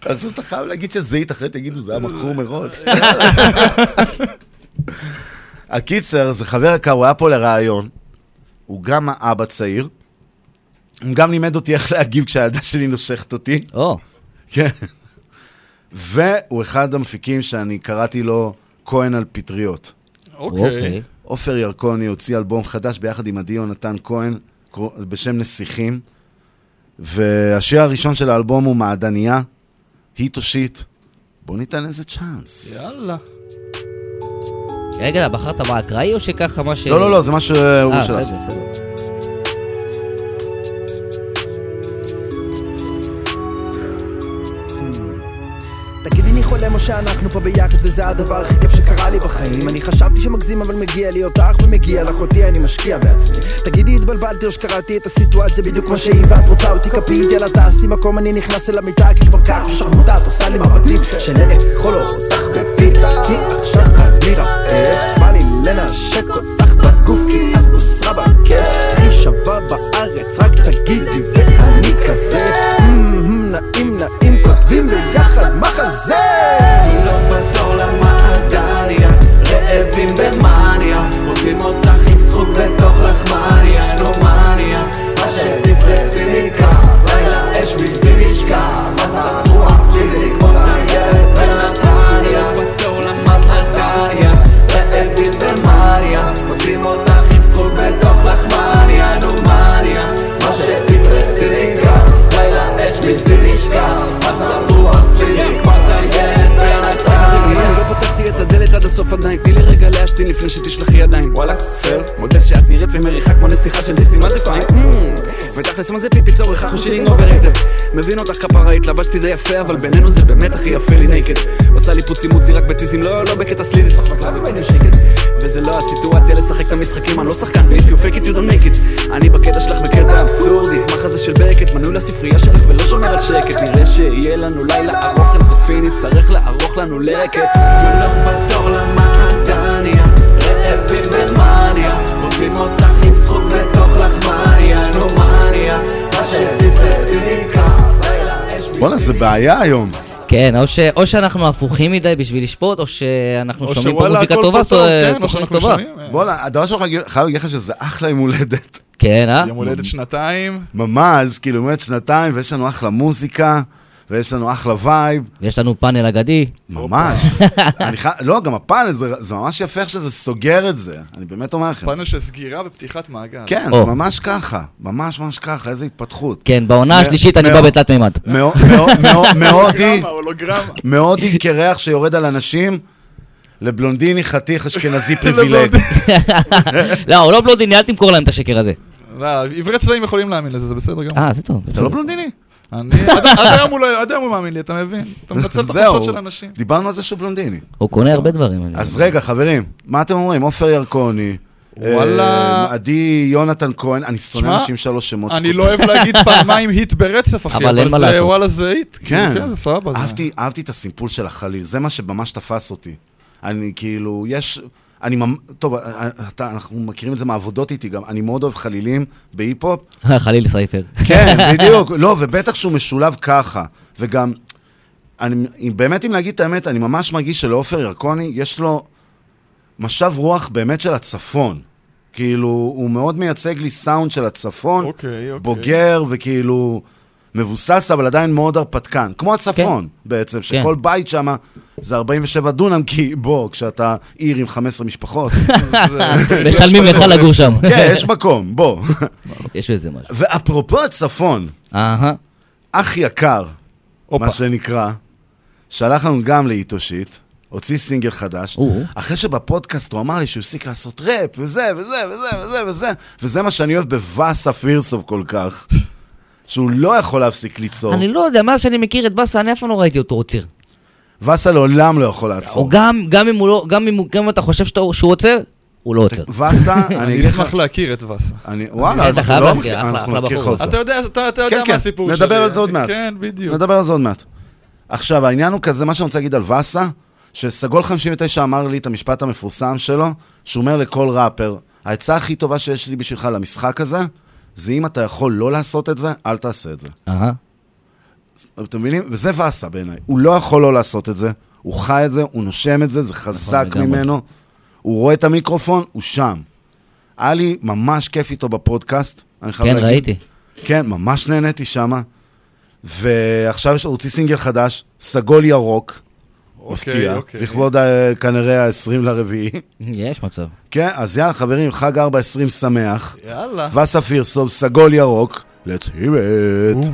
עכשיו אתה חייב להגיד שזהית, אחרת יגידו, זה היה מכור מראש. הקיצר, זה חבר יקר, הוא היה פה לראיון, הוא גם האבא צעיר, הוא גם לימד אותי איך להגיב כשהילדה שלי נושכת אותי. או. כן. והוא אחד המפיקים שאני קראתי לו כהן על פטריות. אוקיי. עופר ירקוני הוציא אלבום חדש ביחד עם עדי יונתן כהן בשם נסיכים. והשיר הראשון של האלבום הוא מעדניה, היט או שיט. בוא ניתן לזה צ'אנס. יאללה. רגע, בחרת מה אקראי או שככה מה ש... לא, לא, לא, זה מה שהוא אה, שאנחנו פה ביחד וזה הדבר הכי כיף שקרה לי בחיים. אני חשבתי שמגזים אבל מגיע לי אותך ומגיע לך אותי אני משקיע בעצמי. תגידי התבלבלתי או שקראתי את הסיטואציה בדיוק כמו שהיא ואת רוצה אותי כפית. יאללה תעשי מקום אני נכנס אל המיטה כי כבר כך שרמוטה את עושה לי מבטים. שנאכול אותך בפיתה כי עכשיו אני רעב בא לי לנשק אותך בגוף כי הסוף עדיין תני לי רגע להשתין לפני שתשלחי ידיים. וואלה, פייר, מודה שאת נראית ומריחה כמו נסיכה של דיסני, מה זה fine? Hmm, ותכלס מה זה פיפי צורך? אחו שלי overrated מבין אותך כפרה התלבשתי די יפה אבל בינינו זה באמת הכי יפה לי naked עושה לי פוצי מוצי רק בטיזים לא לא בקטע sleazy בקלאבים היינו שקט וזה לא הסיטואציה לשחק את המשחקים אני לא שחקן ו-if you fake it you don't make it. אני בקטע שלך בקטע אבסורדי. מחזה של ברקת מנוי לספרייה שלך ולא שומר על שקט. נראה שיהיה לנו לילה ארוך אינסופי נצטרך לערוך לנו לקט. סגולות בתור למעדניה, רעבים במאניה, רוצים אותך עם זכות בתוך לחמניה, נו מניה, מה לילה אש בואנה, זה בעיה היום. כן, או, ש... או שאנחנו הפוכים מדי בשביל לשפוט, או שאנחנו או שומעים פה שוואלה, מוזיקה הכל טובה, פה טוב, so- כן, או שאנחנו טובה. שומעים, בואנה, הדבר שלך חייב להגיד לך שזה אחלה יום הולדת. כן, אה? יום הולדת שנתיים. ממש, כאילו, יום הולדת שנתיים, ויש לנו אחלה מוזיקה, ויש לנו אחלה וייב. יש לנו פאנל אגדי. ממש. אני חי... לא, גם הפאנל, זה, זה ממש יפה איך שזה סוגר את זה. אני באמת אומר לכם. פאנל של סגירה ופתיחת מעגל. כן, או. זה ממש ככה. ממש ממש ככה, איזה התפתחות. כן, בעונה מא- השלישית אני בא בתלת מימד. מאוד- מאוד- מאוד- מאוד היא, הולוגרמה, הולוגרמה. מאוד היא קרח שיורד על אנשים, לבלונדיני חתיך אשכנזי פריבילג. לא, הוא לא בלונדיני, אל תמכור להם את השקר הזה. לא, עברי צבעים יכולים להאמין לזה, זה בסדר גמור. אה, זה טוב. אתה לא בלונדיני? אני, עד עד היום הוא לא- עד היום הוא מאמין לי, אתה מבין? אתה מנצל את החולשות של אנשים. דיברנו על זה שהוא בלונדיני. הוא קונה הרבה דברים. אז רגע, חברים, מה אתם אומרים? עופר ירקוני. וואלה. אה, עדי יונתן כהן, אני שונא אנשים שלוש שמות. אני. לא אוהב להגיד פעמיים היט ברצף, אחי, אבל אין מה זה לעשות. וואלה זה היט. כן, כן, זה סבבה. אהבתי את הסימפול של החליל, זה מה שממש תפס אותי. אני כאילו, יש, אני, ממ- טוב, אה, אתה, אנחנו מכירים את זה מהעבודות איתי גם, אני מאוד אוהב חלילים בהיפ-הופ. גליל סייפר. כן, בדיוק, לא, ובטח שהוא משולב ככה, וגם, אני, אם- באמת אם להגיד את האמת, אני ממש מרגיש שלעופר ירקוני יש לו משב רוח באמת של הצפון. כאילו, הוא מאוד מייצג לי סאונד של הצפון, אוקיי, אוקיי. בוגר וכאילו מבוסס, אבל עדיין מאוד הרפתקן. כמו הצפון בעצם, שכל בית שם זה 47 דונם, כי בוא, כשאתה עיר עם 15 משפחות. משלמים לך לגור שם. כן, יש מקום, בוא. יש בזה משהו. ואפרופו הצפון, אהה. אח יקר. מה שנקרא, שלח לנו גם לאיטושית, הוציא סינגל חדש, אחרי שבפודקאסט הוא אמר לי שהוא הפסיק לעשות ראפ, וזה, וזה, וזה, וזה, וזה, וזה מה שאני אוהב בוואסה פירסוב כל כך, שהוא לא יכול להפסיק ליצור. אני לא יודע, מאז שאני מכיר את באסה, אני אף פעם לא ראיתי אותו עוצר. ואסה לעולם לא יכול לעצור. או גם, גם אם הוא לא, גם אם גם אם אתה חושב שאתה- שהוא עוצר, הוא לא עוצר. ואסה, אני אני אגיד לך... אשמח להכיר את וסה. אני, וואלה, אתה אנחנו חייב לא להכיר, מכיר- אחלה- אנחנו נכיר. אותו. אתה יודע, אתה אתה יודע כן, מה כן, הסיפור שלי. נדבר על זה עוד מעט. כן, בדיוק. נדבר על זה עוד מעט. עכשיו, העניין הוא כזה, מה שאני רוצה להגיד על ואסה, שסגול 59 אמר לי את המשפט המפורסם שלו, שהוא אומר לכל ראפר, העצה הכי טובה שיש לי בשבילך למשחק הזה, זה אם אתה יכול לא לעשות את זה, אל תעשה את זה. אהה. אתם מבינים? וזה ואסה בעיניי. הוא לא יכול לא לעשות את זה, הוא חי את זה, הוא נושם את זה, זה חזק לגמרי. ממנו. הוא רואה את המיקרופון, הוא שם. היה לי ממש כיף איתו בפודקאסט, אני חייב כן, להגיד. ראיתי. כן, ממש נהניתי שמה. ועכשיו יש- הוציא סינגל חדש, סגול ירוק. אוקיי, מפתיע, אוקיי. לכבוד אה, כנראה ה-20 לרביעי. יש מצב. כן, אז יאללה חברים, חג 4-20 שמח. יאללה. וסה פירסוב, סגול ירוק, let's hear it. ירוק,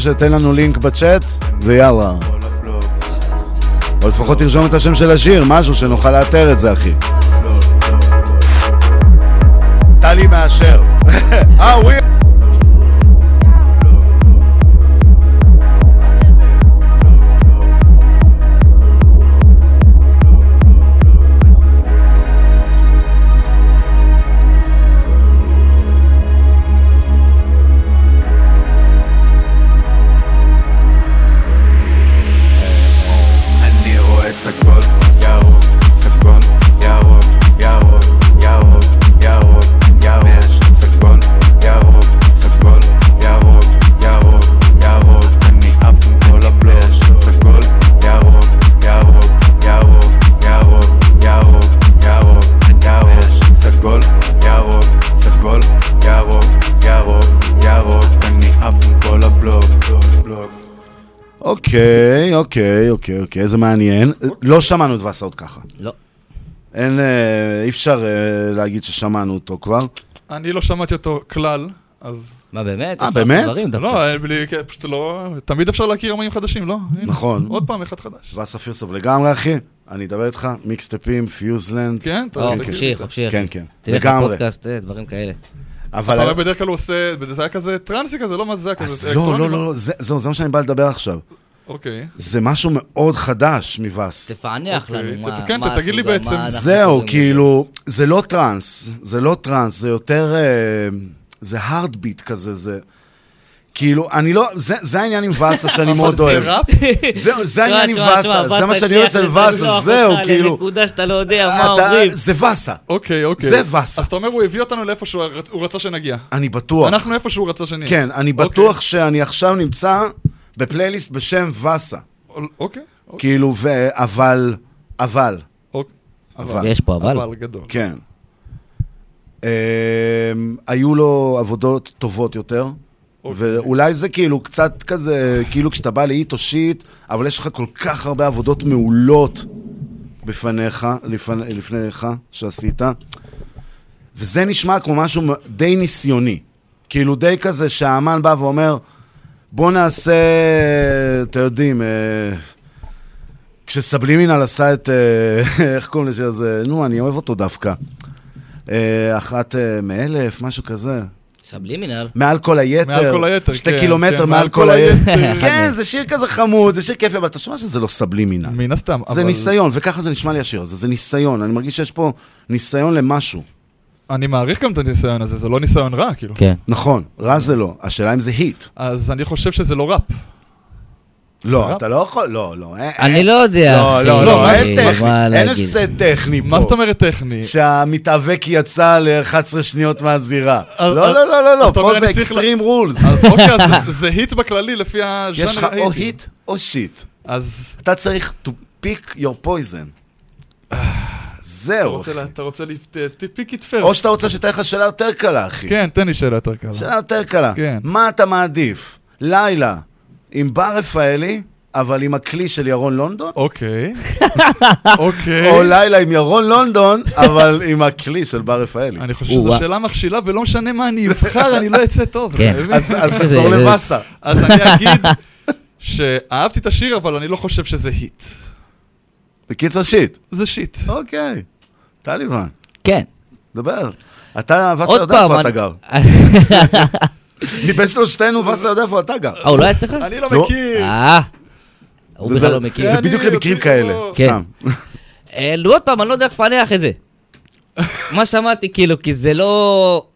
משה, תן לנו לינק בצ'אט, ויאללה. או לפחות תרשום את השם של השיר, משהו שנוכל לאתר את זה, אחי. טלי מאשר. אה, ווי... אוקיי, אוקיי, אוקיי, אוקיי, זה מעניין. לא שמענו את וסה עוד ככה. לא. אין, אה, אי אפשר אה, להגיד ששמענו אותו כבר. אני לא שמעתי אותו כלל, אז... מה, באמת? אה, באמת? לא, אה, בלי, כן, פשוט לא... תמיד אפשר להכיר אמנים חדשים, לא? נכון. עוד פעם אחד חדש. וסה פירסוב לגמרי, אחי. אני אדבר איתך, מיקסטייפים, פיוזלנד. כן, אתה- או, תגיד חופשי. חופשי. כן. כן, תלך לגמרי. לפודקאסט, אה, דברים כאלה. אבל... אתה רואה בדרך כלל הוא עושה, זה היה כזה טרנסי כזה, לא מה זה היה אז כזה לא, אלקטרוני, לא, לא, זה- זהו, זה מה שאני בא לדבר עכשיו. אוקיי. זה משהו מאוד חדש מווס. תפענח אוקיי, לנו מה כן, מה תגיד לי בעצם- זהו, כאילו, זה לא טראנס, זה לא טראנס, זה יותר... אה, זה הארדביט כזה, זה... כאילו, אני לא... זה זה העניין עם וסה שאני מאוד זה אוהב. זהו, זה העניין עם וסה, זה מה שאני אוהב אצל לשלוח זהו, כאילו... לנקודה שאתה לא יודע מה אומרים. זה וסה. אוקיי, אוקיי. זה וסה. אז אתה אומר, הוא הביא אותנו לאיפה שהוא רצ- הוא רצה שנגיע. אני בטוח. אנחנו איפה שהוא רצה שנהיה. כן, אני אוקיי. בטוח שאני עכשיו נמצא בפלייליסט בשם וסה. אוקיי. כאילו, ו... אבל... אבל. אוקיי. אבל. יש פה אבל. אבל גדול. כן. אמ, היו לו עבודות טובות יותר, אוקיי. ואולי זה כאילו קצת כזה, כאילו כשאתה בא לאיט או שיט, אבל יש לך כל כך הרבה עבודות מעולות בפניך, לפני, לפניך, שעשית, וזה נשמע כמו משהו די ניסיוני. כאילו די כזה שהאמן בא ואומר, בוא נעשה, אתם יודעים, אה, כשסבלימינל עשה את, אה, איך קוראים לשיר הזה? נו, אני אוהב אותו דווקא. אה, אחת מאלף, משהו כזה. סבלימינל. מעל כל היתר. מעל כל היתר, שתי כן, קילומטר כן, מעל כל היתר. כן, זה שיר כזה חמוד, זה שיר כיפי, אבל אתה שומע שזה לא סבלימינל. מן הסתם, זה ניסיון, וככה זה נשמע לי השיר הזה, זה ניסיון. אני מרגיש שיש פה ניסיון למשהו. אני מעריך גם את הניסיון הזה, זה לא ניסיון רע, כאילו. כן. נכון, רע זה לא. השאלה אם זה היט. אז אני חושב שזה לא ראפ. לא, אתה לא יכול, לא, לא. אין- אני אין- לא יודע, לא, אחי, לא, לא, אין טכני, מה אין. הפסד טכני פה. מה זאת אומרת טכני? שהמתאבק יצא ל-11 שניות מהזירה. אז- לא, לא, לא, לא, לא, אז אתה אומר, פה זה אני אקסטרים רולס. אוקיי, אז זה- היט בכללי לפי הז'אנר יש לך או. היט או שיט. אז אתה צריך to pick your poison. זהו. אתה רוצה פיק איט פרסט. או שאתה רוצה שתהיה לך שאלה יותר קלה, אחי. כן, תן לי שאלה יותר קלה. שאלה יותר קלה. כן. מה אתה מעדיף? לילה עם בר רפאלי, אבל עם הכלי של ירון לונדון? אוקיי. אוקיי. או לילה עם ירון לונדון, אבל עם הכלי של בר רפאלי. אני חושב שזו שאלה מכשילה, ולא משנה מה אני אבחר, אני לא אצא טוב. כן. אז- תחזור לבאסה. אז אני אגיד שאהבתי את השיר, אבל אני לא חושב שזה היט. בקיצר שיט. זה שיט. אוקיי. טליבן. כן, כן. דבר. אתה, וסר יודע איפה אתה גר. מבין שלושתנו, וסר יודע איפה אתה גר. אה, הוא לא היה אצלך? אני לא לא. מכיר. אה, הוא בכלל לא מכיר. זה בדיוק למקרים כאלה, כן. סתם. אה, נו, עוד פעם, אני לא יודע איך לפענח את זה. מה שמעתי, כאילו, כי זה לא...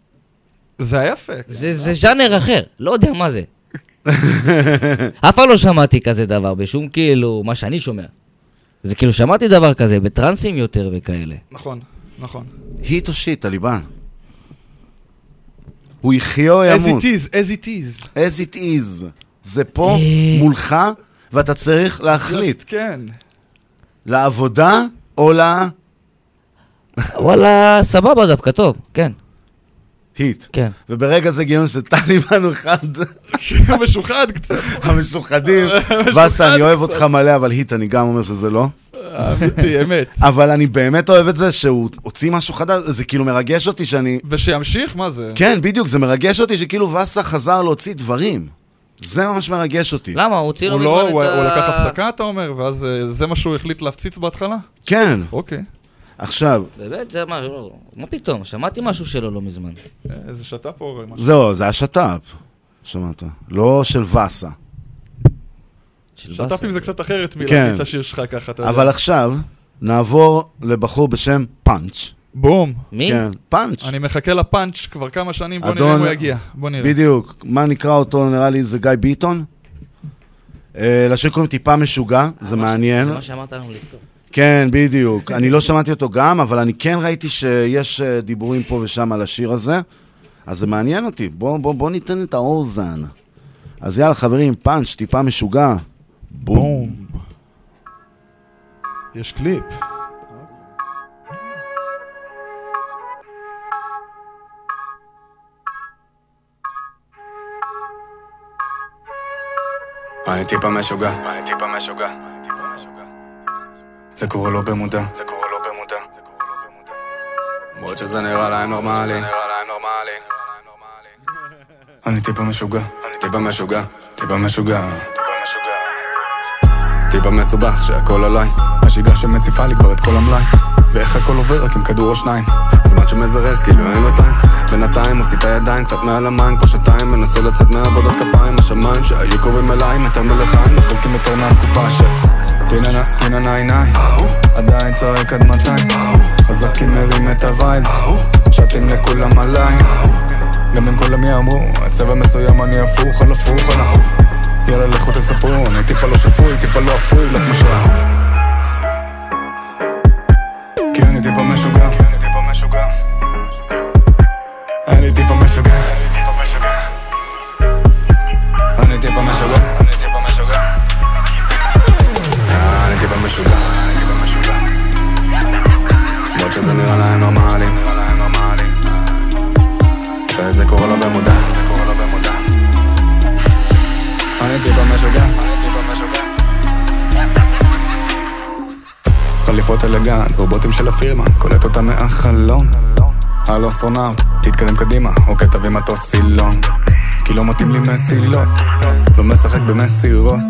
זה היה יפה. זה זה ז'אנר אחר, לא יודע מה זה. אף פעם לא שמעתי כזה דבר בשום, כאילו, מה שאני שומע. זה כאילו, שמעתי דבר כזה בטרנסים יותר וכאלה. נכון, נכון. היט או שיט, טליבן. הוא יחיה או as ימות. it is, as it is. as it is. זה פה, מולך, ואתה צריך להחליט. Just כן. לעבודה או ל... וואלה, סבבה דווקא, טוב, כן. היט. כן. וברגע זה גילינו שטליבן הוא אחד משוחד קצת. המשוחדים. וסה, אני אוהב אותך מלא, אבל היט, אני גם אומר שזה לא. אמיתי, אמת. אבל אני באמת אוהב את זה שהוא הוציא משהו חדש, זה כאילו מרגש אותי שאני... ושימשיך, מה זה? כן, בדיוק, זה מרגש אותי שכאילו וסה חזר להוציא דברים. זה ממש מרגש אותי. למה? הוא הוציא הוא לו לא, מזמן הוא את הוא ה... לקח הפסקה, אתה אומר, ואז אה, זה מה שהוא החליט להפציץ בהתחלה? כן. אוקיי. עכשיו, באמת, זה מה, לא, מה פתאום, שמעתי משהו שלו לא מזמן. אה, איזה שת"פ או משהו? זהו, זה השת"פ, שמעת. לא של וסה. שת"פים זה קצת אחרת כן. מלהגיד את השיר שלך ככה, אתה יודע. אבל עכשיו, נעבור לבחור בשם פאנץ'. בום. מי? כן, פאנץ'. אני מחכה לפאנץ' כבר כמה שנים, בוא נראה אדון- אם הוא יגיע. בוא נראה. בדיוק. מה נקרא אותו, נראה לי זה גיא ביטון. אה, לשיר קוראים טיפה משוגע, זה מעניין. זה מה שאמרת לנו לזכור. כן, בדיוק. אני לא שמעתי אותו גם, אבל אני כן ראיתי שיש אה, דיבורים פה ושם על השיר הזה, אז זה מעניין אותי. בואו בוא, בוא ניתן את האוזן. אז יאללה, חברים, פאנץ', טיפה משוגע. בום. יש קליפ. אני טיפה משוגע, אני טיפה משוגע. זה קורה לא במודע, זה קורה לא במודע. למרות שזה נראה להם נורמלי. אני טיפה משוגע, טיפה משוגע, טיפה משוגע. טיפה מסובך שהכל עליי. השגרה שמציפה לי כבר את כל המלאי. ואיך הכל עובר רק עם כדור או שניים. הזמן שמזרז כאילו אין לו טיים. בינתיים מוציא את הידיים קצת מעל המים כבר שנתיים מנסה לצאת מעבודות כפיים. השמיים שהיו קרובים אליי מטר מלחיים מחלקים יותר מהתקופה של טיננה עיניי עדיין צועק עד מתי? חזק מרים את הווייבס שתים לכולם עליי. גם אם כולם יאמרו הצבע מסוים אני הפוך על הפוך ההוא יאללה לכו תספרו אני טיפה לא שפוי טיפה לא אפוי לא כמו שעה כי אני טיפה משוגע. אני טיפה משוגע. אני טיפה משוגע משוגע למרות שזה נראה להם נורמלי וזה קורה לא במודע אני טיפה משוגע חליפות אלגנט, רובוטים של הפירמה, קולט אותם מהחלון. הלו אסטרונאוט, תתקדם קדימה, או כתב עם מטוס סילון. כי לא מתאים לי מסילות, לא משחק במסירות.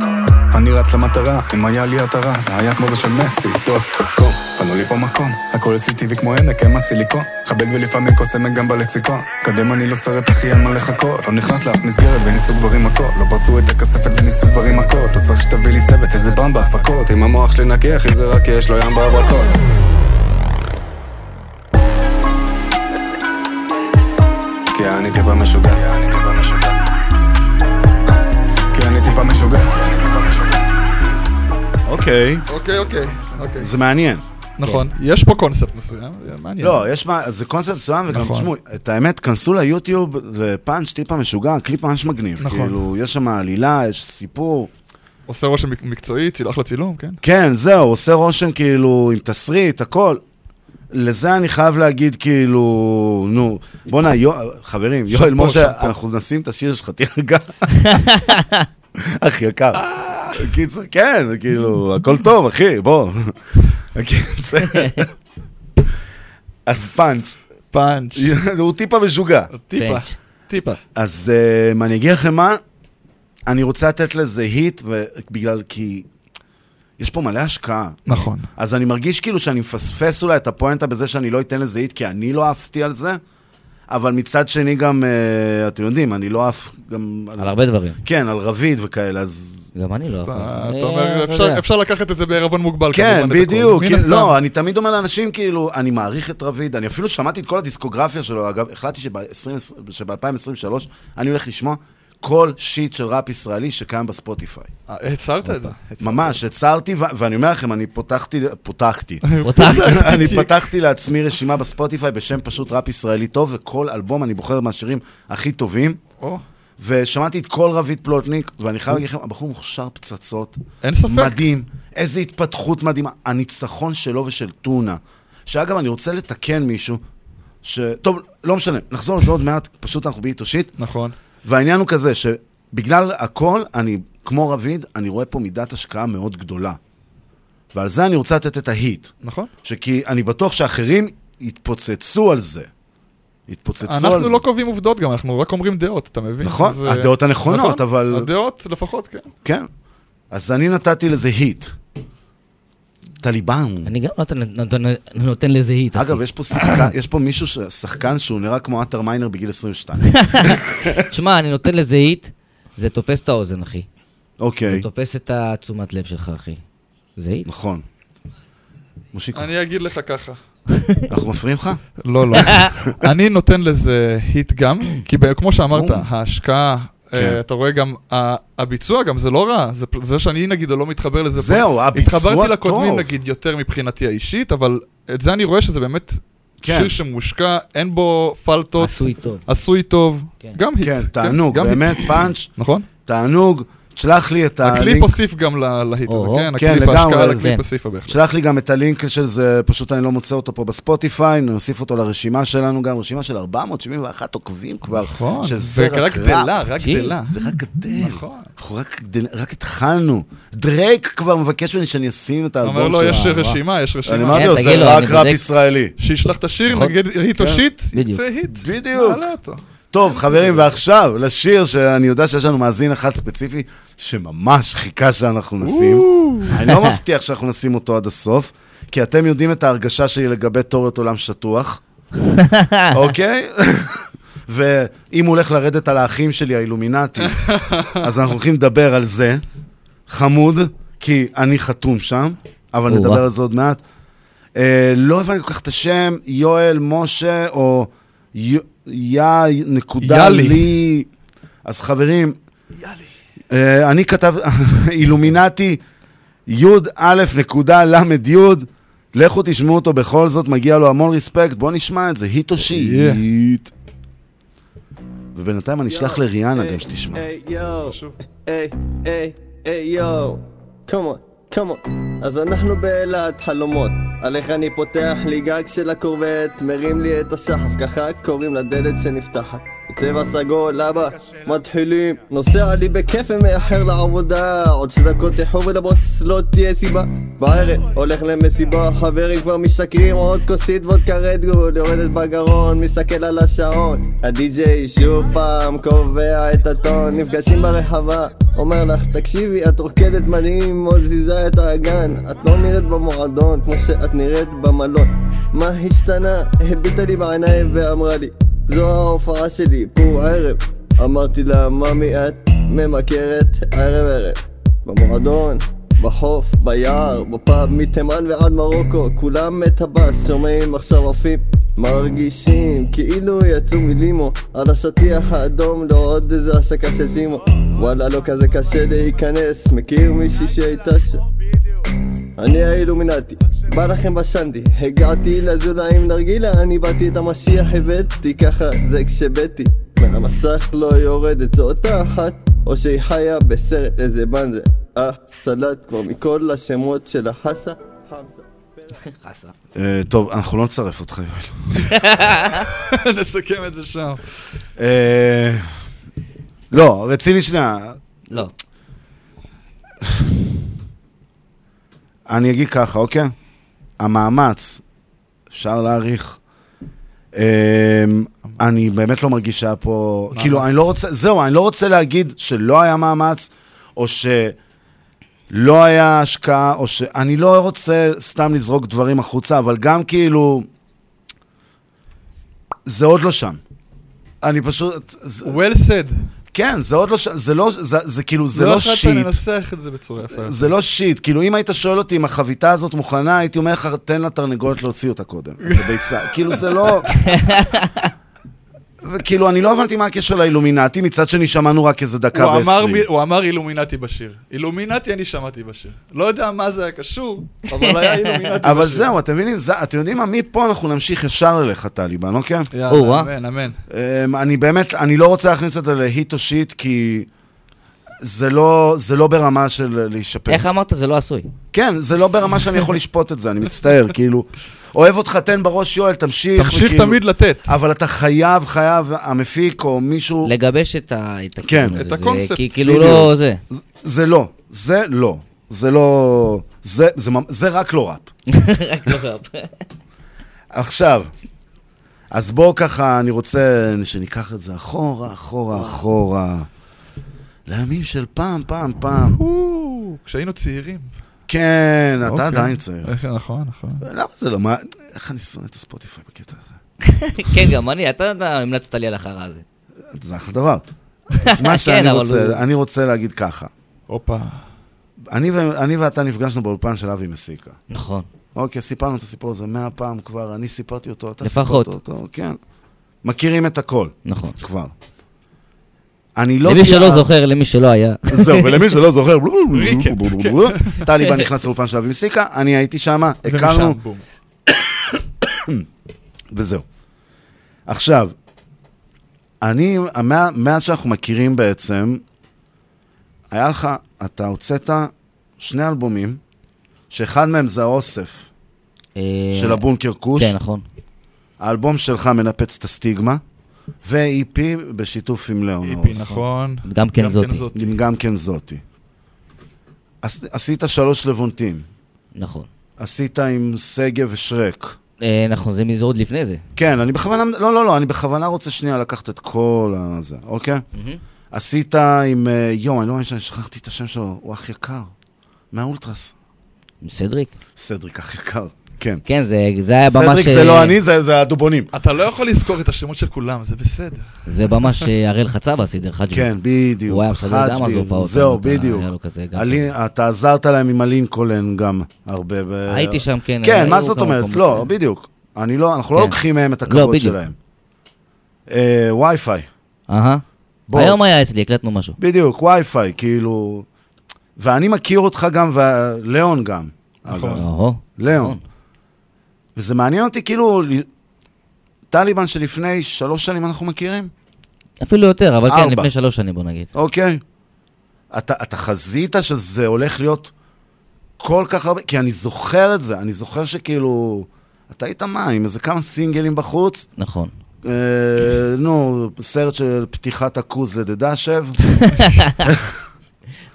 אני רץ למטרה, אם היה לי התרה, זה היה כמו זה של מסי, דוט קו. פנו לי פה מקום, הכל CCTV כמו עמק, הם הסיליקון. כבד ולפעמים קוסמת גם בלקסיקון. קדם אני לא סרט אחי, אין מה לחכות. לא נכנס לאף מסגרת וניסו גברים מכות. לא פרצו את הכספת וניסו גברים מכות. לא צריך שתביא לי צוות, איזה באם בהפקות. אם המוח שלי נקי, אחי זה רק יש לו ים בהברקות. כי אני טיפה משוגע. כי אני טיפה משוגע. אוקיי. אוקיי, אוקיי. אוקיי. זה מעניין. נכון. יש פה קונספט מסוים, זה מעניין. לא, יש מה, זה קונספט מסוים, וגם נכון. תשמעו, את האמת, כנסו ליוטיוב לפאנץ' טיפה משוגע, קליפ ממש מגניב. נכון. כאילו, יש שם עלילה, יש סיפור. עושה רושם מק- מקצועי, ציל אחלה צילום, כן? כן, זהו, עושה רושם כאילו עם תסריט, הכל. לזה אני חייב להגיד כאילו, נו, בואנה, יו- חברים, יואל משה. אנחנו נשים את השיר שלך, תירגע. אח יקר. קיצר, כן, כאילו, הכל טוב, אחי, בוא. קיצר. אז פאנץ'. פאנץ'. הוא טיפה משוגע. טיפה. טיפה. אז אה, אני אגיד לכם מה, אני רוצה לתת לזה היט, ובגלל כי יש פה מלא השקעה. נכון. אז אני מרגיש כאילו שאני מפספס אולי את הפואנטה בזה שאני לא אתן לזה היט, כי אני לא עפתי על זה, אבל מצד שני גם, אה, אתם יודעים, אני לא עף גם... על הרבה דברים. כן, על רביד וכאלה, אז... גם אני לא עף. אתה אומר, אתה אפשר- לקחת את זה בערבון מוגבל, כן. בדיוק. כן. לא, אני תמיד אומר לאנשים, כאילו, אני מעריך את רביד, אני אפילו שמעתי את כל הדיסקוגרפיה שלו, אגב, החלטתי שב-2023 אני הולך לשמוע כל שיט של ראפ ישראלי שקיים בספוטיפיי. אה, הצהרת את זה. ממש, הצהרתי, ואני אומר לכם, אני פותחתי, פותחתי. פותחתי. אני פתחתי לעצמי רשימה בספוטיפיי בשם פשוט ראפ ישראלי טוב, וכל אלבום אני בוחר מהשירים הכי טובים. ושמעתי את כל רביד פלוטניק, ואני חייב להגיד לכם, הבחור מוכשר פצצות. אין ספק. מדהים, איזה התפתחות מדהימה. הניצחון שלו ושל טונה. שאגב, אני רוצה לתקן מישהו, ש... טוב, לא משנה, נחזור לזה עוד מעט, פשוט אנחנו באיטו שיט. נכון. והעניין הוא כזה, שבגלל הכל, אני, כמו רביד, אני רואה פה מידת השקעה מאוד גדולה. ועל זה אני רוצה לתת את ההיט. נכון. שכי אני בטוח שאחרים יתפוצצו על זה. יתפוצצו על זה. אנחנו לא קובעים עובדות גם, אנחנו רק אומרים דעות, אתה מבין? נכון, אז, הדעות הנכונות, נכון, אבל- הדעות לפחות, כן. כן. אז אני נתתי לזה היט. טליבן. אני גם נותן- נותן- נותן לזה היט. אגב, יש פה שחקן, יש פה מישהו, ש- שחקן שהוא נראה כמו עטר מיינר בגיל 22. תשמע, אני נותן לזה היט, זה תופס את האוזן, אחי. אוקיי. זה תופס את התשומת לב שלך, אחי. זה היט. נכון. מושיקו, אני אגיד לך ככה. אנחנו מפריעים לך? לא, לא. אני נותן לזה היט גם, כי כמו שאמרת. ההשקעה, אה, כן. אתה רואה גם, הביצוע גם זה לא רע, זה שאני נגיד לא מתחבר לזה. זהו. הביצוע התחברתי לקודמים טוב. נגיד יותר מבחינתי האישית, אבל את זה אני רואה שזה באמת כן. שיר שמושקע, אין בו פלטות. עשוי טוב. עשוי טוב, גם היט. כן, תענוג. באמת, פאנץ', נכון? תענוג. תשלח לי את הלינק. הקליפ הוסיף גם ל- להיט הזה. כן? כן, הקליפ, ההשקעה לגמרי. לקליפ כן. הוסיפה בהחלט. שלח לי גם את הלינק של זה, פשוט אני לא מוצא אותו פה בספוטיפיי, נוסיף אותו לרשימה שלנו גם, רשימה של 471 עוקבים כבר, נכון, ורק ראפ. גדלה, רק תקשיב, גדלה. זה רק גדל. נכון. אנחנו רק, רק התחלנו. דרייק כבר מבקש ממני שאני אשים את האלבום אומר שלו. לו, יש. רשימה, יש אני רשימה. אמרתי כן, לו, זה רק אני ראפ. ישראלי. שישלח את השיר, נכון. נגיד היט או כן, shit. יצא היט. בדיוק. טוב, חברים, ועכשיו, לשיר שאני יודע שיש לנו מאזין אחד ספציפי, שממש חיכה שאנחנו נשים. אני לא מבטיח שאנחנו נשים אותו עד הסוף, כי אתם יודעים את ההרגשה שלי לגבי תיאוריות עולם שטוח, אוקיי? ואם הוא הולך לרדת על האחים שלי, האילומינטי, אז אנחנו הולכים לדבר על זה. חמוד, כי אני חתום שם, אבל. נדבר על זה עוד מעט. אה, לא הבנתי כל כך את השם, יואל, משה, או יא נקודה יאלי. לי. אז חברים, אה, אני כתב, אילומינטי, י"א נקודה למד י', לכו תשמעו אותו בכל זאת, מגיע לו המון רספקט, בואו נשמע את זה, היט או שיט. ובינתיים אני אשלח לריאנה גם שתשמע. היי יואו, היי, היי, היי יואו, קומו, קומו. אז אנחנו באילת חלומות, על איך אני פותח לי גג של הקורבט, מרים לי את השחף, ככה קוראים לדלת שנפתחת. בצבע סגול, אבא, מתחילים. נוסע לי בכיף ומאחר לעבודה. עוד שתי דקות איחור ולבוס לא תהיה סיבה. בערב הולך למסיבה, חברים כבר משתכרים עוד כוסית וודקה רדגוד יורדת בגרון, מסתכל על השעון. הדי-ג'יי שוב פעם קובע את הטון. נפגשים ברחבה אומר לך תקשיבי את רוקדת מדהים מזיזה את האגן. את לא נראית במועדון כמו שאת נראית במלון. מה השתנה? הביטה לי בעיניים ואמרה לי זו ההופעה שלי, פה ערב. אמרתי לה, ממי את ממכרת ערב ערב. במועדון, בחוף, ביער, בפאב מתימן ועד מרוקו כולם מטבס, שומעים עכשיו עפים מרגישים כאילו יצאו מלימו. על השטיח האדום לא עוד איזה השקה של שימו וואלה לא כזה קשה להיכנס מכיר מישהי שהייתה שם אני האילומינטי, בא לכם בשנדי. הגעתי לזולה עם נרגילה, אני באתי את המשיח הבאתי ככה זה כשבאתי. מהמסך לא יורדת זו אותה אחת. או שהיא חיה בסרט איזה בנזה אה, סלט כבר מכל השמות של החסה חסה. אה, טוב, אנחנו לא נצרף אותך, יואל. נסכם את זה שם. אה, לא, רציני שנייה. לא. אני אגיד ככה, אוקיי? המאמץ, אפשר להעריך. אמ, אני באמת לא מרגיש שהיה פה... כאילו, אני לא רוצה... זהו, אני לא רוצה להגיד שלא היה מאמץ, או שלא לא היה השקעה, או ש... אני לא רוצה סתם לזרוק דברים החוצה, אבל גם כאילו... זה עוד לא שם. אני פשוט... זה- well said. כן, זה עוד לא שם, זה לא, זה, זה כאילו, זה לא לא יכולת שיט. לנסח את זה בצורה יפה. זה לא שיט, כאילו אם היית שואל אותי אם החביתה הזאת מוכנה, הייתי אומר לך, תן לתרנגולת להוציא אותה קודם, את הביצה. כאילו זה לא... וכאילו, אני לא הבנתי מה הקשר לאילומינטי, מצד שני שמענו רק איזה דקה ועשרים. הוא אמר אילומינטי בשיר. אילומינטי אני שמעתי בשיר. לא יודע מה זה היה קשור, אבל היה אילומינטי בשיר. אבל זהו, אתם מבינים, זה- אתם יודעים מה, מפה אנחנו נמשיך ישר אליך, טליבן, אוקיי? יאללה, אמן, אמן. אמ, אני באמת, אני לא רוצה להכניס את זה להיט או שיט, כי זה לא, זה לא ברמה של להישפט. איך אמרת? זה לא עשוי. כן, זה לא ברמה שאני יכול לשפוט את זה, אני מצטער, כאילו. אוהב אותך, תן בראש, יואל, תמשיך. תמשיך וכאילו- תמיד לתת. אבל אתה חייב, חייב, המפיק או מישהו... לגבש את ה... את כן. הכיוון הזה. זה כי- כאילו לא זה. זה- זה לא, זה לא. זה לא... זה, זה, ממ- זה רק לא ראפ. רק לא ראפ. עכשיו, אז בואו ככה, אני רוצה שניקח את זה אחורה, אחורה, אחורה. לימים של פעם, פעם, פעם. כשהיינו צעירים. כן, אתה אוקיי. עדיין צעיר. איך- נכון, נכון. למה זה לא... מה... איך אני שונא את הספוטיפיי בקטע הזה? כן, גם אני, אתה המלצת לי על החרא הזה. זה אחלה דבר. מה שאני כן, אבל רוצה, אני רוצה להגיד ככה. הופה. אני, ואתה נפגשנו באולפן של אבי מסיקה. נכון. אוקיי, סיפרנו את הסיפור הזה מאה פעם כבר, אני סיפרתי אותו, אתה לפחות. סיפרת אותו, כן. מכירים את הכל. נכון. כבר. אני לא... למי שלא זוכר, למי שלא היה. זהו, ולמי שלא זוכר, ריקאפ, טליבן נכנס לאולפן של אבי מסיקה, אני הייתי שם, הכרנו. וזהו. עכשיו, אני, מה- מאז שאנחנו מכירים בעצם, היה לך, אתה הוצאת שני אלבומים, שאחד מהם זה האוסף אה, של הבונקר כוש. כן, נכון. האלבום שלך מנפץ את הסטיגמה, ו-EP בשיתוף עם ליאון EP. נכון. גם כן זאתי. עם גם כן זאתי. עש- עשית שלוש לבונטים. נכון. עשית עם שגב ושרק. אה, נכון, זה מזה עוד לפני זה. כן, אני בכוונה, לא, לא, לא, אני בכוונה רוצה שנייה לקחת את כל הזה, אוקיי? עשית עם, אה, יואו, אני לא מאמין שאני שכחתי את השם שלו, הוא אח יקר, מהאולטרס. סדריק. סדריק אח יקר, כן. כן, זה זה היה ממש... סדריק זה אה, לא אני, זה זה הדובונים. אתה לא יכול לזכור את השמות של כולם, זה בסדר. זה ממש אה, הראל חצבה סידר, חג'בי. כן, בדיוק. הוא היה מסדר גם אז הופעות. זהו, אתה- בדיוק. היה לו כזה גם הלי- אתה עזרת להם עם הלינקולן גם הרבה. ב- הייתי שם, כן, כן, מה זאת אומרת? לא, כן. בדיוק. אני לא, אנחנו לא כן. לוקחים מהם את לא, הכבוד. שלהם. אה, וי-פיי. אהה. היום היה אצלי, הקלטנו משהו. בדיוק, וי-פיי, כאילו... ואני מכיר אותך גם, וליאון גם. נכון. אגב. ליאון. וזה מעניין אותי, כאילו, טליבן שלפני שלוש שנים אנחנו מכירים? אפילו יותר, אבל כן, ארבע. לפני שלוש שנים, בוא נגיד. אוקיי. אתה, אתה חזית שזה הולך להיות כל כך הרבה, כי אני זוכר את זה, אני זוכר שכאילו, אתה היית מה, עם איזה כמה סינגלים בחוץ? נכון. אה, נו, סרט של פתיחת הכוז לדדשב.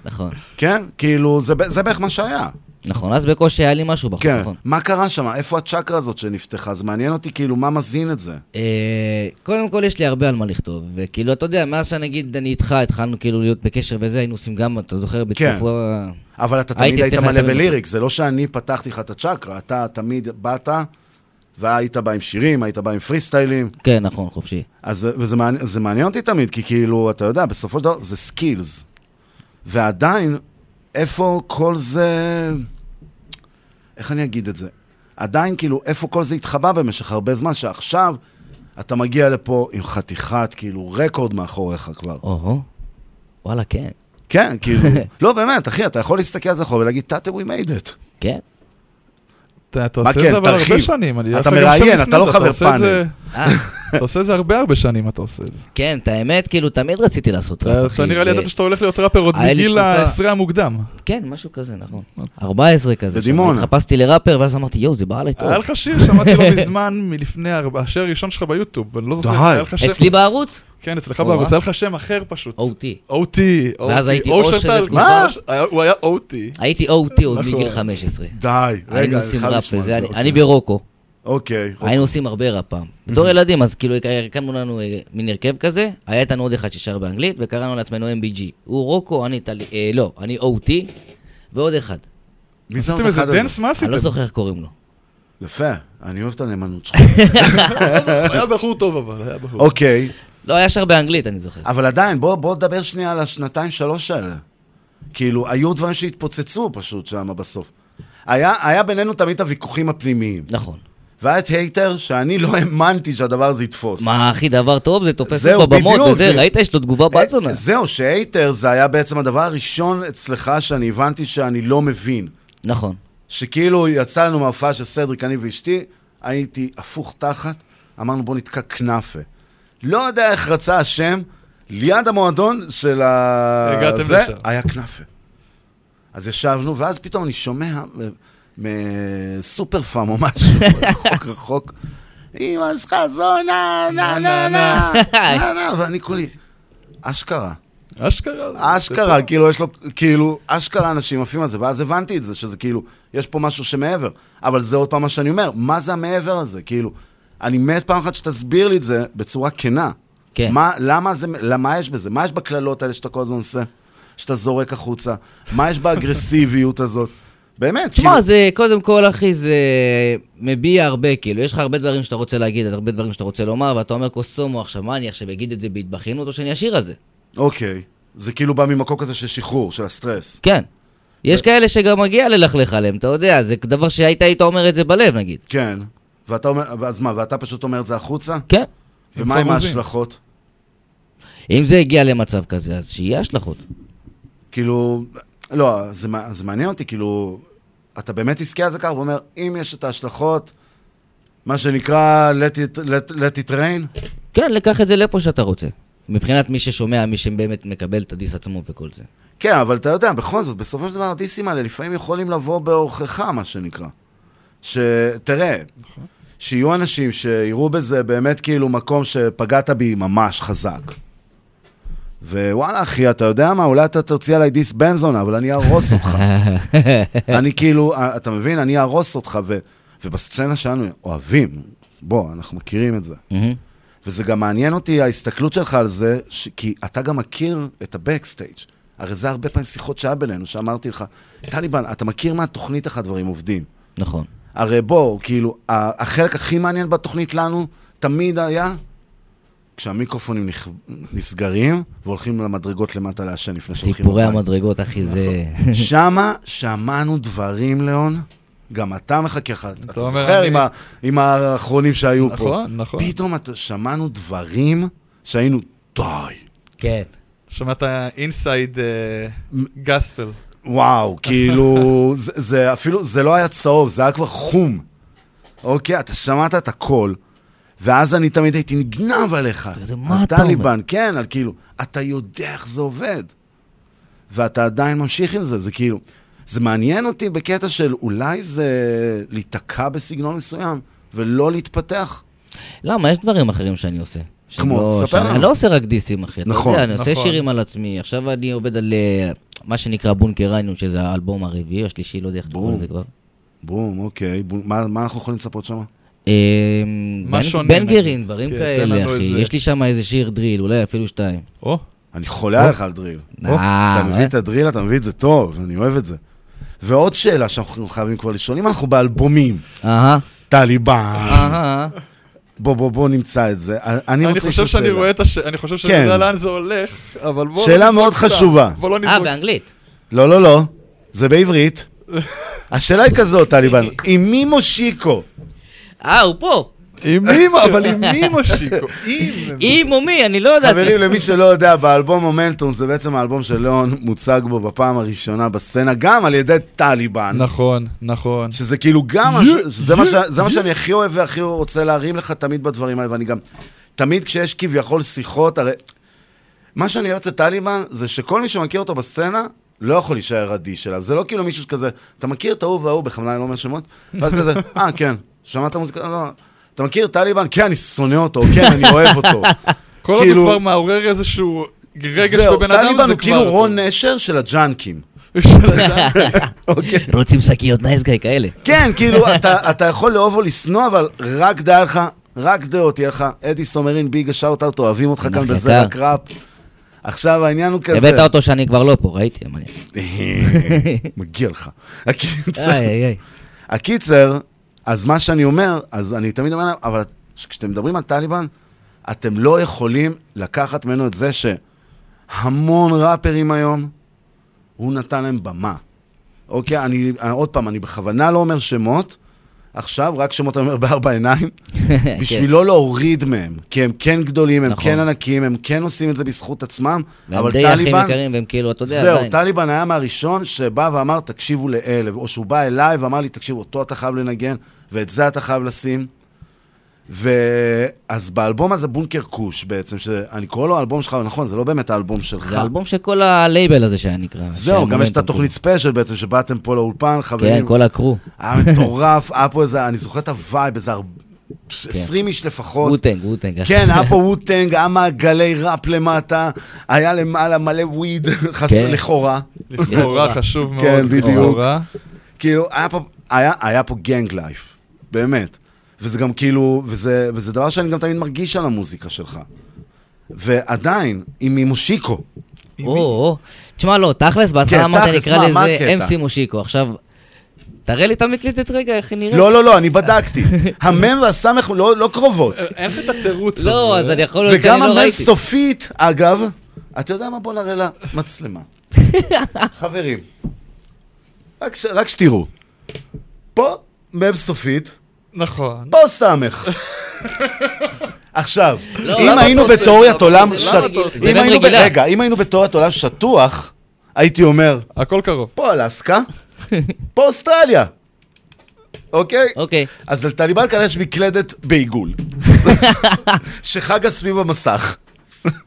נכון. כן? כאילו, זה בערך מה שהיה. נכון, אז בקושי היה לי משהו בחוץ, כן. נכון. מה קרה שם? איפה הצ'קרה הזאת שנפתחה? זה מעניין אותי, כאילו, מה מזין את זה? אה, קודם כל, יש לי הרבה על מה לכתוב, וכאילו, אתה יודע, מאז שנגיד אני איתך, התחלנו כאילו להיות בקשר וזה, היינו עושים גם, אתה זוכר, כן. בתקופה... אבל אתה תמיד היית מלא בליריק, זה לא שאני פתחתי לך את הצ'קרה, אתה תמיד באת, והיית בא עם שירים, היית בא עם פריסטיילים. כן, נכון, חופשי. אז וזה מעניין, זה מעניין אותי תמיד, כי כאילו, אתה יודע, בסופו של דבר זה סקילס. ועדיין, איפה כל זה... איך אני אגיד את זה? עדיין, כאילו, איפה כל זה התחבא במשך הרבה זמן, שעכשיו אתה מגיע לפה עם חתיכת, כאילו, רקורד מאחוריך כבר. או-הו, וואלה, כן. כן, כאילו, לא, באמת, אחי, אתה יכול להסתכל על זה אחורה ולהגיד, תתה, we made it. כן. אתה עושה את? זה אבל הרבה. שנים. אתה מראיין, אתה לא זה, חבר זה- אה. אתה עושה את זה הרבה הרבה שנים, אתה עושה את זה. כן, את האמת, כאילו, תמיד רציתי לעשות ראפ, אחי. אתה נראה לי ידעת שאתה הולך להיות ראפר עוד מגיל העשרה המוקדם. כן, משהו כזה, נכון. 14 כזה. בדימונה. שם התחפשתי לראפר, ואז אמרתי, יואו, זה בא עליי טוב. היה לך שיר, שמעתי לא מזמן מלפני, השיר הראשון שלך ביוטיוב, אני לא זוכר. היה לך שם... אצלי בערוץ? כן, אצלך בערוץ, אה? היה לך שם אחר פשוט. OT. OT. ואז. הייתי או תקופה- מה? הוא היה OT. הייתי OT עוד נכון. מגיל 15. די, היינו רגע, אני עושים חייב ראפ לשמוע את וזה, זה, אני- אוקיי. ברוקו. אוקיי. היינו עושים הרבה ראפ פעם. בתור ילדים, אז כאילו הקמנו לנו אה, מין הרכב כזה, היה איתנו עוד אחד ששר באנגלית, וקראנו לעצמנו MBG. הוא רוקו, אני טלי, אה, לא, אני OT, ועוד אחד. מי זה עוד אחד הזה? דנס? מה עשיתם? אני לא זוכר איך קוראים לו. יפה, אני אוהב את הנאמנות שלך. היה בחור טוב אבל, היה בחור. אוקיי, לא, היה שר באנגלית, אני זוכר. אבל עדיין, בוא בוא נדבר שנייה על השנתיים, שלוש האלה. כאילו, היו דברים שהתפוצצו פשוט שם בסוף. היה, היה בינינו תמיד את הוויכוחים הפנימיים. נכון. והיה את hater, שאני לא האמנתי שהדבר הזה יתפוס. מה, אחי, דבר טוב, זה תופס זהו, בבמות, בדיוק, וזה, זה- ראית? יש לו תגובה בת זונה. זהו, ש hater זה היה בעצם הדבר הראשון אצלך שאני הבנתי שאני לא מבין. נכון. שכאילו יצאנו מההופעה של סדריק, אני ואשתי, הייתי הפוך תחת, אמרנו בוא נתקע כנאפה. לא יודע איך רצה השם, ליד המועדון של ה... הגעתם זה, לשם. היה כנאפה. אז ישבנו, ואז פתאום אני שומע מסופר פאם או משהו, רחוק רחוק, אמא שלך זונה, נה נה נה, נה נה, ואני כולי, אשכרה. אשכרה. אשכרה, כאילו, יש לו, כאילו, אשכרה אנשים עפים על זה, ואז הבנתי את זה, שזה כאילו, יש פה משהו שמעבר. אבל זה עוד פעם מה שאני אומר, מה זה המעבר הזה? כאילו, אני מת פעם אחת שתסביר לי את זה בצורה כנה. כן. מה, למה זה, למה יש בזה? מה יש בקללות האלה שאתה כל הזמן עושה? שאתה זורק החוצה? מה יש באגרסיביות הזאת? באמת, כאילו, תשמע, זה, קודם כל, אחי, זה מביע הרבה, כאילו, יש לך הרבה דברים שאתה רוצה להגיד, הרבה דברים שאתה רוצה לומר, ואתה אומר קוסומו עכשיו, מה, אני עכשיו אגיד את זה בהתבכיינות, או שאני אשאיר על זה? אוקיי. זה כאילו בא ממקום כזה של שחרור, של הסטרס. כן. יש כאלה שגם מגיע ללכלך עליהם, אתה יודע, זה דבר שהיית היית אומר את זה בלב, נגיד. כן. ואתה אומר, אז מה, ואתה פשוט אומר את זה החוצה? כן. ומה עם. ההשלכות? אם זה הגיע למצב כזה, אז שיהיה השלכות. כאילו, לא, זה, זה מעניין אותי, כאילו, אתה באמת מסתכל על זה ככה ואומר, אם יש את ההשלכות, מה שנקרא let it, let, let it rain, כן, לקח את זה לאיפה שאתה רוצה. מבחינת מי ששומע, מי שבאמת מקבל את הדיס עצמו וכל זה. כן, אבל אתה יודע, בכל זאת, בסופו של דבר הדיסים האלה לפעמים יכולים לבוא באורחך, מה שנקרא. שתראה, שיהיו אנשים שיראו בזה באמת כאילו מקום שפגעת בי ממש חזק. ווואלה, אחי, אתה יודע מה? אולי אתה תוציא עליי דיס בנזונה, אבל אני אהרוס אותך. אני כאילו, אתה מבין? אני אהרוס אותך, ו, ובסצנה שלנו אוהבים. בוא, אנחנו מכירים את זה. וזה גם מעניין אותי, ההסתכלות שלך על זה, ש... כי אתה גם מכיר את הבקסטייג'. הרי זה הרבה פעמים שיחות שהיה בינינו, שאמרתי לך, טליבן, אתה מכיר מהתוכנית איך הדברים עובדים. נכון. הרי בוא, כאילו, החלק הכי מעניין בתוכנית לנו תמיד היה כשהמיקרופונים נכ... נסגרים והולכים למדרגות למטה לעשן לפני שהולכים סיפורי. המדרגות, אחי, זה... שמה שמענו דברים, ליאון, גם אתה מחכה לך, אתה זוכר אני- עם, ה... עם האחרונים שהיו פה. נכון, נכון. פתאום אתה... שמענו דברים שהיינו, די. כן. שמעת אינסייד גספל. וואו, כאילו, זה, זה אפילו, זה לא היה צהוב, זה היה כבר חום. אוקיי, אתה שמעת את הכל, ואז אני תמיד הייתי נגנב עליך. זה מה אתה הטליבן, כן, על כאילו, אתה יודע איך זה עובד. ואתה עדיין ממשיך עם זה, זה כאילו, זה מעניין אותי בקטע של אולי זה להיתקע בסגנון מסוים, ולא להתפתח. למה? יש דברים אחרים שאני עושה. כמו, לא- ספר לנו. אני לא עושה רק דיסים, אחי. נכון, יודע, אני עושה נכון. שירים על עצמי. עכשיו אני עובד על אה, מה שנקרא בונקר ריינו, שזה האלבום הרביעי, השלישי, לא יודע איך לקרוא לזה כבר. בום, אוקיי, מה, מה אנחנו יכולים לצפות שם? אה, מה בן- שונה, בנגרים? דברים כן, כאלה, אחי. יש לי שם איזה שיר דריל, אולי אפילו שתיים. או. אני חולה עליך על דריל. אה, כשאתה מביא. את הדריל, אתה מביא את זה טוב, אני אוהב את זה. ועוד שאלה שאנחנו חייבים כבר לשאול, אם אנחנו באלבומים. טליבן. בוא, בוא, בוא נמצא את זה. אני אני רוצה חושב לשאול שאני שאלה. רואה את הש... אני חושב שאני כן. יודע לאן זה הולך, אבל בוא... לא שאלה מאוד סתם. חשובה. בוא לא אה, נזרוק... באנגלית. לא, לא, לא, זה בעברית. השאלה היא כזאת, טליבן, עם מי מושיקו? אה, הוא פה. עם מי, אבל עם מי מושיקו? עם... עם או מי, אני לא יודעת. חברים, למי שלא יודע, באלבום מומנטום זה בעצם האלבום של ליאון מוצג בו בפעם הראשונה בסצנה, גם על ידי טליבן. נכון, נכון. שזה כאילו גם, זה מה שאני הכי אוהב והכי רוצה להרים לך תמיד בדברים האלה, ואני גם, תמיד כשיש כביכול שיחות, הרי, מה שאני אוהב אצל טליבן, זה שכל מי שמכיר אותו בסצנה, לא יכול להישאר אדיש אליו. זה לא כאילו מישהו שכזה, אתה מכיר את ההוא וההוא, בכוונה אני לא אומר שמות, ואז כזה, אה, כן, שמעת מוזיקה? לא. אתה מכיר את טליבן? כן, אני שונא אותו, כן, אני אוהב אותו. כל עוד כאילו- הוא כבר מעורר איזשהו רגש בבן אדם, טליבן זה הוא כאילו כבר... רון נשר של הג'אנקים. אוקיי. רוצים שקיות nice guy כאלה. כן, כאילו, אתה, אתה יכול לאהוב או לשנוא, אבל רק דעה לך, רק דעות, יהיה לך אדי סומרין, big ה shout-out, אוהבים אותך כאן אחי בזרע יקר. קראפ. עכשיו, העניין הוא כזה... הבאת אותו שאני כבר לא פה, ראיתי. מגיע לך. הקיצר, אז מה שאני אומר, אז אני תמיד אומר להם, אבל כשאתם מדברים על טליבן, אתם לא יכולים לקחת ממנו את זה שהמון ראפרים היום, הוא נתן להם במה. אוקיי, אני, אני- עוד פעם, אני בכוונה לא אומר שמות, עכשיו, רק שמות אני אומר בארבע עיניים, בשביל לא להוריד מהם, כי הם כן גדולים, הם נכון. כן ענקים, הם כן עושים את זה בזכות עצמם, והם אבל די אחים טליבן... יקרים, והם כאילו, אתה יודע, זהו, עדיין. טליבן היה מהראשון שבא ואמר, תקשיבו לאלה, או שהוא בא אליי ואמר לי, תקשיבו, אותו אתה חייב לנגן, ואת זה אתה חייב לשים. ואז באלבום הזה, בונקר כוש בעצם, שאני קורא לו האלבום שלך, נכון, זה לא באמת האלבום שלך. זה אלבום של כל הלייבל הזה שהיה נקרא. זהו, גם יש את התוכנית ספיישל בעצם, שבאתם פה לאולפן, חברים. כן, כל ה crew. היה מטורף, היה פה איזה, אני זוכר את ה vibe, איזה ארבע- 20 איש לפחות. וו-טאנג, וו-טאנג. כן, היה פה וו-טאנג, היה מעגלי ראפ למטה, היה למעלה מלא וויד, כן. לכאורה. לכאורה חשוב מאוד, כן, בדיוק. כאילו, היה פה גנג לייף, באמת. וזה גם כאילו, וזה, וזה דבר שאני גם תמיד מרגיש על המוזיקה שלך. ועדיין, עם ממושיקו. או. תשמע, לא, תכלס, כן, בהתחלה אמרתי, תכלס, נקרא לזה? MC מושיקו. עכשיו, תראה לי את המקלטת רגע, איך היא נראית. לא, לא, לא, אני בדקתי. המם והסמך לא, לא קרובות. אין לך את התירוץ הזה. לא, אז אני יכול להיות וגם שאני לא המם ראיתי. סופית, אגב, אתה יודע מה? בוא נראה למצלמה. חברים, רק, ש, רק שתראו. פה מם סופית, נכון. פה סמך. עכשיו, לא, אם היינו בתיאוריית? עולם למה שט... אתה עושה את זה? אם זה היינו ב- רגילה. רגע, אם היינו בתיאוריית עולם שטוח, הייתי אומר, הכל קרוב. פה אלסקה, פה אוסטרליה. אוקיי? אוקיי. אז לטליבן כנראה יש מקלדת בעיגול. שחגה סביב המסך.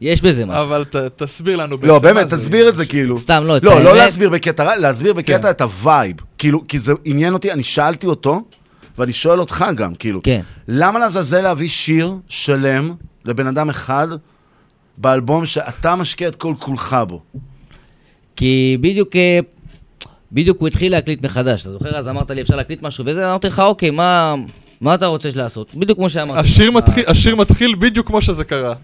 יש בזה משהו. אבל ת- תסביר לנו לא, בעצם באמת, מה זה. תסביר את זה כאילו. סתם, לא, את לא, לא להסביר בקטע רע, להסביר בקטע כן. את ה vibe. כאילו, כי זה עניין אותי, אני שאלתי אותו, ואני שואל אותך גם, כאילו. כן. למה לעזאזל להביא שיר שלם לבן אדם אחד באלבום שאתה משקיע את כל כולך בו? כי בדיוק, אה, בדיוק הוא התחיל להקליט מחדש. אתה זוכר? אז אמרת לי, אפשר להקליט משהו וזה, אמרתי לך, אוקיי, מה... מה אתה רוצה לעשות? בדיוק כמו שאמרתי. השיר מתחיל- השיר מתחיל בדיוק כמו שזה קרה.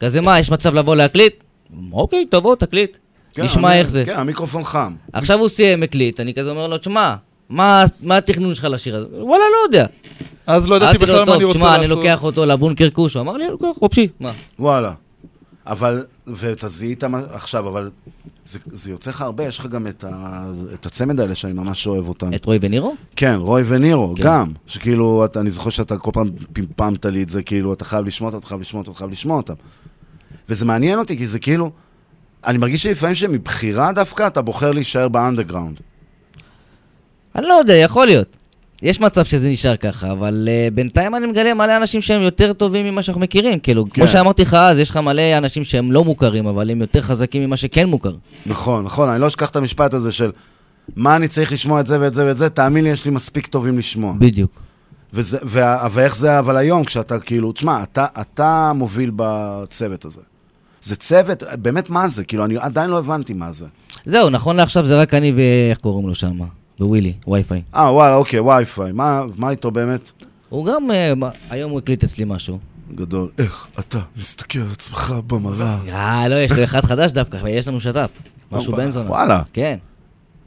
כזה מה, יש מצב לבוא להקליט? אוקיי, תבוא, תקליט. נשמע אני- איך זה. כן, המיקרופון חם. עכשיו הוא סיים הקליט, אני כזה אומר לו, תשמע, מה מה התכנון שלך לשיר הזה? וואלה, לא יודע. אז לא ידעתי בכלל מה אני "טוב, רוצה תשמע, אני לעשות. לוקח אותו לבונקר כוש. הוא אמר לי, אני לוקח חופשי. מה? וואלה. אבל, ואתה זיהית עכשיו, אבל זה, זה יוצא לך הרבה, יש לך גם את, ה, את הצמד האלה שאני ממש אוהב אותם. את רוי ונירו? כן, רוי ונירו, כן. גם. שכאילו, אתה, אני זוכר שאתה כל פעם פמפמת לי את זה, כאילו, אתה חייב לשמוע אותם, אתה חייב לשמוע אותם, אתה חייב לשמוע אותם. וזה מעניין אותי, כי זה כאילו, אני מרגיש שלפעמים שמבחירה דווקא אתה בוחר להישאר באנדרגראונד. אני לא יודע, יכול להיות. יש מצב שזה נשאר ככה, אבל uh, בינתיים אני מגלה מלא אנשים שהם יותר טובים ממה שאנחנו מכירים. כאילו, כמו כן. שאמרתי לך אז, יש לך מלא אנשים שהם לא מוכרים, אבל הם יותר חזקים ממה שכן מוכר. נכון, נכון, אני לא אשכח את המשפט הזה של מה אני צריך לשמוע את זה ואת זה ואת זה, תאמין לי, יש לי מספיק טובים לשמוע. בדיוק. וזה, וה, ואיך זה אבל היום, כשאתה כאילו, תשמע, אתה, אתה מוביל בצוות הזה. זה צוות, באמת מה זה? כאילו, אני עדיין לא הבנתי מה זה. זהו, נכון לעכשיו זה רק אני ואיך קוראים לו שם? ווילי, וי-פיי. אה, וואלה, אוקיי, וי-פיי. מה, מה איתו באמת? הוא גם, uh, היום הוא הקליט אצלי משהו. גדול. איך אתה מסתכל על עצמך במראה? אה, לא, יש לו אחד חדש דווקא, יש לנו שת"פ. משהו בן זונה. וואלה. כן.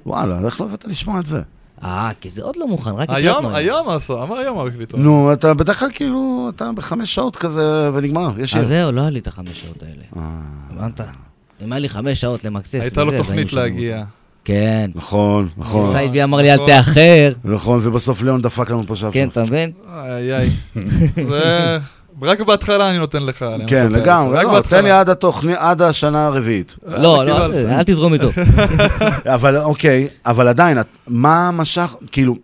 וואלה, איך לא הבאת לשמוע את זה? אה, כי זה עוד לא מוכן, רק היום, הקלטנו. היום עשו, אמר היום הוא הקליט. נו, אתה בדרך כלל כאילו, אתה בחמש שעות כזה ונגמר, יש. אז זהו, לא היה לי את החמש שעות האלה. הבנת? אם היה לי חמש שעות למקסס, הייתה לו תוכנית להגיע. כן. נכון, נכון. סיידי אמר לי, אל נכון. תאחר. נכון, ובסוף ליאון דפק לנו פה שבוע. כן, אתה מבין? איי איי. זה... רק בהתחלה אני נותן לך. כן. לגמרי, רק לא, בהתחלה. תן לי עד התוכנית, עד השנה הרביעית. לא, לא, קיבלת. אל תזרום איתו. אבל אוקיי, אבל עדיין, מה משך, כאילו,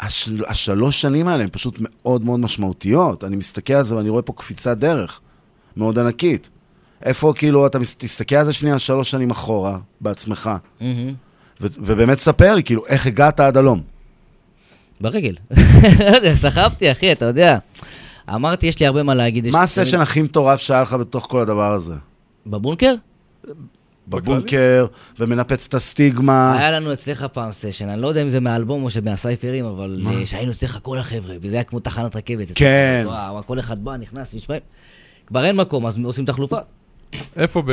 הש, השלוש שנים האלה הן פשוט מאוד מאוד משמעותיות. אני מסתכל על זה ואני רואה פה קפיצת דרך מאוד ענקית. איפה, כאילו, אתה תסתכל על זה שנייה שלוש שנים אחורה, בעצמך, מהמם. ו- ובאמת ספר לי, כאילו, איך הגעת עד הלום. ברגל. לא יודע, סחבתי, אחי, אתה יודע. אמרתי, יש לי הרבה מה להגיד. מה לי- הסשן הכי מטורף שהיה לך בתוך כל הדבר הזה? בבונקר? בבונקר, ומנפץ את הסטיגמה. היה לנו אצלך פעם סשן, אני לא יודע אם זה מהאלבום או שמהסייפרים, אבל אה, שהיינו אצלך כל החבר'ה, וזה היה כמו תחנת רכבת. כן. וואו, כל אחד בא, נכנס, נשמע. כבר אין מקום, אז עושים תחלופה. איפה ב...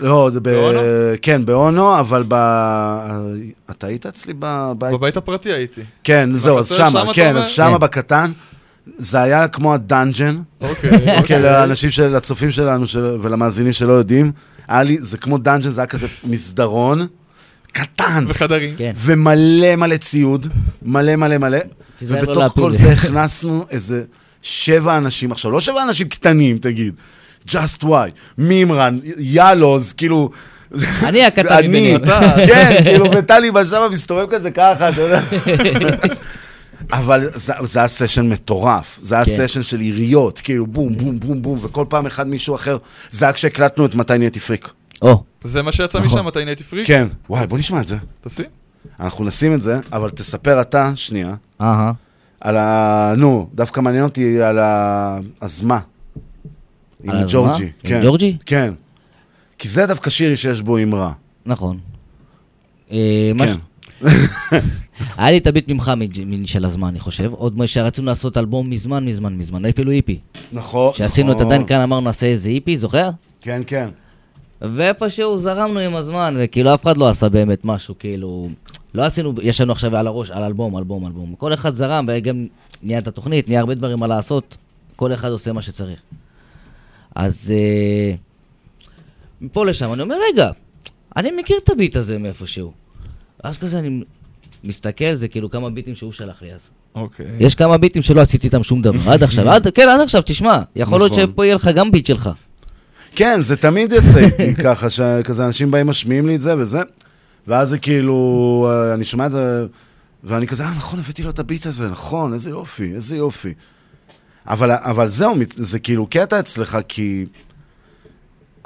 לא, זה ב... באונו? כן, באונו, אבל ב... אתה היית אצלי בבית? בבית הפרטי הייתי. כן, זהו, אז שמה, כן? אז שמה כן. בקטן. זה היה כמו ה dungeon. אוקיי, אוקיי. לאנשים של, לצופים שלנו של, ולמאזינים שלא יודעים, היה לי, זה כמו dungeon, זה היה כזה מסדרון, קטן. וחדרים. כן. ומלא מלא ציוד, מלא מלא מלא. לא ובתוך. כל זה הכנסנו איזה שבע אנשים, עכשיו, לא שבע אנשים קטנים, תגיד, just why, מימרן, יאלוז, כאילו... אני הקטן אני, מביניהם. כן, כאילו, וטלי בשמה מסתובב כזה ככה, אתה יודע. אבל זה, זה היה סשן מטורף, זה היה כן. סשן של יריות, כאילו בום, בום, בום, בום, וכל פעם אחד מישהו אחר, זה היה כשהקלטנו את מתי נהייתי פריק. או. זה מה שיצא נכון. משם, מתי נהייתי פריק? כן, וואי, בוא נשמע את זה. תשים. אנחנו נשים את זה, אבל תספר אתה, שנייה, אהה. על ה... נו, דווקא מעניין אותי על ה... אז מה? עם ג'ורג'י. כן. עם ג'ורג'י? כן. כי זה דווקא שיר שיש בו אמרה. נכון. אה, כן. היה לי את הביט ממך של הזמן, אני חושב. עוד מה שרצינו לעשות אלבום מזמן, מזמן, מזמן. אפילו איפי. נכון, שעשינו את נכון. עדיין כאן, אמרנו נעשה איזה איפי, זוכר? כן, כן. ואיפשהו זרמנו עם הזמן, וכאילו אף אחד לא עשה באמת משהו, כאילו... לא עשינו, יש לנו עכשיו על הראש, על אלבום, אלבום, אלבום. כל אחד זרם, וגם נהיה את התוכנית, נהיה הרבה דברים מה לעשות, כל אחד עושה מה שצריך. אז אה, מפה לשם, אני אומר, רגע, אני מכיר את הביט הזה מאיפשהו. אז כזה אני מסתכל, זה כאילו כמה ביטים שהוא שלח לי אז. אוקיי. יש כמה ביטים שלא עשיתי איתם שום דבר, עד עכשיו, עד, כן, עד עכשיו, תשמע, יכול להיות נכון. שפה יהיה לך גם ביט שלך. כן, זה תמיד יוצא איתי ככה, שכזה אנשים באים משמיעים לי את זה וזה, ואז זה כאילו, אה, אני שומע את זה, ואני כזה, אה, נכון, הבאתי לו את ה beat הזה, נכון, איזה יופי, איזה יופי. אבל, אבל זהו, זה כאילו קטע אצלך, כי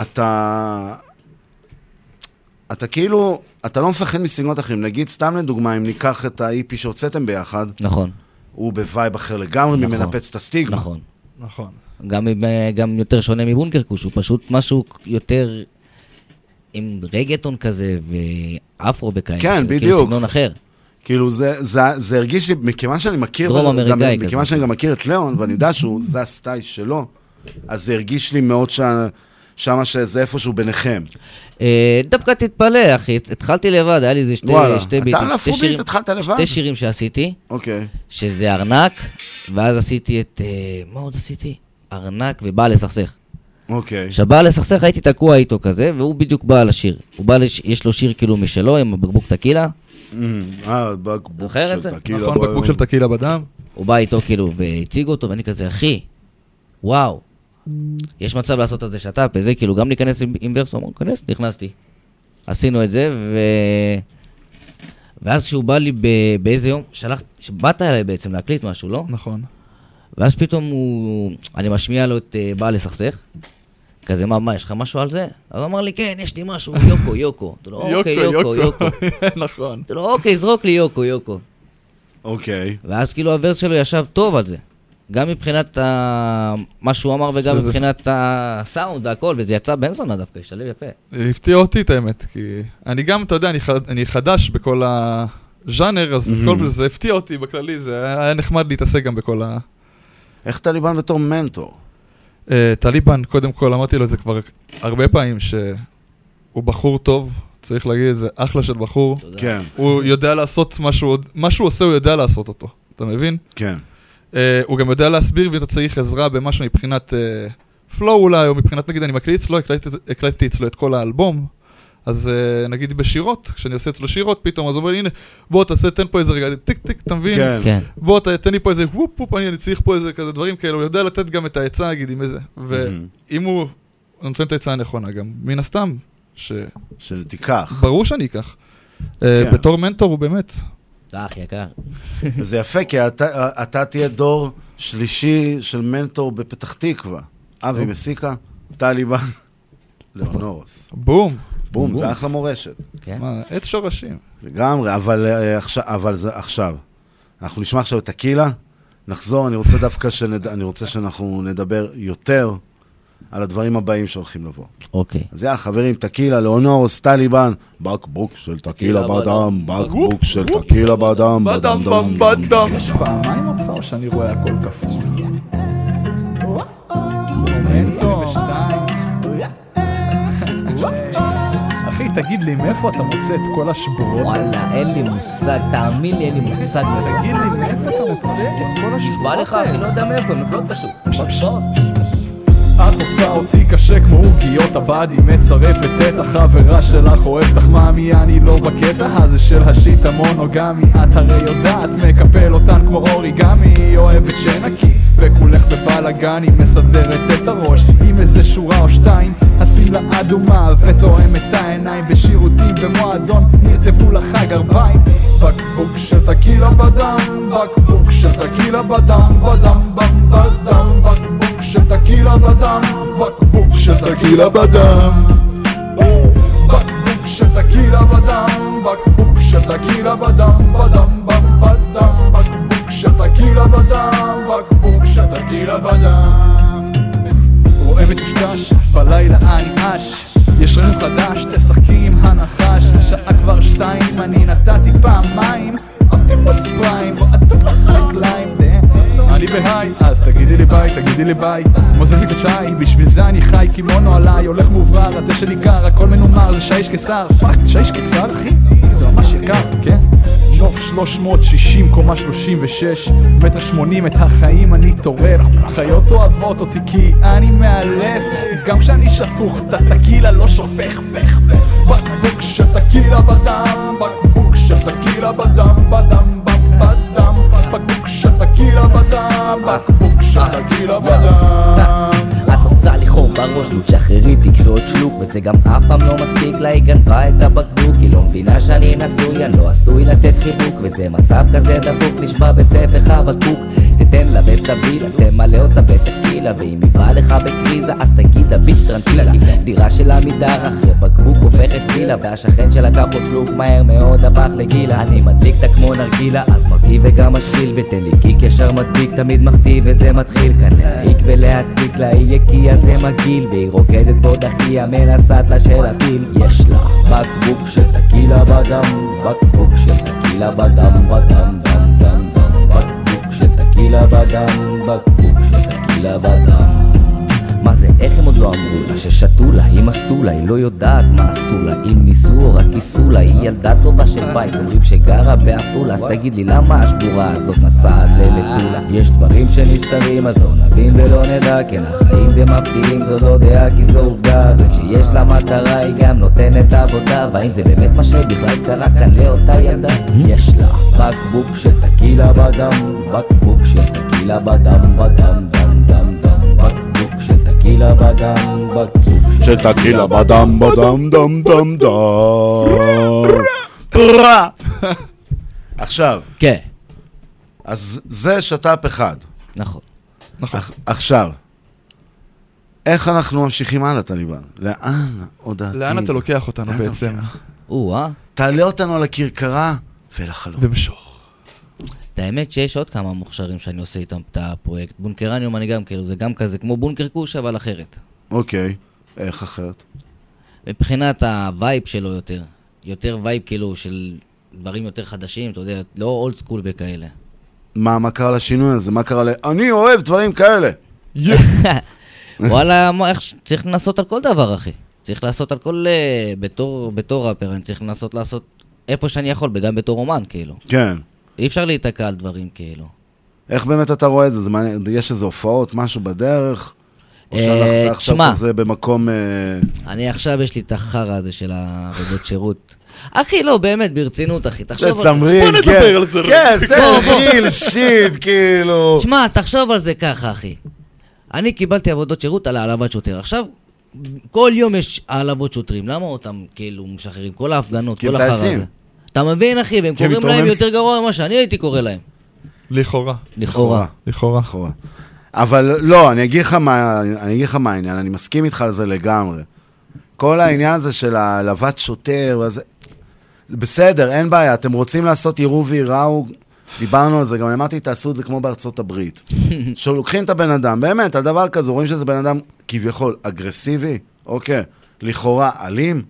אתה... אתה כאילו, אתה לא מפחד מסגנונות אחרים. נגיד, סתם לדוגמה, אם ניקח את ה-EP שהוצאתם ביחד, נכון. הוא ב vibe אחר לגמרי, נכון. מנפץ את הסטיגמה. נכון. נכון. גם, עם, אה, גם יותר שונה מבונקר כוש, הוא פשוט משהו יותר עם רגטון כזה ואפרו בכאלה. כן, כאילו בדיוק. סגנון אחר. כאילו, זה, זה, זה הרגיש לי, מכיוון שאני מכיר... דרום אמריקאי כזה. מכיוון שאני גם מכיר את ליאון, ואני יודע שהוא, זה הסטייל שלו, אז זה הרגיש לי מאוד ש... שמה שזה איפשהו ביניכם. אה, דווקא תתפלא, אחי, התחלתי לבד, היה לי איזה שתי, וואלה, שתי אתה ביטים. על שתי הפוביט שירים- התחלת לבד? שתי שירים שעשיתי, אוקיי. שזה ארנק, ואז עשיתי את... אה, מה עוד עשיתי? ארנק ובא לסכסך. אוקיי. עכשיו, בא לסכסך, הייתי תקוע איתו כזה, והוא בדיוק בא לשיר. הוא בא, לש... יש לו שיר כאילו משלו, עם הבקבוק טקילה. אה, בקבוק של? טקילה. נכון, בוא- בקבוק של טקילה בדם. הוא בא איתו כאילו והציג אותו, ואני כזה, אחי, וואו, יש מצב לעשות את זה שת"פ, וזה כאילו, גם להיכנס עם, ורסו, אמרו, כנס, נכנסתי. עשינו את זה, ו... ואז כשהוא בא לי ב... באיזה יום, שלח, באת אליי בעצם להקליט משהו, לא? נכון. ואז פתאום הוא, אני משמיע לו את uh, בא לסכסך. כזה, מה, מה, יש לך משהו על זה? אז הוא אמר לי, כן, יש לי משהו, יוקו, יוקו. אמרתי לו, אוקיי, יוקו, יוקו. נכון. אמרתי לו, אוקיי, זרוק לי יוקו, יוקו. אוקיי. ואז כאילו הוורס שלו ישב טוב על זה. גם מבחינת ה... מה שהוא אמר וגם מבחינת הסאונד והכל, וזה יצא בן זונה דווקא, השתלב יפה. הפתיע אותי את האמת, כי אני גם, אתה יודע, אני, חד, אני חדש בכל הז'אנר, אז. כל זה הפתיע אותי בכללי, זה היה היה נחמד להתעסק גם בכל ה... איך טליבן בתור מנטור? Uh, טליבן, קודם כל, אמרתי לו את זה כבר הרבה פעמים, שהוא בחור טוב, צריך להגיד את זה, אחלה של בחור. כן. הוא יודע לעשות מה שהוא, מה שהוא עושה, הוא יודע לעשות אותו, אתה מבין? כן. Uh, הוא גם יודע להסביר, ואם אתה צריך עזרה במשהו מבחינת פלואו אולי, או מבחינת, נגיד, אני מקליט אצלו, הקלטתי, הקלטתי אצלו את כל האלבום, אז uh, נגיד בשירות, כשאני עושה אצלו שירות, פתאום, אז הוא אומר לי, הנה, בוא תעשה, תן פה איזה רגע, טיק טיק, אתה מבין? כן. כן. בוא ת, תן לי פה איזה whoop whoop, אני, אני צריך פה איזה כזה דברים כאלה, הוא יודע לתת גם את העצה, נגיד, עם איזה, ואם הוא נותן את העצה הנכונה גם, מן הסתם, ש... שתיקח. ברור שאני אקח. אה, כן. בתור מנטור הוא באמת, אח יקר. וזה יפה, כי אתה, אתה תהיה דור שלישי של מנטור בפתח תקווה. אבי מסיקה, טליבן, ליאונורוס. בום. בום, זה אחלה מורשת. כן. מה, עץ שורשים. לגמרי, אבל, אה, אבל זה עכשיו. אנחנו נשמע עכשיו את הקילה, נחזור, אני רוצה דווקא שנד... אני רוצה שאנחנו נדבר יותר על הדברים הבאים שהולכים לבוא. אוקיי. אז יאללה, חברים, טקילה, לאונורוס, טליבן, בקבוק של טקילה בדם, בקבוק של טקילה בדם, בדם דם דם דם. יש פעמיים אותך או שאני רואה הכל כפול? תגיד לי, מאיפה אתה מוצא את כל השבורות? וואלה, אין לי מושג, תאמין לי, אין לי מושג. תגיד לי, מאיפה אתה מוצא את כל השבורות נשבע לך, אחי, לא יודע מאיפה, הן נופלות פשוט. את עושה אותי קשה כמו עוגיות הבאדי מצרפת את החברה שלך אוהבת מאמי אני לא בקטע הזה של השיט המונוגמי. את הרי יודעת מקפל אותן כמו אוריגמי היא אוהבת שנקי וכולך בבלאגן היא מסדרת את הראש עם איזה שורה או שתיים. השמלה אדומה ותואם את העיניים בשירותים במועדון נרצבו לך גרביים. בקבוק של טקילה בדם בקבוק של טקילה בדם בדם בם בדם בקבוק של טקילה בדם בקבוק של טקילה בדם. בקבוק של טקילה בדם בקבוק של טקילה בדם בדם בם בדם. בקבוק של טקילה בדם בקבוק של טקילה בדם. רואה מטושטש, בלילה אני אש. יש רכב חדש, תשחקי עם הנחש. השעה כבר שתיים, אני נתתי פעמיים. אופטימוס פריים, רועדות לך רגליים אני בהיי, אז תגידי לי ביי, תגידי לי ביי. כמו זה מיטה שי, בשביל זה אני חי קימונו עליי, הולך מאוברר, התה שלי קר, הכל מנומר, זה שיש קיסר. פאק, שיש קיסר אחי? זה ממש יקר, כן? נוף 360, קומה 36, מטר 80 את החיים אני טורף. חיות אוהבות אותי כי אני מאלף. גם כשאני שפוך את הטקילה לא שופך פך בקבוק של טקילה בדם בקבוק של טקילה בדם בדם בקבוק של טקילה בדם את עושה לי חור בראש, נו תשחררי תקחי עוד שלוק וזה גם אף פעם לא מספיק לה, היא גנבה את הבקבוק היא לא מבינה שאני נשוי, אני לא עשוי לתת חיבוק וזה מצב כזה דפוק, נשבע בספך הבקבוק תתן לה ותביא לה, תמלא אותה בטקילה ואם היא באה לך בקריזה אז תגיד לה ביץ' טרנטילה. דירה של עמידר אחרי בקבוק הופכת וילה והשכן שלקח עוד שלוק מהר מאוד הפך לגילה. אני מדליק אותה כמו נרגילה אז מרטיב וגם משחיל ותן לי קיק ישר מדביק תמיד מחטיא וזה מתחיל. כאן להעיק ולהציק לה היא יקיה זה מגעיל והיא רוקדת בו דחיה מנסת לה של הפיל. יש לה בקבוק של טקילה בדם בקבוק של טקילה בדם בדם דם דם דם किल बादं वक्तिलम् מה זה, איך הם עוד לא אמרו לה ששתו לה, היא מסטו לה, היא לא יודעת מה עשו לה. אם ניסו או רק כיסו לה, היא ילדה טובה של בית אומרים שגרה בעפולה. אז תגיד לי למה השבורה הזאת נסעת ללטולה? יש דברים שנסתרים אז לא נבין ולא נדע כן החיים די מפתיעים זו לא דעה כי זו עובדה. וכשיש לה מטרה היא גם נותנת עבודה. והאם זה באמת מה שבכלל קרה כאן לאותה ילדה? יש לה בקבוק של טקילה בדם בקבוק של טקילה בדם בדם דם דם דם טקילה בדם בקבוק של טקילה בדם בדם דם דם דם פרה. עכשיו. כן. אז זה שת"פ אחד. נכון. נכון. עכשיו, איך אנחנו ממשיכים הלאה, טליבן? לאן עוד העתיד? לאן אתה לוקח אותנו בעצם? או-אה. תעלה אותנו על הכרכרה ולחלום. ומשוך. את האמת שיש עוד כמה מוכשרים שאני עושה איתם את הפרויקט. בונקרניום אני גם כאילו, זה גם כזה כמו בונקר כוש אבל אחרת. אוקיי, איך אחרת? מבחינת ה vibe שלו יותר. יותר vibe כאילו של דברים יותר חדשים, אתה יודע, לא old school וכאלה. מה, מה קרה לשינוי הזה? מה קרה ל... אני אוהב דברים כאלה. וואלה, צריך לנסות על כל דבר, אחי. צריך לעשות על כל... אה, בתור, בתור ראפר, אני צריך לנסות לעשות איפה שאני יכול, וגם בתור אומן, כאילו. כן. אי אפשר להיתקע על דברים, כאילו. איך באמת אתה רואה את זה? זה מעניין, יש איזה הופעות, משהו בדרך? או אה, שהלכת עכשיו. כזה במקום... אה, אני עכשיו, יש לי את החרא הזה של העבודות שירות. אחי, לא, באמת, ברצינות, אחי. תחשוב זה צמרין, בוא כן. נדבר על זה כן. זה בוא, בוא. ריל שיט, כאילו. תשמע, תחשוב על זה ככה, אחי. אני קיבלתי עבודות שירות על העלבת שוטר. עכשיו, כל יום יש העלבות שוטרים. למה אותם כאילו משחררים? כל ההפגנות, כי כל הם החרא טייסים. הזה. אתה מבין, אחי? והם הם קוראים להם מתרומם- יותר גרוע ממה שאני הייתי קורא להם. לכאורה. לכאורה. לכאורה. לכאורה. אבל לא, אני אגיד לך מה, אני אגיד לך מה העניין, אני מסכים איתך על זה לגמרי. כל העניין הזה של העלבת שוטר, וזה, זה בסדר, אין בעיה, אתם רוצים לעשות יראו וייראו, דיברנו על זה, גם אמרתי, תעשו את זה כמו בארצות הברית. שלוקחים את הבן אדם, באמת, על דבר כזה, רואים שזה בן אדם כביכול אגרסיבי, אוקיי, לכאורה אלים,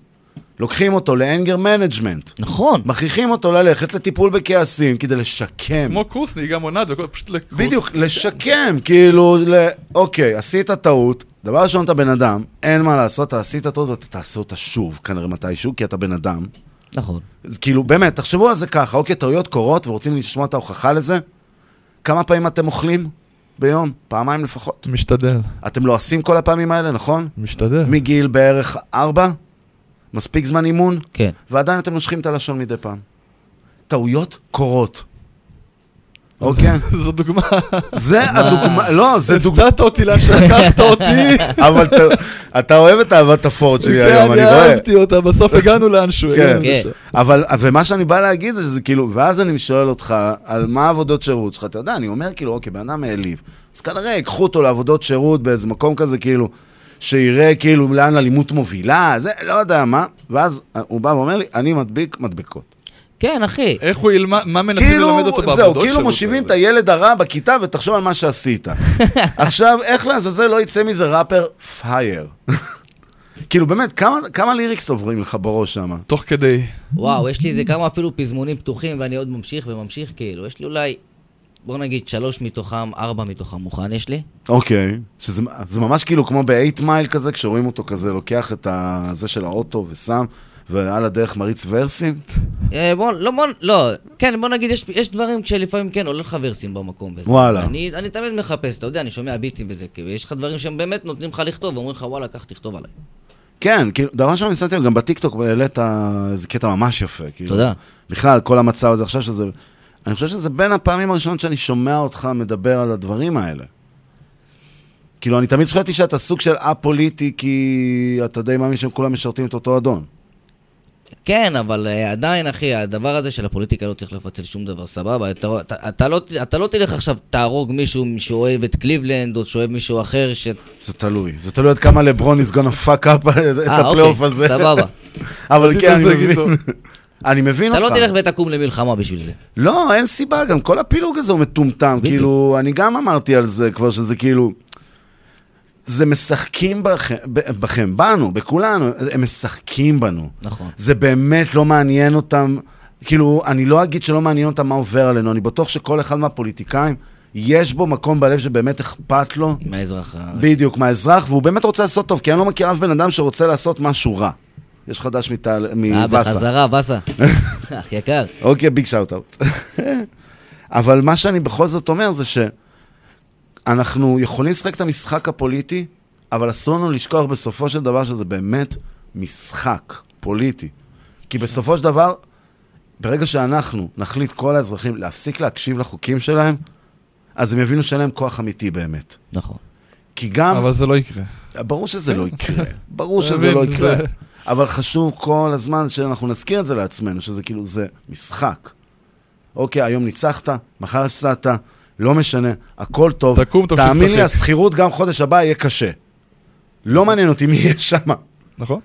לוקחים אותו ל anger management. נכון. מכריחים אותו ללכת לטיפול בכעסים כדי לשקם. כמו קורס נהיגה וכל- פשוט לקורס. בדיוק, לשקם, כאילו, ל... אוקיי, עשית טעות, דבר ראשון, אתה בן אדם, אין מה לעשות, אתה עשית טעות ואתה תעשה אותה שוב, כנראה מתישהו, כי אתה בן אדם. נכון. אז כאילו, באמת, תחשבו על זה ככה, אוקיי, טעויות קורות ורוצים לשמוע את ההוכחה לזה, כמה פעמים אתם אוכלים ביום? פעמיים לפחות. משתדל. אתם לועסים כל הפעמים האלה, נכון? משתדל. מגיל בערך ארבע? מספיק זמן אימון? כן. ועדיין אתם נושכים את הלשון מדי פעם. טעויות קורות. אוקיי? זו דוגמה. זה הדוגמה, לא, זה דוגמה. הפתעת אותי לאן שלקחת אותי. אבל אתה- אוהב את אהבת הפורט שלי כן, היום, אני רואה. אהבתי אותה, בסוף הגענו לאנשהו. כן, לשם. אבל, ומה שאני בא להגיד זה שזה כאילו, ואז אני שואל אותך, על מה עבודות שירות שלך, אתה יודע, אני אומר כאילו, אוקיי, בן אדם העליב, אז כנראה ייקחו אותו לעבודות שירות באיזה מקום כזה, כאילו, שיראה כאילו לאן אלימות מובילה, זה, לא יודע מה, ואז הוא בא ואומר לי, אני מדביק מדבקות. כן, אחי. איך הוא ילמד, מה מנסים כאילו, ללמד אותו בעבודות זהו, כאילו מושיבים את הילד הרע בכיתה ותחשוב על מה שעשית. עכשיו, איך לעזאזל לא יצא מזה ראפר פייר? כאילו, באמת, כמה, כמה ליריקס עוברים לך בראש שם? תוך כדי. וואו, יש לי איזה כמה אפילו פזמונים פתוחים, ואני עוד ממשיך וממשיך, כאילו. יש לי אולי, בוא נגיד, שלוש מתוכם, ארבע מתוכם מוכן יש לי. אוקיי, שזה זה ממש כאילו כמו ב-8 מייל כזה, כשרואים אותו כזה, לוקח את זה של האוטו ושם, ועל הדרך מריץ ורסים. אה, בוא, לא, בוא, לא, כן, בוא נגיד, יש, יש דברים שלפעמים כן עולה לך ורסים במקום. וזה. וואלה. אני, אני תמיד מחפש, אתה יודע, אני שומע ביטים וזה, כאילו, יש לך דברים שהם באמת נותנים לך לכתוב, ואומרים לך, וואלה, קח, תכתוב עליי. כן, כאילו, דבר ראשון, לב, גם בטיקטוק העלית איזה קטע ממש יפה. כאילו, תודה. בכלל, כל המצב הזה, עכשיו שזה... אני חושב שזה בין הפעמים הראשונות שאני שומע אותך מדבר על הדברים האלה. כאילו, אני תמיד חשבתי שאתה סוג של א-פוליטי, כי אתה די מאמין שהם כולם משרתים את אותו אדון. כן, אבל uh, עדיין, אחי, הדבר הזה של הפוליטיקה לא צריך לפצל שום דבר, סבבה? אתה, אתה, אתה, לא, אתה לא תלך עכשיו, תהרוג מישהו שאוהב את קליבלנד, או שאוהב מישהו אחר, ש... זה תלוי. זה תלוי עד כמה לברון is gonna fuck up את אה, הפלייאוף אוקיי, הזה. סבבה. אבל כן, אני מבין. אני מבין אתה אותך. לא תלך ותקום למלחמה בשביל זה. לא, אין סיבה, גם כל הפילוג הזה הוא מטומטם. כאילו, אני גם אמרתי על זה כבר, שזה כאילו... זה משחקים בכם, בכם, בנו, בכולנו, הם משחקים בנו. נכון. זה באמת לא מעניין אותם, כאילו, אני לא אגיד שלא מעניין אותם מה עובר עלינו, אני בטוח שכל אחד מהפוליטיקאים, יש בו מקום בלב שבאמת אכפת לו, מהאזרח. בדיוק, מהאזרח, והוא באמת רוצה לעשות טוב, כי אני לא מכיר אף בן אדם שרוצה לעשות משהו רע. יש חדש מטל- אה, מווסה. בחזרה, באסה. אח יקר. אוקיי, ביג שאוט אאוט. אבל מה שאני בכל זאת אומר זה שאנחנו יכולים לשחק את המשחק הפוליטי, אבל אסור לנו לשכוח בסופו של דבר שזה באמת משחק פוליטי. כי בסופו של דבר, ברגע שאנחנו נחליט, כל האזרחים, להפסיק להקשיב לחוקים שלהם, אז הם יבינו שאין להם כוח אמיתי באמת. נכון. כי גם... אבל זה לא יקרה. ברור שזה לא יקרה. ברור שזה לא יקרה. אבל חשוב כל הזמן שאנחנו נזכיר את זה לעצמנו, שזה כאילו, זה משחק. אוקיי, היום ניצחת, מחר הפסדת, לא משנה, הכל טוב. תקום, תמשיך תאמין לי, לשחק. השכירות גם חודש הבא יהיה קשה. לא מעניין אותי מי יהיה שם. נכון.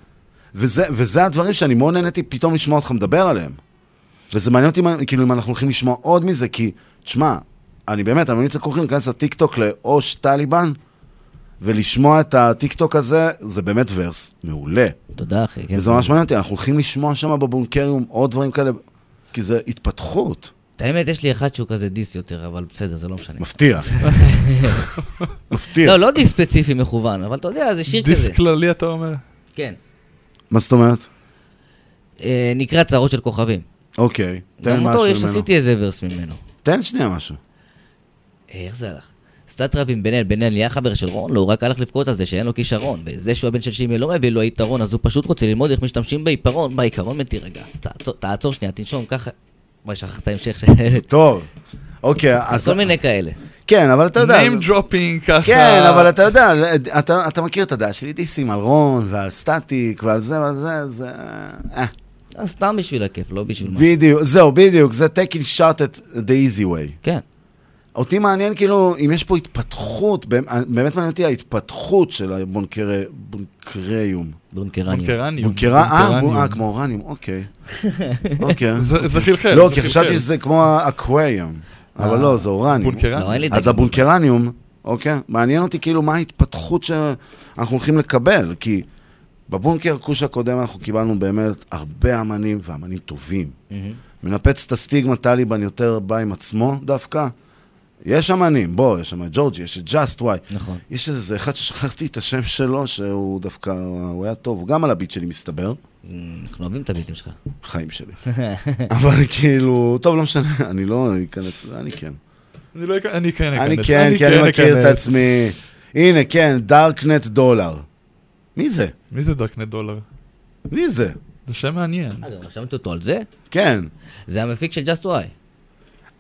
וזה, וזה הדברים שאני מאוד נהניתי פתאום לשמוע אותך מדבר עליהם. וזה מעניין אותי, כאילו, אם אנחנו הולכים לשמוע עוד מזה, כי, תשמע, אני באמת, אני ממליץ לכולכם להיכנס לטיקטוק לאוש טליבן, ולשמוע את הטיקטוק הזה, זה באמת ורס מעולה. תודה, אחי. כן, וזה ממש מעניין אותי, אנחנו הולכים לשמוע שם בבונקריום עוד דברים כאלה, כי זה התפתחות. את האמת, יש לי אחד שהוא כזה diss יותר, אבל בסדר, זה לא משנה. מפתיע. מפתיע. לא, לא diss ספציפי מכוון, אבל אתה יודע, זה שיר כזה. diss כללי, אתה אומר? כן. מה זאת אומרת? אה, נקרא צרות של כוכבים. אוקיי, תן גם אותו, משהו יש, ממנו. עשיתי איזה verse ממנו. תן שנייה משהו. אה, איך זה הלך? סטטיק עם בן אל, בן אל נהיה חבר של רון, לא, הוא רק הלך לבכות על זה שאין לו כישרון. וזה שהוא הבן של שימי לא מביא לו יתרון, אז הוא פשוט רוצה ללמוד איך משתמשים בעיפרון. בעיקרון מתי רגע, תעצור- תעצור שנייה, תנשום ככה. וואי, שכחת את ההמשך. טוב. אוקיי, אז... כל מיני כאלה. כן, אבל אתה יודע... name dropping ככה. כן, אבל אתה יודע, אתה, אתה מכיר את הדעה שלי, דיסים על רון ועל סטטיק ועל זה ועל זה, זה... אה. אז סתם בשביל הכיף, לא בשביל מה. בדיוק, זהו, בדיוק, זה taking shot at the easy way. כן. אותי מעניין כאילו, אם יש פה התפתחות, באמת מעניין אותי ההתפתחות של הבונקרי, בונקריום. בונקרניום. אה, בונקרניום. אה, כמו אורניום, אוקיי. אוקיי. זה- זה חלחל, לא, כי חשבתי. שזה כמו אקווריום, אבל אה. לא, זה אורניום. בונקרניום. לא, אז. הבונקרניום, אוקיי, מעניין אותי כאילו מה ההתפתחות שאנחנו הולכים לקבל, כי בבונקר כוש הקודם אנחנו קיבלנו באמת הרבה אמנים, ואמנים טובים. מהמם. מנפץ את הסטיגמה, טליבן יותר בא עם עצמו דווקא, יש אמנים, בוא, יש שם את ג'ורג'י, יש את Just Why. נכון. יש איזה אחד ששכחתי את השם שלו, שהוא דווקא, הוא היה טוב, הוא גם על הביט שלי מסתבר. אנחנו אוהבים את הביטים שלך. חיים שלי. אבל כאילו, טוב, לא משנה, אני לא אכנס, אני כן. אני לא אכנס, אני כן אכנס. אני כן, כי אני כן מכיר את. עצמי. הנה, כן, דארקנט דולר. מי זה? מי זה דארקנט דולר? מי זה? זה שם מעניין. אה, גם רשמתי אותו על זה? כן. זה המפיק של Just Why.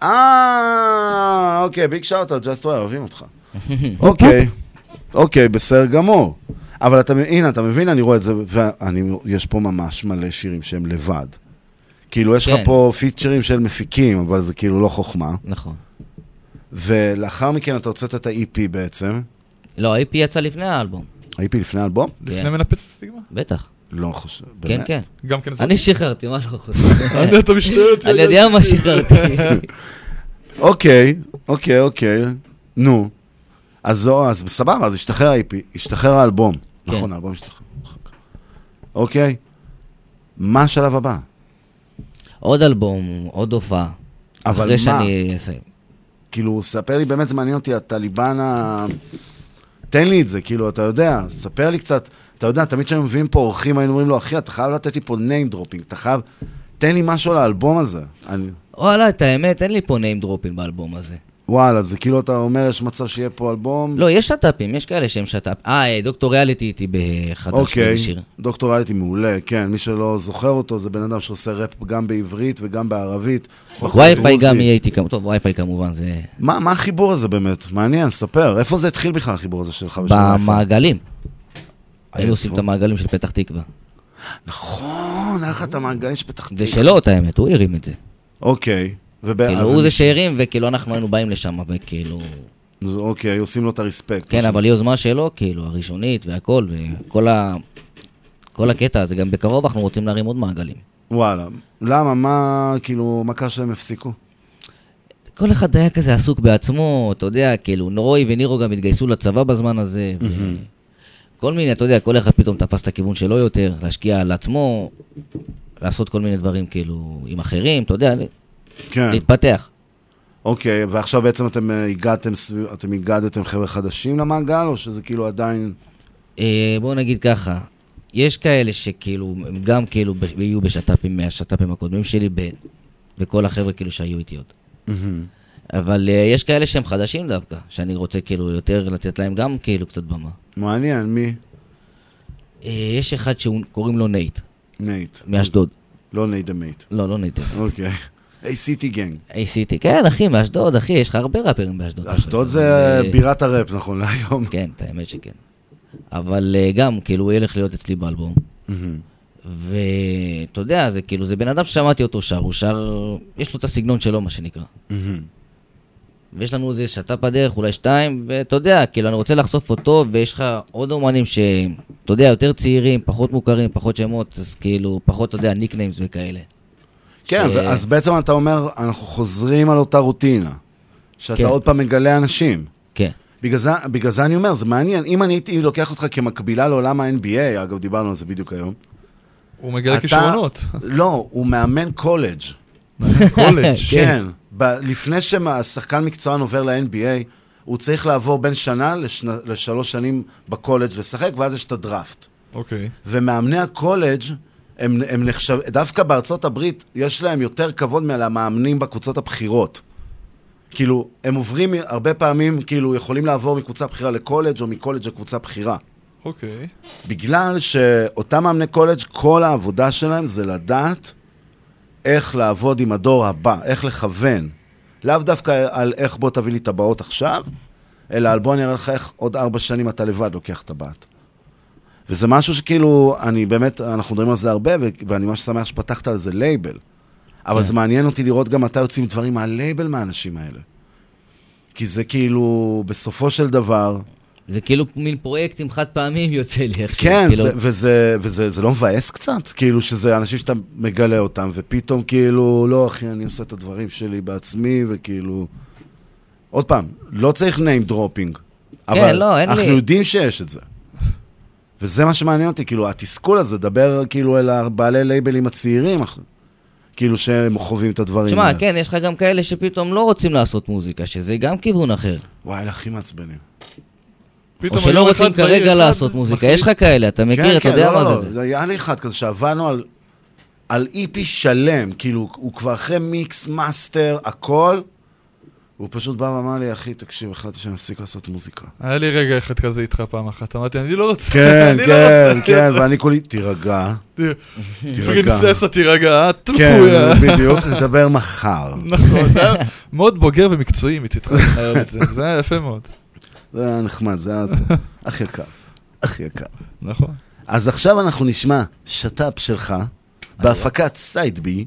אה, אוקיי, big shout על Just Why, אוהבים אותך. אוקיי, אוקיי, בסדר גמור. אבל אתה, הנה, אתה מבין, אני רואה את זה, ויש פה ממש מלא שירים שהם לבד. כאילו, יש לך כן. פה פיצ'רים של מפיקים, אבל זה כאילו לא חוכמה. נכון. ולאחר מכן אתה הוצאת את ה-EP בעצם. לא, ה-IP יצא לפני האלבום. ה-EP לפני האלבום? לפני מנפץ הסטיגמה? בטח. לא חושב, כן, באמת? כן. גם כן אני שחררתי, מה לא חושב? אני, אתה משטרת אני יודע מה שחררתי. אוקיי, אוקיי, אוקיי, נו. אז זו, אז סבבה, אז השתחרר ה-IP, השתחרר האלבום. כן. נכון, האלבום השתחרר. אוקיי. מה השלב הבא? עוד אלבום, עוד הופעה. אבל אחרי מה? שאני אסיים. כאילו, ספר לי, באמת זה מעניין אותי, הטליבן ה... תן לי את זה, כאילו, אתה יודע, ספר לי קצת, אתה יודע, תמיד כשהיינו מביאים פה אורחים, היינו אומרים לו, אחי, אתה חייב לתת לי פה name dropping, אתה חייב, תן לי משהו על האלבום הזה. אני... וואלה, את האמת, אין לי פה name dropping באלבום הזה. וואלה, זה כאילו אתה אומר, יש מצב שיהיה פה אלבום? לא, יש שת"פים, יש כאלה שהם שת"פ. אה, אה, דוקטור ריאליטי איתי באחד אוקיי, השני שיר. דוקטור ריאליטי מעולה, כן, מי שלא זוכר אותו, זה בן אדם שעושה ראפ גם בעברית וגם בערבית. וי-פיי דרוזי. גם יהיה איתי. טוב, וי-פיי כמובן, זה... מה, מה החיבור הזה באמת? מעניין, ספר. איפה זה התחיל בכלל, החיבור הזה שלך? במעגלים. היינו? עושים את המעגלים של פתח תקווה. נכון, היה לך את המעגלים של פתח תקווה. זה שלו, את האמת, הוא הרים את זה. אוקיי. כאילו, הוא זה שהרים, וכאילו אנחנו היינו באים לשם, וכאילו... אוקיי, עושים לו את הרספקט. כן, אבל היא יוזמה שלו, כאילו, הראשונית והכל, וכל ה... כל הקטע הזה, גם בקרוב אנחנו רוצים להרים עוד מעגלים. וואלה. למה? מה, כאילו, מה קרה שהם הפסיקו? כל אחד היה כזה עסוק בעצמו, אתה יודע, כאילו, נורוי ונירו גם התגייסו לצבא בזמן הזה. ו- כל מיני, אתה יודע, כל אחד פתאום תפס את הכיוון שלו יותר, להשקיע על עצמו, לעשות כל מיני דברים כאילו עם אחרים, אתה יודע, כן. להתפתח. אוקיי, ועכשיו בעצם אתם אה, הגעתם, אתם הגעתם חבר'ה חדשים למעגל, או שזה כאילו עדיין... אה, בואו נגיד ככה, יש כאלה שכאילו, הם גם כאילו ב- יהיו בשת"פים מהשת"פים הקודמים שלי, ב- וכל החבר'ה כאילו שהיו איתי עוד. אבל אה, יש כאלה שהם חדשים דווקא, שאני רוצה כאילו יותר לתת להם גם כאילו קצת במה. מעניין, מי? אה, יש אחד שקוראים לו נייט. נייט. מאשדוד. לא נייט המייט. לא, לא נייט. אוקיי. ACT gang. ACT, כן, אחי, מאשדוד, אחי, יש לך הרבה ראפרים באשדוד. אשדוד זה אה, בירת הראפ, נכון להיום. כן, האמת שכן. אבל אה, גם, כאילו, הוא ילך להיות אצלי באלבום. ואתה יודע, זה כאילו, זה בן אדם ששמעתי אותו שר, הוא שר, יש לו את הסגנון שלו, מה שנקרא. ויש לנו איזה שת"פ בדרך, אולי שתיים, ואתה יודע, כאילו, אני רוצה לחשוף אותו, ויש לך עוד אומנים שאתה יודע, יותר צעירים, פחות מוכרים, פחות שמות, אז כאילו, פחות, אתה יודע, ניקניימס וכאלה. כן, ש- אז בעצם אתה אומר, אנחנו חוזרים על אותה רוטינה. שאתה כן. עוד פעם מגלה אנשים. כן. בגלל זה, בגלל זה אני אומר, זה מעניין. אם אני הייתי לוקח אותך כמקבילה לעולם ה-NBA, אגב, דיברנו על זה בדיוק היום. הוא מגלה אתה- כישרונות. לא, הוא מאמן קולג'. קולג'. כן. ב- לפני שהשחקן מקצוען עובר ל-NBA, הוא צריך לעבור בין שנה לשנה, לשלוש שנים בקולג' לשחק, ואז יש את הדראפט. אוקיי. ומאמני הקולג' הם, הם נחשב, דווקא בארצות הברית יש להם יותר כבוד מהמאמנים בקבוצות הבכירות. כאילו, הם עוברים הרבה פעמים, כאילו, יכולים לעבור מקבוצה בכירה לקולג' או מקולג' לקבוצה בכירה. אוקיי. בגלל שאותם מאמני קולג', כל העבודה שלהם זה לדעת איך לעבוד עם הדור הבא, איך לכוון. לאו דווקא על איך בוא תביא לי טבעות עכשיו, אלא על בוא אני אראה לך איך עוד ארבע שנים אתה לבד לוקח טבעת. וזה משהו שכאילו, אני באמת, אנחנו מדברים על זה הרבה, ואני ממש שמח שפתחת על זה לייבל. אבל כן. זה מעניין אותי לראות גם מתי יוצאים דברים מהלייבל מהאנשים האלה. כי זה כאילו, בסופו של דבר, זה כאילו מין פרויקטים חד פעמים יוצא לי איכשהו. כן, כאילו, זה, וזה, וזה זה לא מבאס קצת? כאילו שזה אנשים שאתה מגלה אותם, ופתאום כאילו, לא, אחי, אני עושה את הדברים שלי בעצמי, וכאילו... עוד פעם, לא צריך name dropping, אבל לא, אין אנחנו לי. יודעים שיש את זה. וזה מה שמעניין אותי, כאילו, התסכול הזה, דבר כאילו אל הבעלי לייבלים הצעירים, כאילו שהם חווים את הדברים תשמע, האלה. כן, יש לך גם כאלה שפתאום לא רוצים לעשות מוזיקה, שזה גם כיוון אחר. וואי, אלה הכי מעצבנים. או שלא רוצים כרגע לעשות מוזיקה, יש לך כאלה, אתה מכיר, אתה כן, יודע כן, מה לא, זה. לא, היה לי אחד כזה שעבדנו על, על EP שלם, כאילו, הוא כבר אחרי מיקס, מאסטר, הכל, הוא פשוט בא ואמר לי, אחי, תקשיב, החלטתי שאני מפסיק לעשות מוזיקה. היה לי רגע אחד כזה איתך פעם אחת, אמרתי, אני לא רוצה, כן, לא כן. כן, ואני כולי, תירגע, תירגע. פרינססה תירגע, כן, טפויה. בדיוק, נדבר מחר. נכון, זה היה מאוד בוגר ומקצועי מצדך, זה היה יפה מאוד. זה היה נחמד, זה היה הכי יקר, הכי יקר. נכון. אז עכשיו אנחנו נשמע שת"פ שלך, בהפקת סייד בי.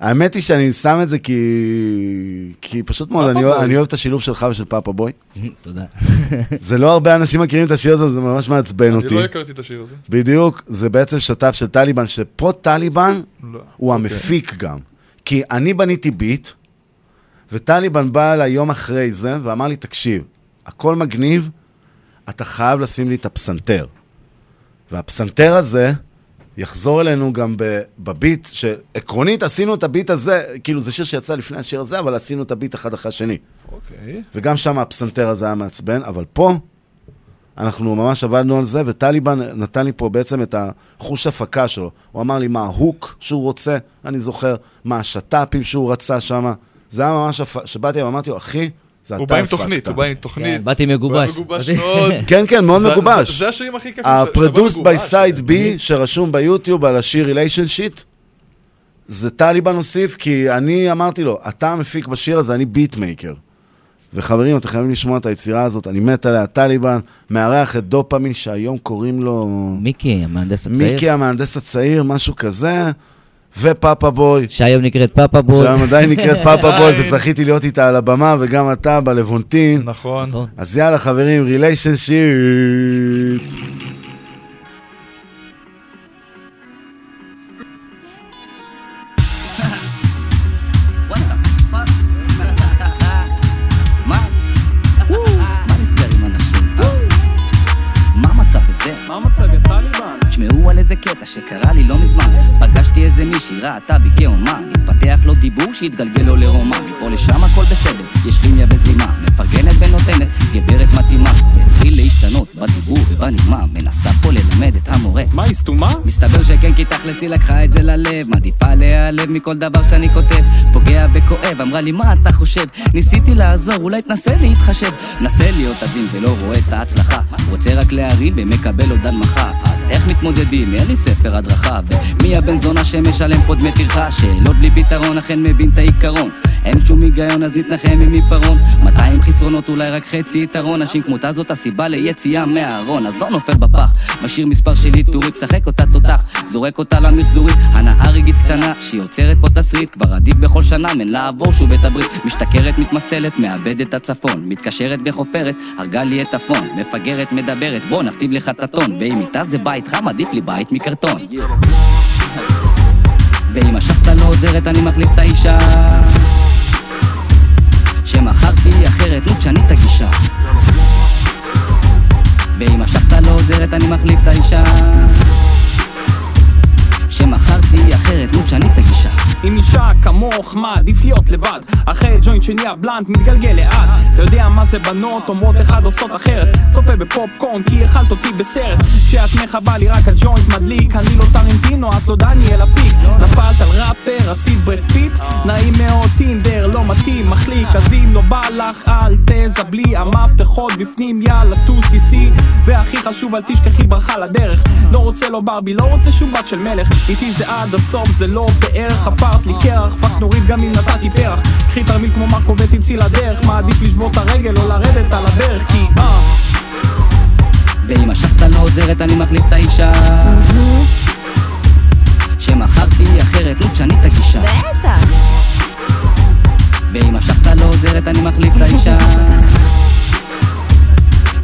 האמת היא שאני שם את זה כי... כי פשוט מאוד, אני. אני אוהב את השילוב שלך ושל פאפה בוי. תודה. זה לא הרבה אנשים מכירים את השיר הזה, זה ממש מעצבן אני אותי. לא הכרתי את השיר הזה. בדיוק, זה בעצם שת"פ של טליבן, שפה טליבן לא. הוא המפיק גם. כי אני בניתי ביט, וטליבן בא אליי יום אחרי זה, ואמר לי, תקשיב, הכל מגניב, אתה חייב לשים לי את הפסנתר. והפסנתר הזה יחזור אלינו גם בביט, שעקרונית עשינו את הביט הזה, כאילו זה שיר שיצא לפני השיר הזה, אבל עשינו את הביט אחד אחרי השני. אוקיי. וגם שם הפסנתר הזה היה מעצבן, אבל פה אנחנו ממש עבדנו על זה, וטליבן נתן לי פה בעצם את החוש הפקה שלו. הוא אמר לי מה ה hook שהוא רוצה, אני זוכר, מה השת"פים שהוא רצה שם. זה היה ממש. שבאתי ואמרתי לו, אחי, זה אתה הוא בא עם הפקת. תוכנית, הוא בא עם תוכנית. כן, באתי מגובש. הוא בא מגובש מאוד. כן, כן, מאוד מגובש. זה- השירים הכי כיפים. ה-produced by side B, שרשום ביוטיוב על השיר Relationshit, זה טליבן הוסיף, כי אני אמרתי לו, אתה המפיק בשיר הזה, אני beatmaker. וחברים, אתם חייבים לשמוע את היצירה הזאת, אני מת עליה, טליבן, מארח את דופמין, שהיום קוראים לו... מיקי, המהנדס הצעיר. מיקי המהנדס הצעיר, משהו כזה, ופאפה בוי. שהיום נקראת פאפה בוי. שהיום עדיין נקראת פאפה בוי, וזכיתי להיות איתה על הבמה, וגם אתה בלוונטין. נכון. אז יאללה, חברים, ריליישנשיט. מה? המצב טליבן? תשמעו על איזה קטע שקרה לי לא מזמן פגשתי איזה מישהי, ראתה בי כאומן התפתח לו דיבור שהתגלגל לו לרומן מפה לשם הכל בסדר, יש כימיה וזרימה. מפרגנת ונותנת, גברת מתאימה. והתחיל להשתנות בדיבור ובנימה. מנסה פה ללמד את המורה. מה, היא סתומה? מסתבר שכן כי תכלס היא לקחה את זה ללב. מעדיפה להיעלב מכל דבר שאני כותב. פוגע וכואב, אמרה לי מה אתה חושב? ניסיתי לעזור, אולי תנסה להתחשב. נסה להיות עדין ולא רואה את ההצלחה. רוצה רק להרים ומקבל עוד הנמכה. אז איך מתמודדים? אין לי ספר הדרכה. ומי הבן זונה שמשלם פה דמי טרחה? שאלות בלי פתרון, אכן מבין את העיקרון. אין שום היגיון אז נתנחם עם עיפרון. 200 חסרונות אולי רק חצי יתרון. נשים כמותה זאת הסיבה ליציאה מהארון. אז לא נופל בפח. משאיר מספר שלי טורי משחק אותה תותח. זורק אותה למחזורית. הנאה רגעית קטנה שיוצרת פה תסריט. כבר עדיף בכל שנה מן לעבור שוב את הברית. משתכרת מתמסטלת מאבדת את הצפון. מתקשרת וחופרת הרגה לי את הפון. מפגרת מדברת בוא נכתיב לך את הטון. ואם איתה זה בית חם עדיף לי בית מקרטון ואם השחטה לא עוזרת אני מחליף את האישה. שמכרתי אחרת נו תשני את הגישה. ואם השחטה לא עוזרת אני מחליף את האישה. שמכרתי אחרת נו תשני את הגישה עם אישה כמוך, מה עדיף להיות לבד? אחרי ג'וינט שנהיה בלנט מתגלגל לאט. אתה יודע מה זה בנות אומרות אחד עושות אחרת. צופה בפופקורן כי אכלת אותי בסרט. כשאת מכבה לי רק הג'וינט מדליק אני לא טרנטינו את לא דניאל הפיק נפלת על ראפר רצית ברד פיט? נעים מאוד טינדר לא מתאים מחליק אז אם לא בא לך אל תזבלי. המפתחות בפנים יאללה טוסי סי והכי חשוב אל תשכחי ברכה לדרך. לא רוצה לא ברבי לא רוצה שום בת של מלך. איתי זה עד הסוף זה לא בערך חפרת לי קרח fuck נוריד גם אם נתתי פרח. קחי תרמיל כמו מרקו ותצאי לדרך מעדיף לשבור את הרגל או לרדת על הברך כי אה. ואם השאכטה לא עוזרת אני מחליף את האישה. שמכרתי אחרת נו תשני את הגישה. בטח. ואם השחטה לא עוזרת אני מחליף את האישה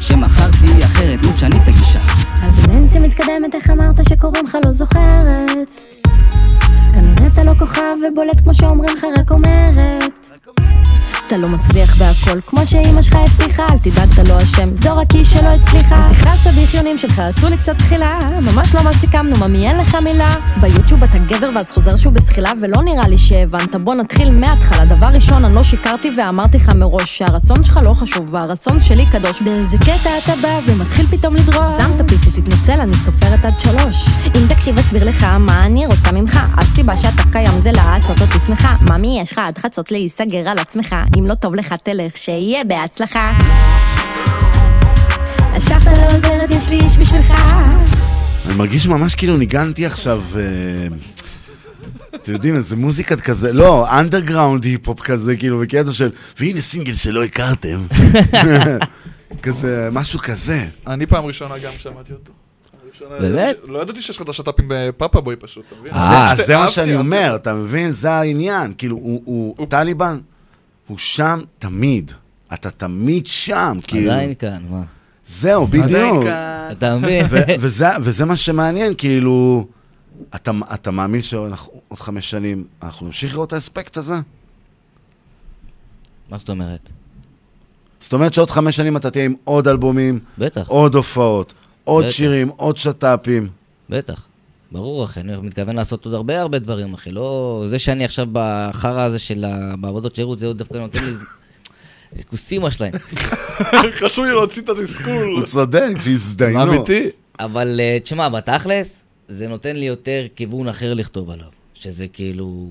שמכרתי אחרת נו תשני את הגישה הדמנציה מתקדמת, איך אמרת שקוראים לך? לא זוכרת? כנראה אתה לא כוכב ובולט כמו שאומרים לך, רק אומרת אתה לא מצליח בהכל, כמו שאימא שלך הבטיחה, אל תדאג, אתה לא אשם, זו רק היא שלא הצליחה. אל תכעס הביחיונים שלך, עשו לי קצת תחילה, ממש לא מה סיכמנו, ממי אין לך מילה. ביוטיוב אתה גבר ואז חוזר שוב בזחילה, ולא נראה לי שהבנת, בוא נתחיל מההתחלה. דבר ראשון, אני לא שיקרתי ואמרתי לך מראש שהרצון שלך לא חשוב, והרצון שלי קדוש. באיזה קטע אתה בא ומתחיל פתאום לדרוש. שמת פיצי, תתנצל, אני סופרת עד שלוש. אם תקשיב אסביר לך מה אני רוצה ממך, הסיבה שאתה קיים זה לעשות אותי שמחה. ממי יש לך עד חצות להיסגר על עצמך, אם לא טוב לך תלך, שיהיה בהצלחה. השחטה לא עוזרת, יש לי איש בשבילך. אני מרגיש ממש כאילו ניגנתי עכשיו, אה, אתם יודעים, איזה מוזיקת כזה, לא, אנדרגראונד היפ-הופ כזה, כאילו, בקטע של, והנה סינגל שלא הכרתם. כזה, משהו כזה. אני פעם ראשונה גם שמעתי אותו. באמת? לא ידעתי שיש לך את השת"פים בפאפה בוי פשוט, אתה מבין? זה- אז זה מה שאני. אומר, אתה מבין? זה העניין. כאילו, הוא, טליבן, הוא שם תמיד. אתה תמיד שם, כאילו. עדיין כאן, מה? זהו, בדיוק. אתה מבין? וזה, וזה מה שמעניין, כאילו, אתה, אתה מאמין שעוד חמש שנים אנחנו נמשיך לראות את האספקט הזה? מה זאת אומרת? זאת אומרת שעוד חמש שנים אתה תהיה עם עוד אלבומים, בטח. עוד הופעות, עוד בטח. שירים, עוד שת"פים. בטח. ברור, אחי, אני מתכוון לעשות עוד הרבה הרבה דברים, אחי. לא... זה שאני עכשיו בחרא הזה של ה... בעבודות שירות, זה עוד דווקא נותן לי... כוסימה שלהם. חשוב לי להוציא את התסכול. הוא צודק, שיזדיינו. אמיתי. אבל אה, תשמע, בתכלס, זה נותן לי יותר כיוון אחר לכתוב עליו. שזה כאילו...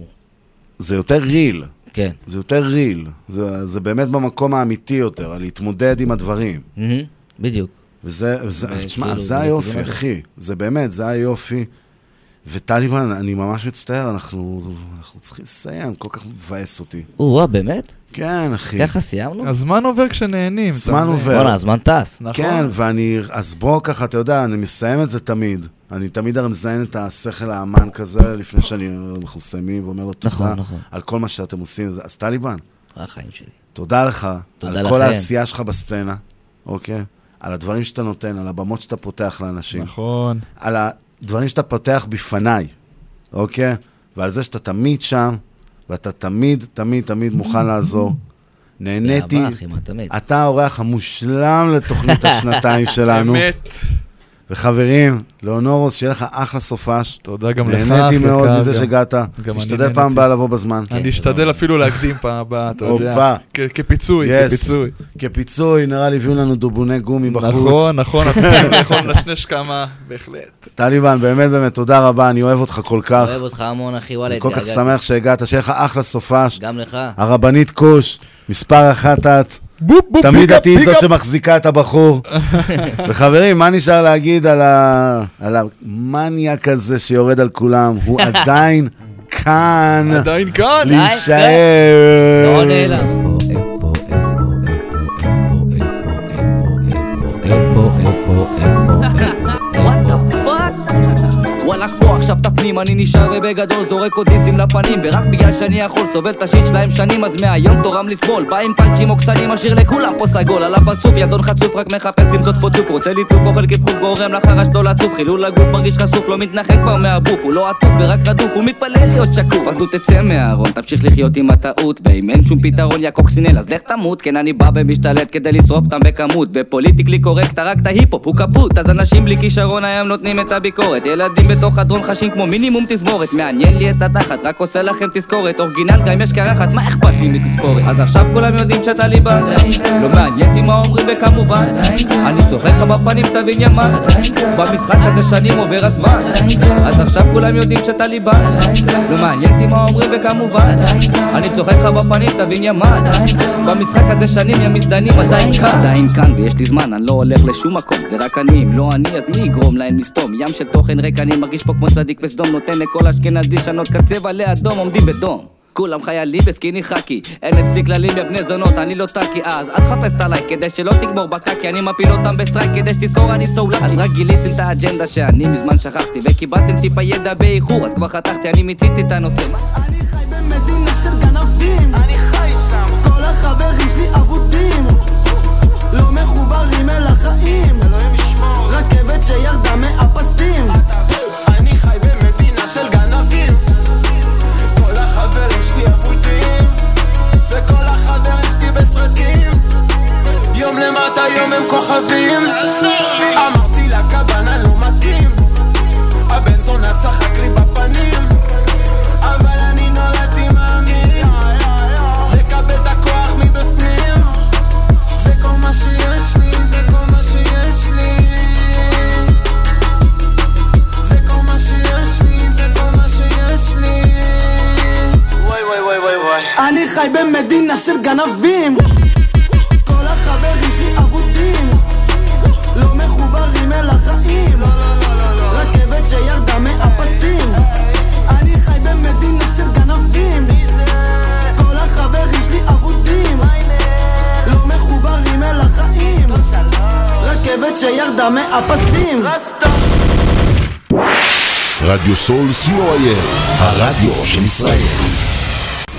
זה יותר ריל. כן. זה יותר ריל. זה, זה באמת במקום האמיתי יותר, על להתמודד עם הדברים. בדיוק. וזה, תשמע, זה היופי. אחי. זה באמת, זה היופי. וטליבן, אני ממש מצטער, אנחנו, אנחנו צריכים לסיים, כל כך מבאס אותי. או-אה, באמת? כן, אחי. ככה סיימנו? הזמן עובר כשנהנים. זמן? עובר. בואנה, הזמן טס. נכון. כן, ואני, אז בוא ככה, אתה יודע, אני מסיים את זה תמיד. אני תמיד הרי מזיין את השכל האמן כזה, לפני שאני, אנחנו מסיימים, ואומר לו תודה נכון, נכון. על כל מה שאתם עושים. אז טליבן, החיים שלי. תודה לך, תודה על כל לכם. העשייה שלך בסצנה, אוקיי? על הדברים שאתה נותן, על הבמות שאתה פותח לאנשים. נכון. על הדברים שאתה פותח בפניי, אוקיי? ועל זה שאתה תמיד שם, ואתה תמיד, תמיד, תמיד מוכן לעזור. נהניתי. באהבה, אחי, מה תמיד. אתה האורח המושלם לתוכנית השנתיים שלנו. אמת. וחברים, לאונורוס, שיהיה לך אחלה סופש. תודה גם לך, נהניתי מאוד מזה שהגעת. תשתדל. פעם הבאה לבוא בזמן. אני אשתדל אפילו להקדים פעם הבאה, אתה. יודע. כפיצוי. כפיצוי. כפיצוי, נראה לי הביאו לנו דובוני גומי בחוץ. נכון, נכון, אנחנו צריכים לאכול לנשנש כמה, בהחלט. טליבן, באמת באמת, תודה רבה, אני אוהב אותך כל כך. אוהב אותך המון, אחי, וואלה, אני כל כך. שמח שהגעת, שיהיה לך אחלה סופש. גם לך. הרבנית כוש, מספר אחת את. תמיד ביג אפ, את היא זאת. שמחזיקה את הבחור. וחברים, מה נשאר להגיד על ה- על המניאק הזה שיורד על כולם? הוא עדיין כאן. עדיין כאן. להישאר. לא נעלם. את הפנים, אני נשאר ובגדול זורק עוד דיסים לפנים ורק בגלל שאני יכול סובל את השיט שלהם שנים אז מהיום תורם לסבול. בא עם פאנצ'ים עוקצנים משאיר לכולם פה סגול על הפרצוף ידון חצוף רק מחפש למצוץ פה צ'ופ רוצה ליטוף אוכל כפכוף גורם לחרש לא לצוף. חילול הגוף מרגיש חשוף לא מתנחק כבר מהבוף הוא לא עטוף ורק רדוף הוא מתפלל להיות שקוף. אז הוא תצא מהארון תמשיך לחיות עם הטעות ואם אין שום פתרון יא קוקסינל אז לך תמות. כן אני בא ומשתלט כדי לשרוף אותם בכמות ופוליטיקלי קורקט רק את ההיפ-הופ הוא כפות. אז אנשים בלי כישרון היום נותנים את הביקורת. ילדים בתוך הדרון חשים כמו מינימום תזמורת. מעניין לי את התחת רק עושה לכם תזכורת. אורגינל גם אם יש קרחת מה אכפת לי מתזכורת? אז עכשיו כולם יודעים שאתה ליבה לא מעניין אותי מה אומרים וכמובן אני צוחק לך בפנים תבין ימן במשחק הזה שנים עובר הזמן. אז עכשיו כולם יודעים שאתה ליבה לא מעניין אותי מה אומרים וכמובן אני צוחק לך בפנים תבין ימן במשחק הזה שנים יא מזדנים עדיין כאן. עדיין כאן ויש לי זמן אני לא הולך לשום מקום. זה רק אני אם לא אני אז מי יגרום להם לסתום? ים של תוכן ריק אני מרגיש פה כמו צדיק בסדום נותן לכל אשכנזי שנות קצב עלי אדום עומדים בדום. כולם חיילים בסקיני חאקי אין אצלי כללים יא בני זונות אני לא טאקי. אז אל תחפש את עליי כדי שלא תגמור בקקי אני מפיל אותם בסטרייק כדי שתזכור אני סולק אז רק גיליתם את האג'נדה שאני מזמן שכחתי וקיבלתם טיפה ידע באיחור אז כבר חתכתי אני מיציתי את הנושא. מדינה של גנבים. אני חי שם. כל החברים שלי אבודים. לא מחוברים אל החיים. אלוהים ישמור. רכבת שירדה מהפסים. אני חי במדינה של גנבים. כל החברים שלי אבודים וכל החברים שלי בסרטים. יום למטה יום הם כוכבים. אמרתי לה כוונה לא מתאים. הבן זונה צחק לי בפנים. אבל אני נולדתי מאמין. לקבל את הכוח מבפנים. זה כל מה שיש לי. חי במדינה של גנבים. כל החברים שלי אבודים. לא מחוברים אל החיים. רכבת שירדה מהפסים. אני חי במדינה של גנבים. כל החברים שלי אבודים. לא מחוברים אל החיים. רכבת שירדה מהפסים. רדיו סול co.il, הרדיו של ישראל.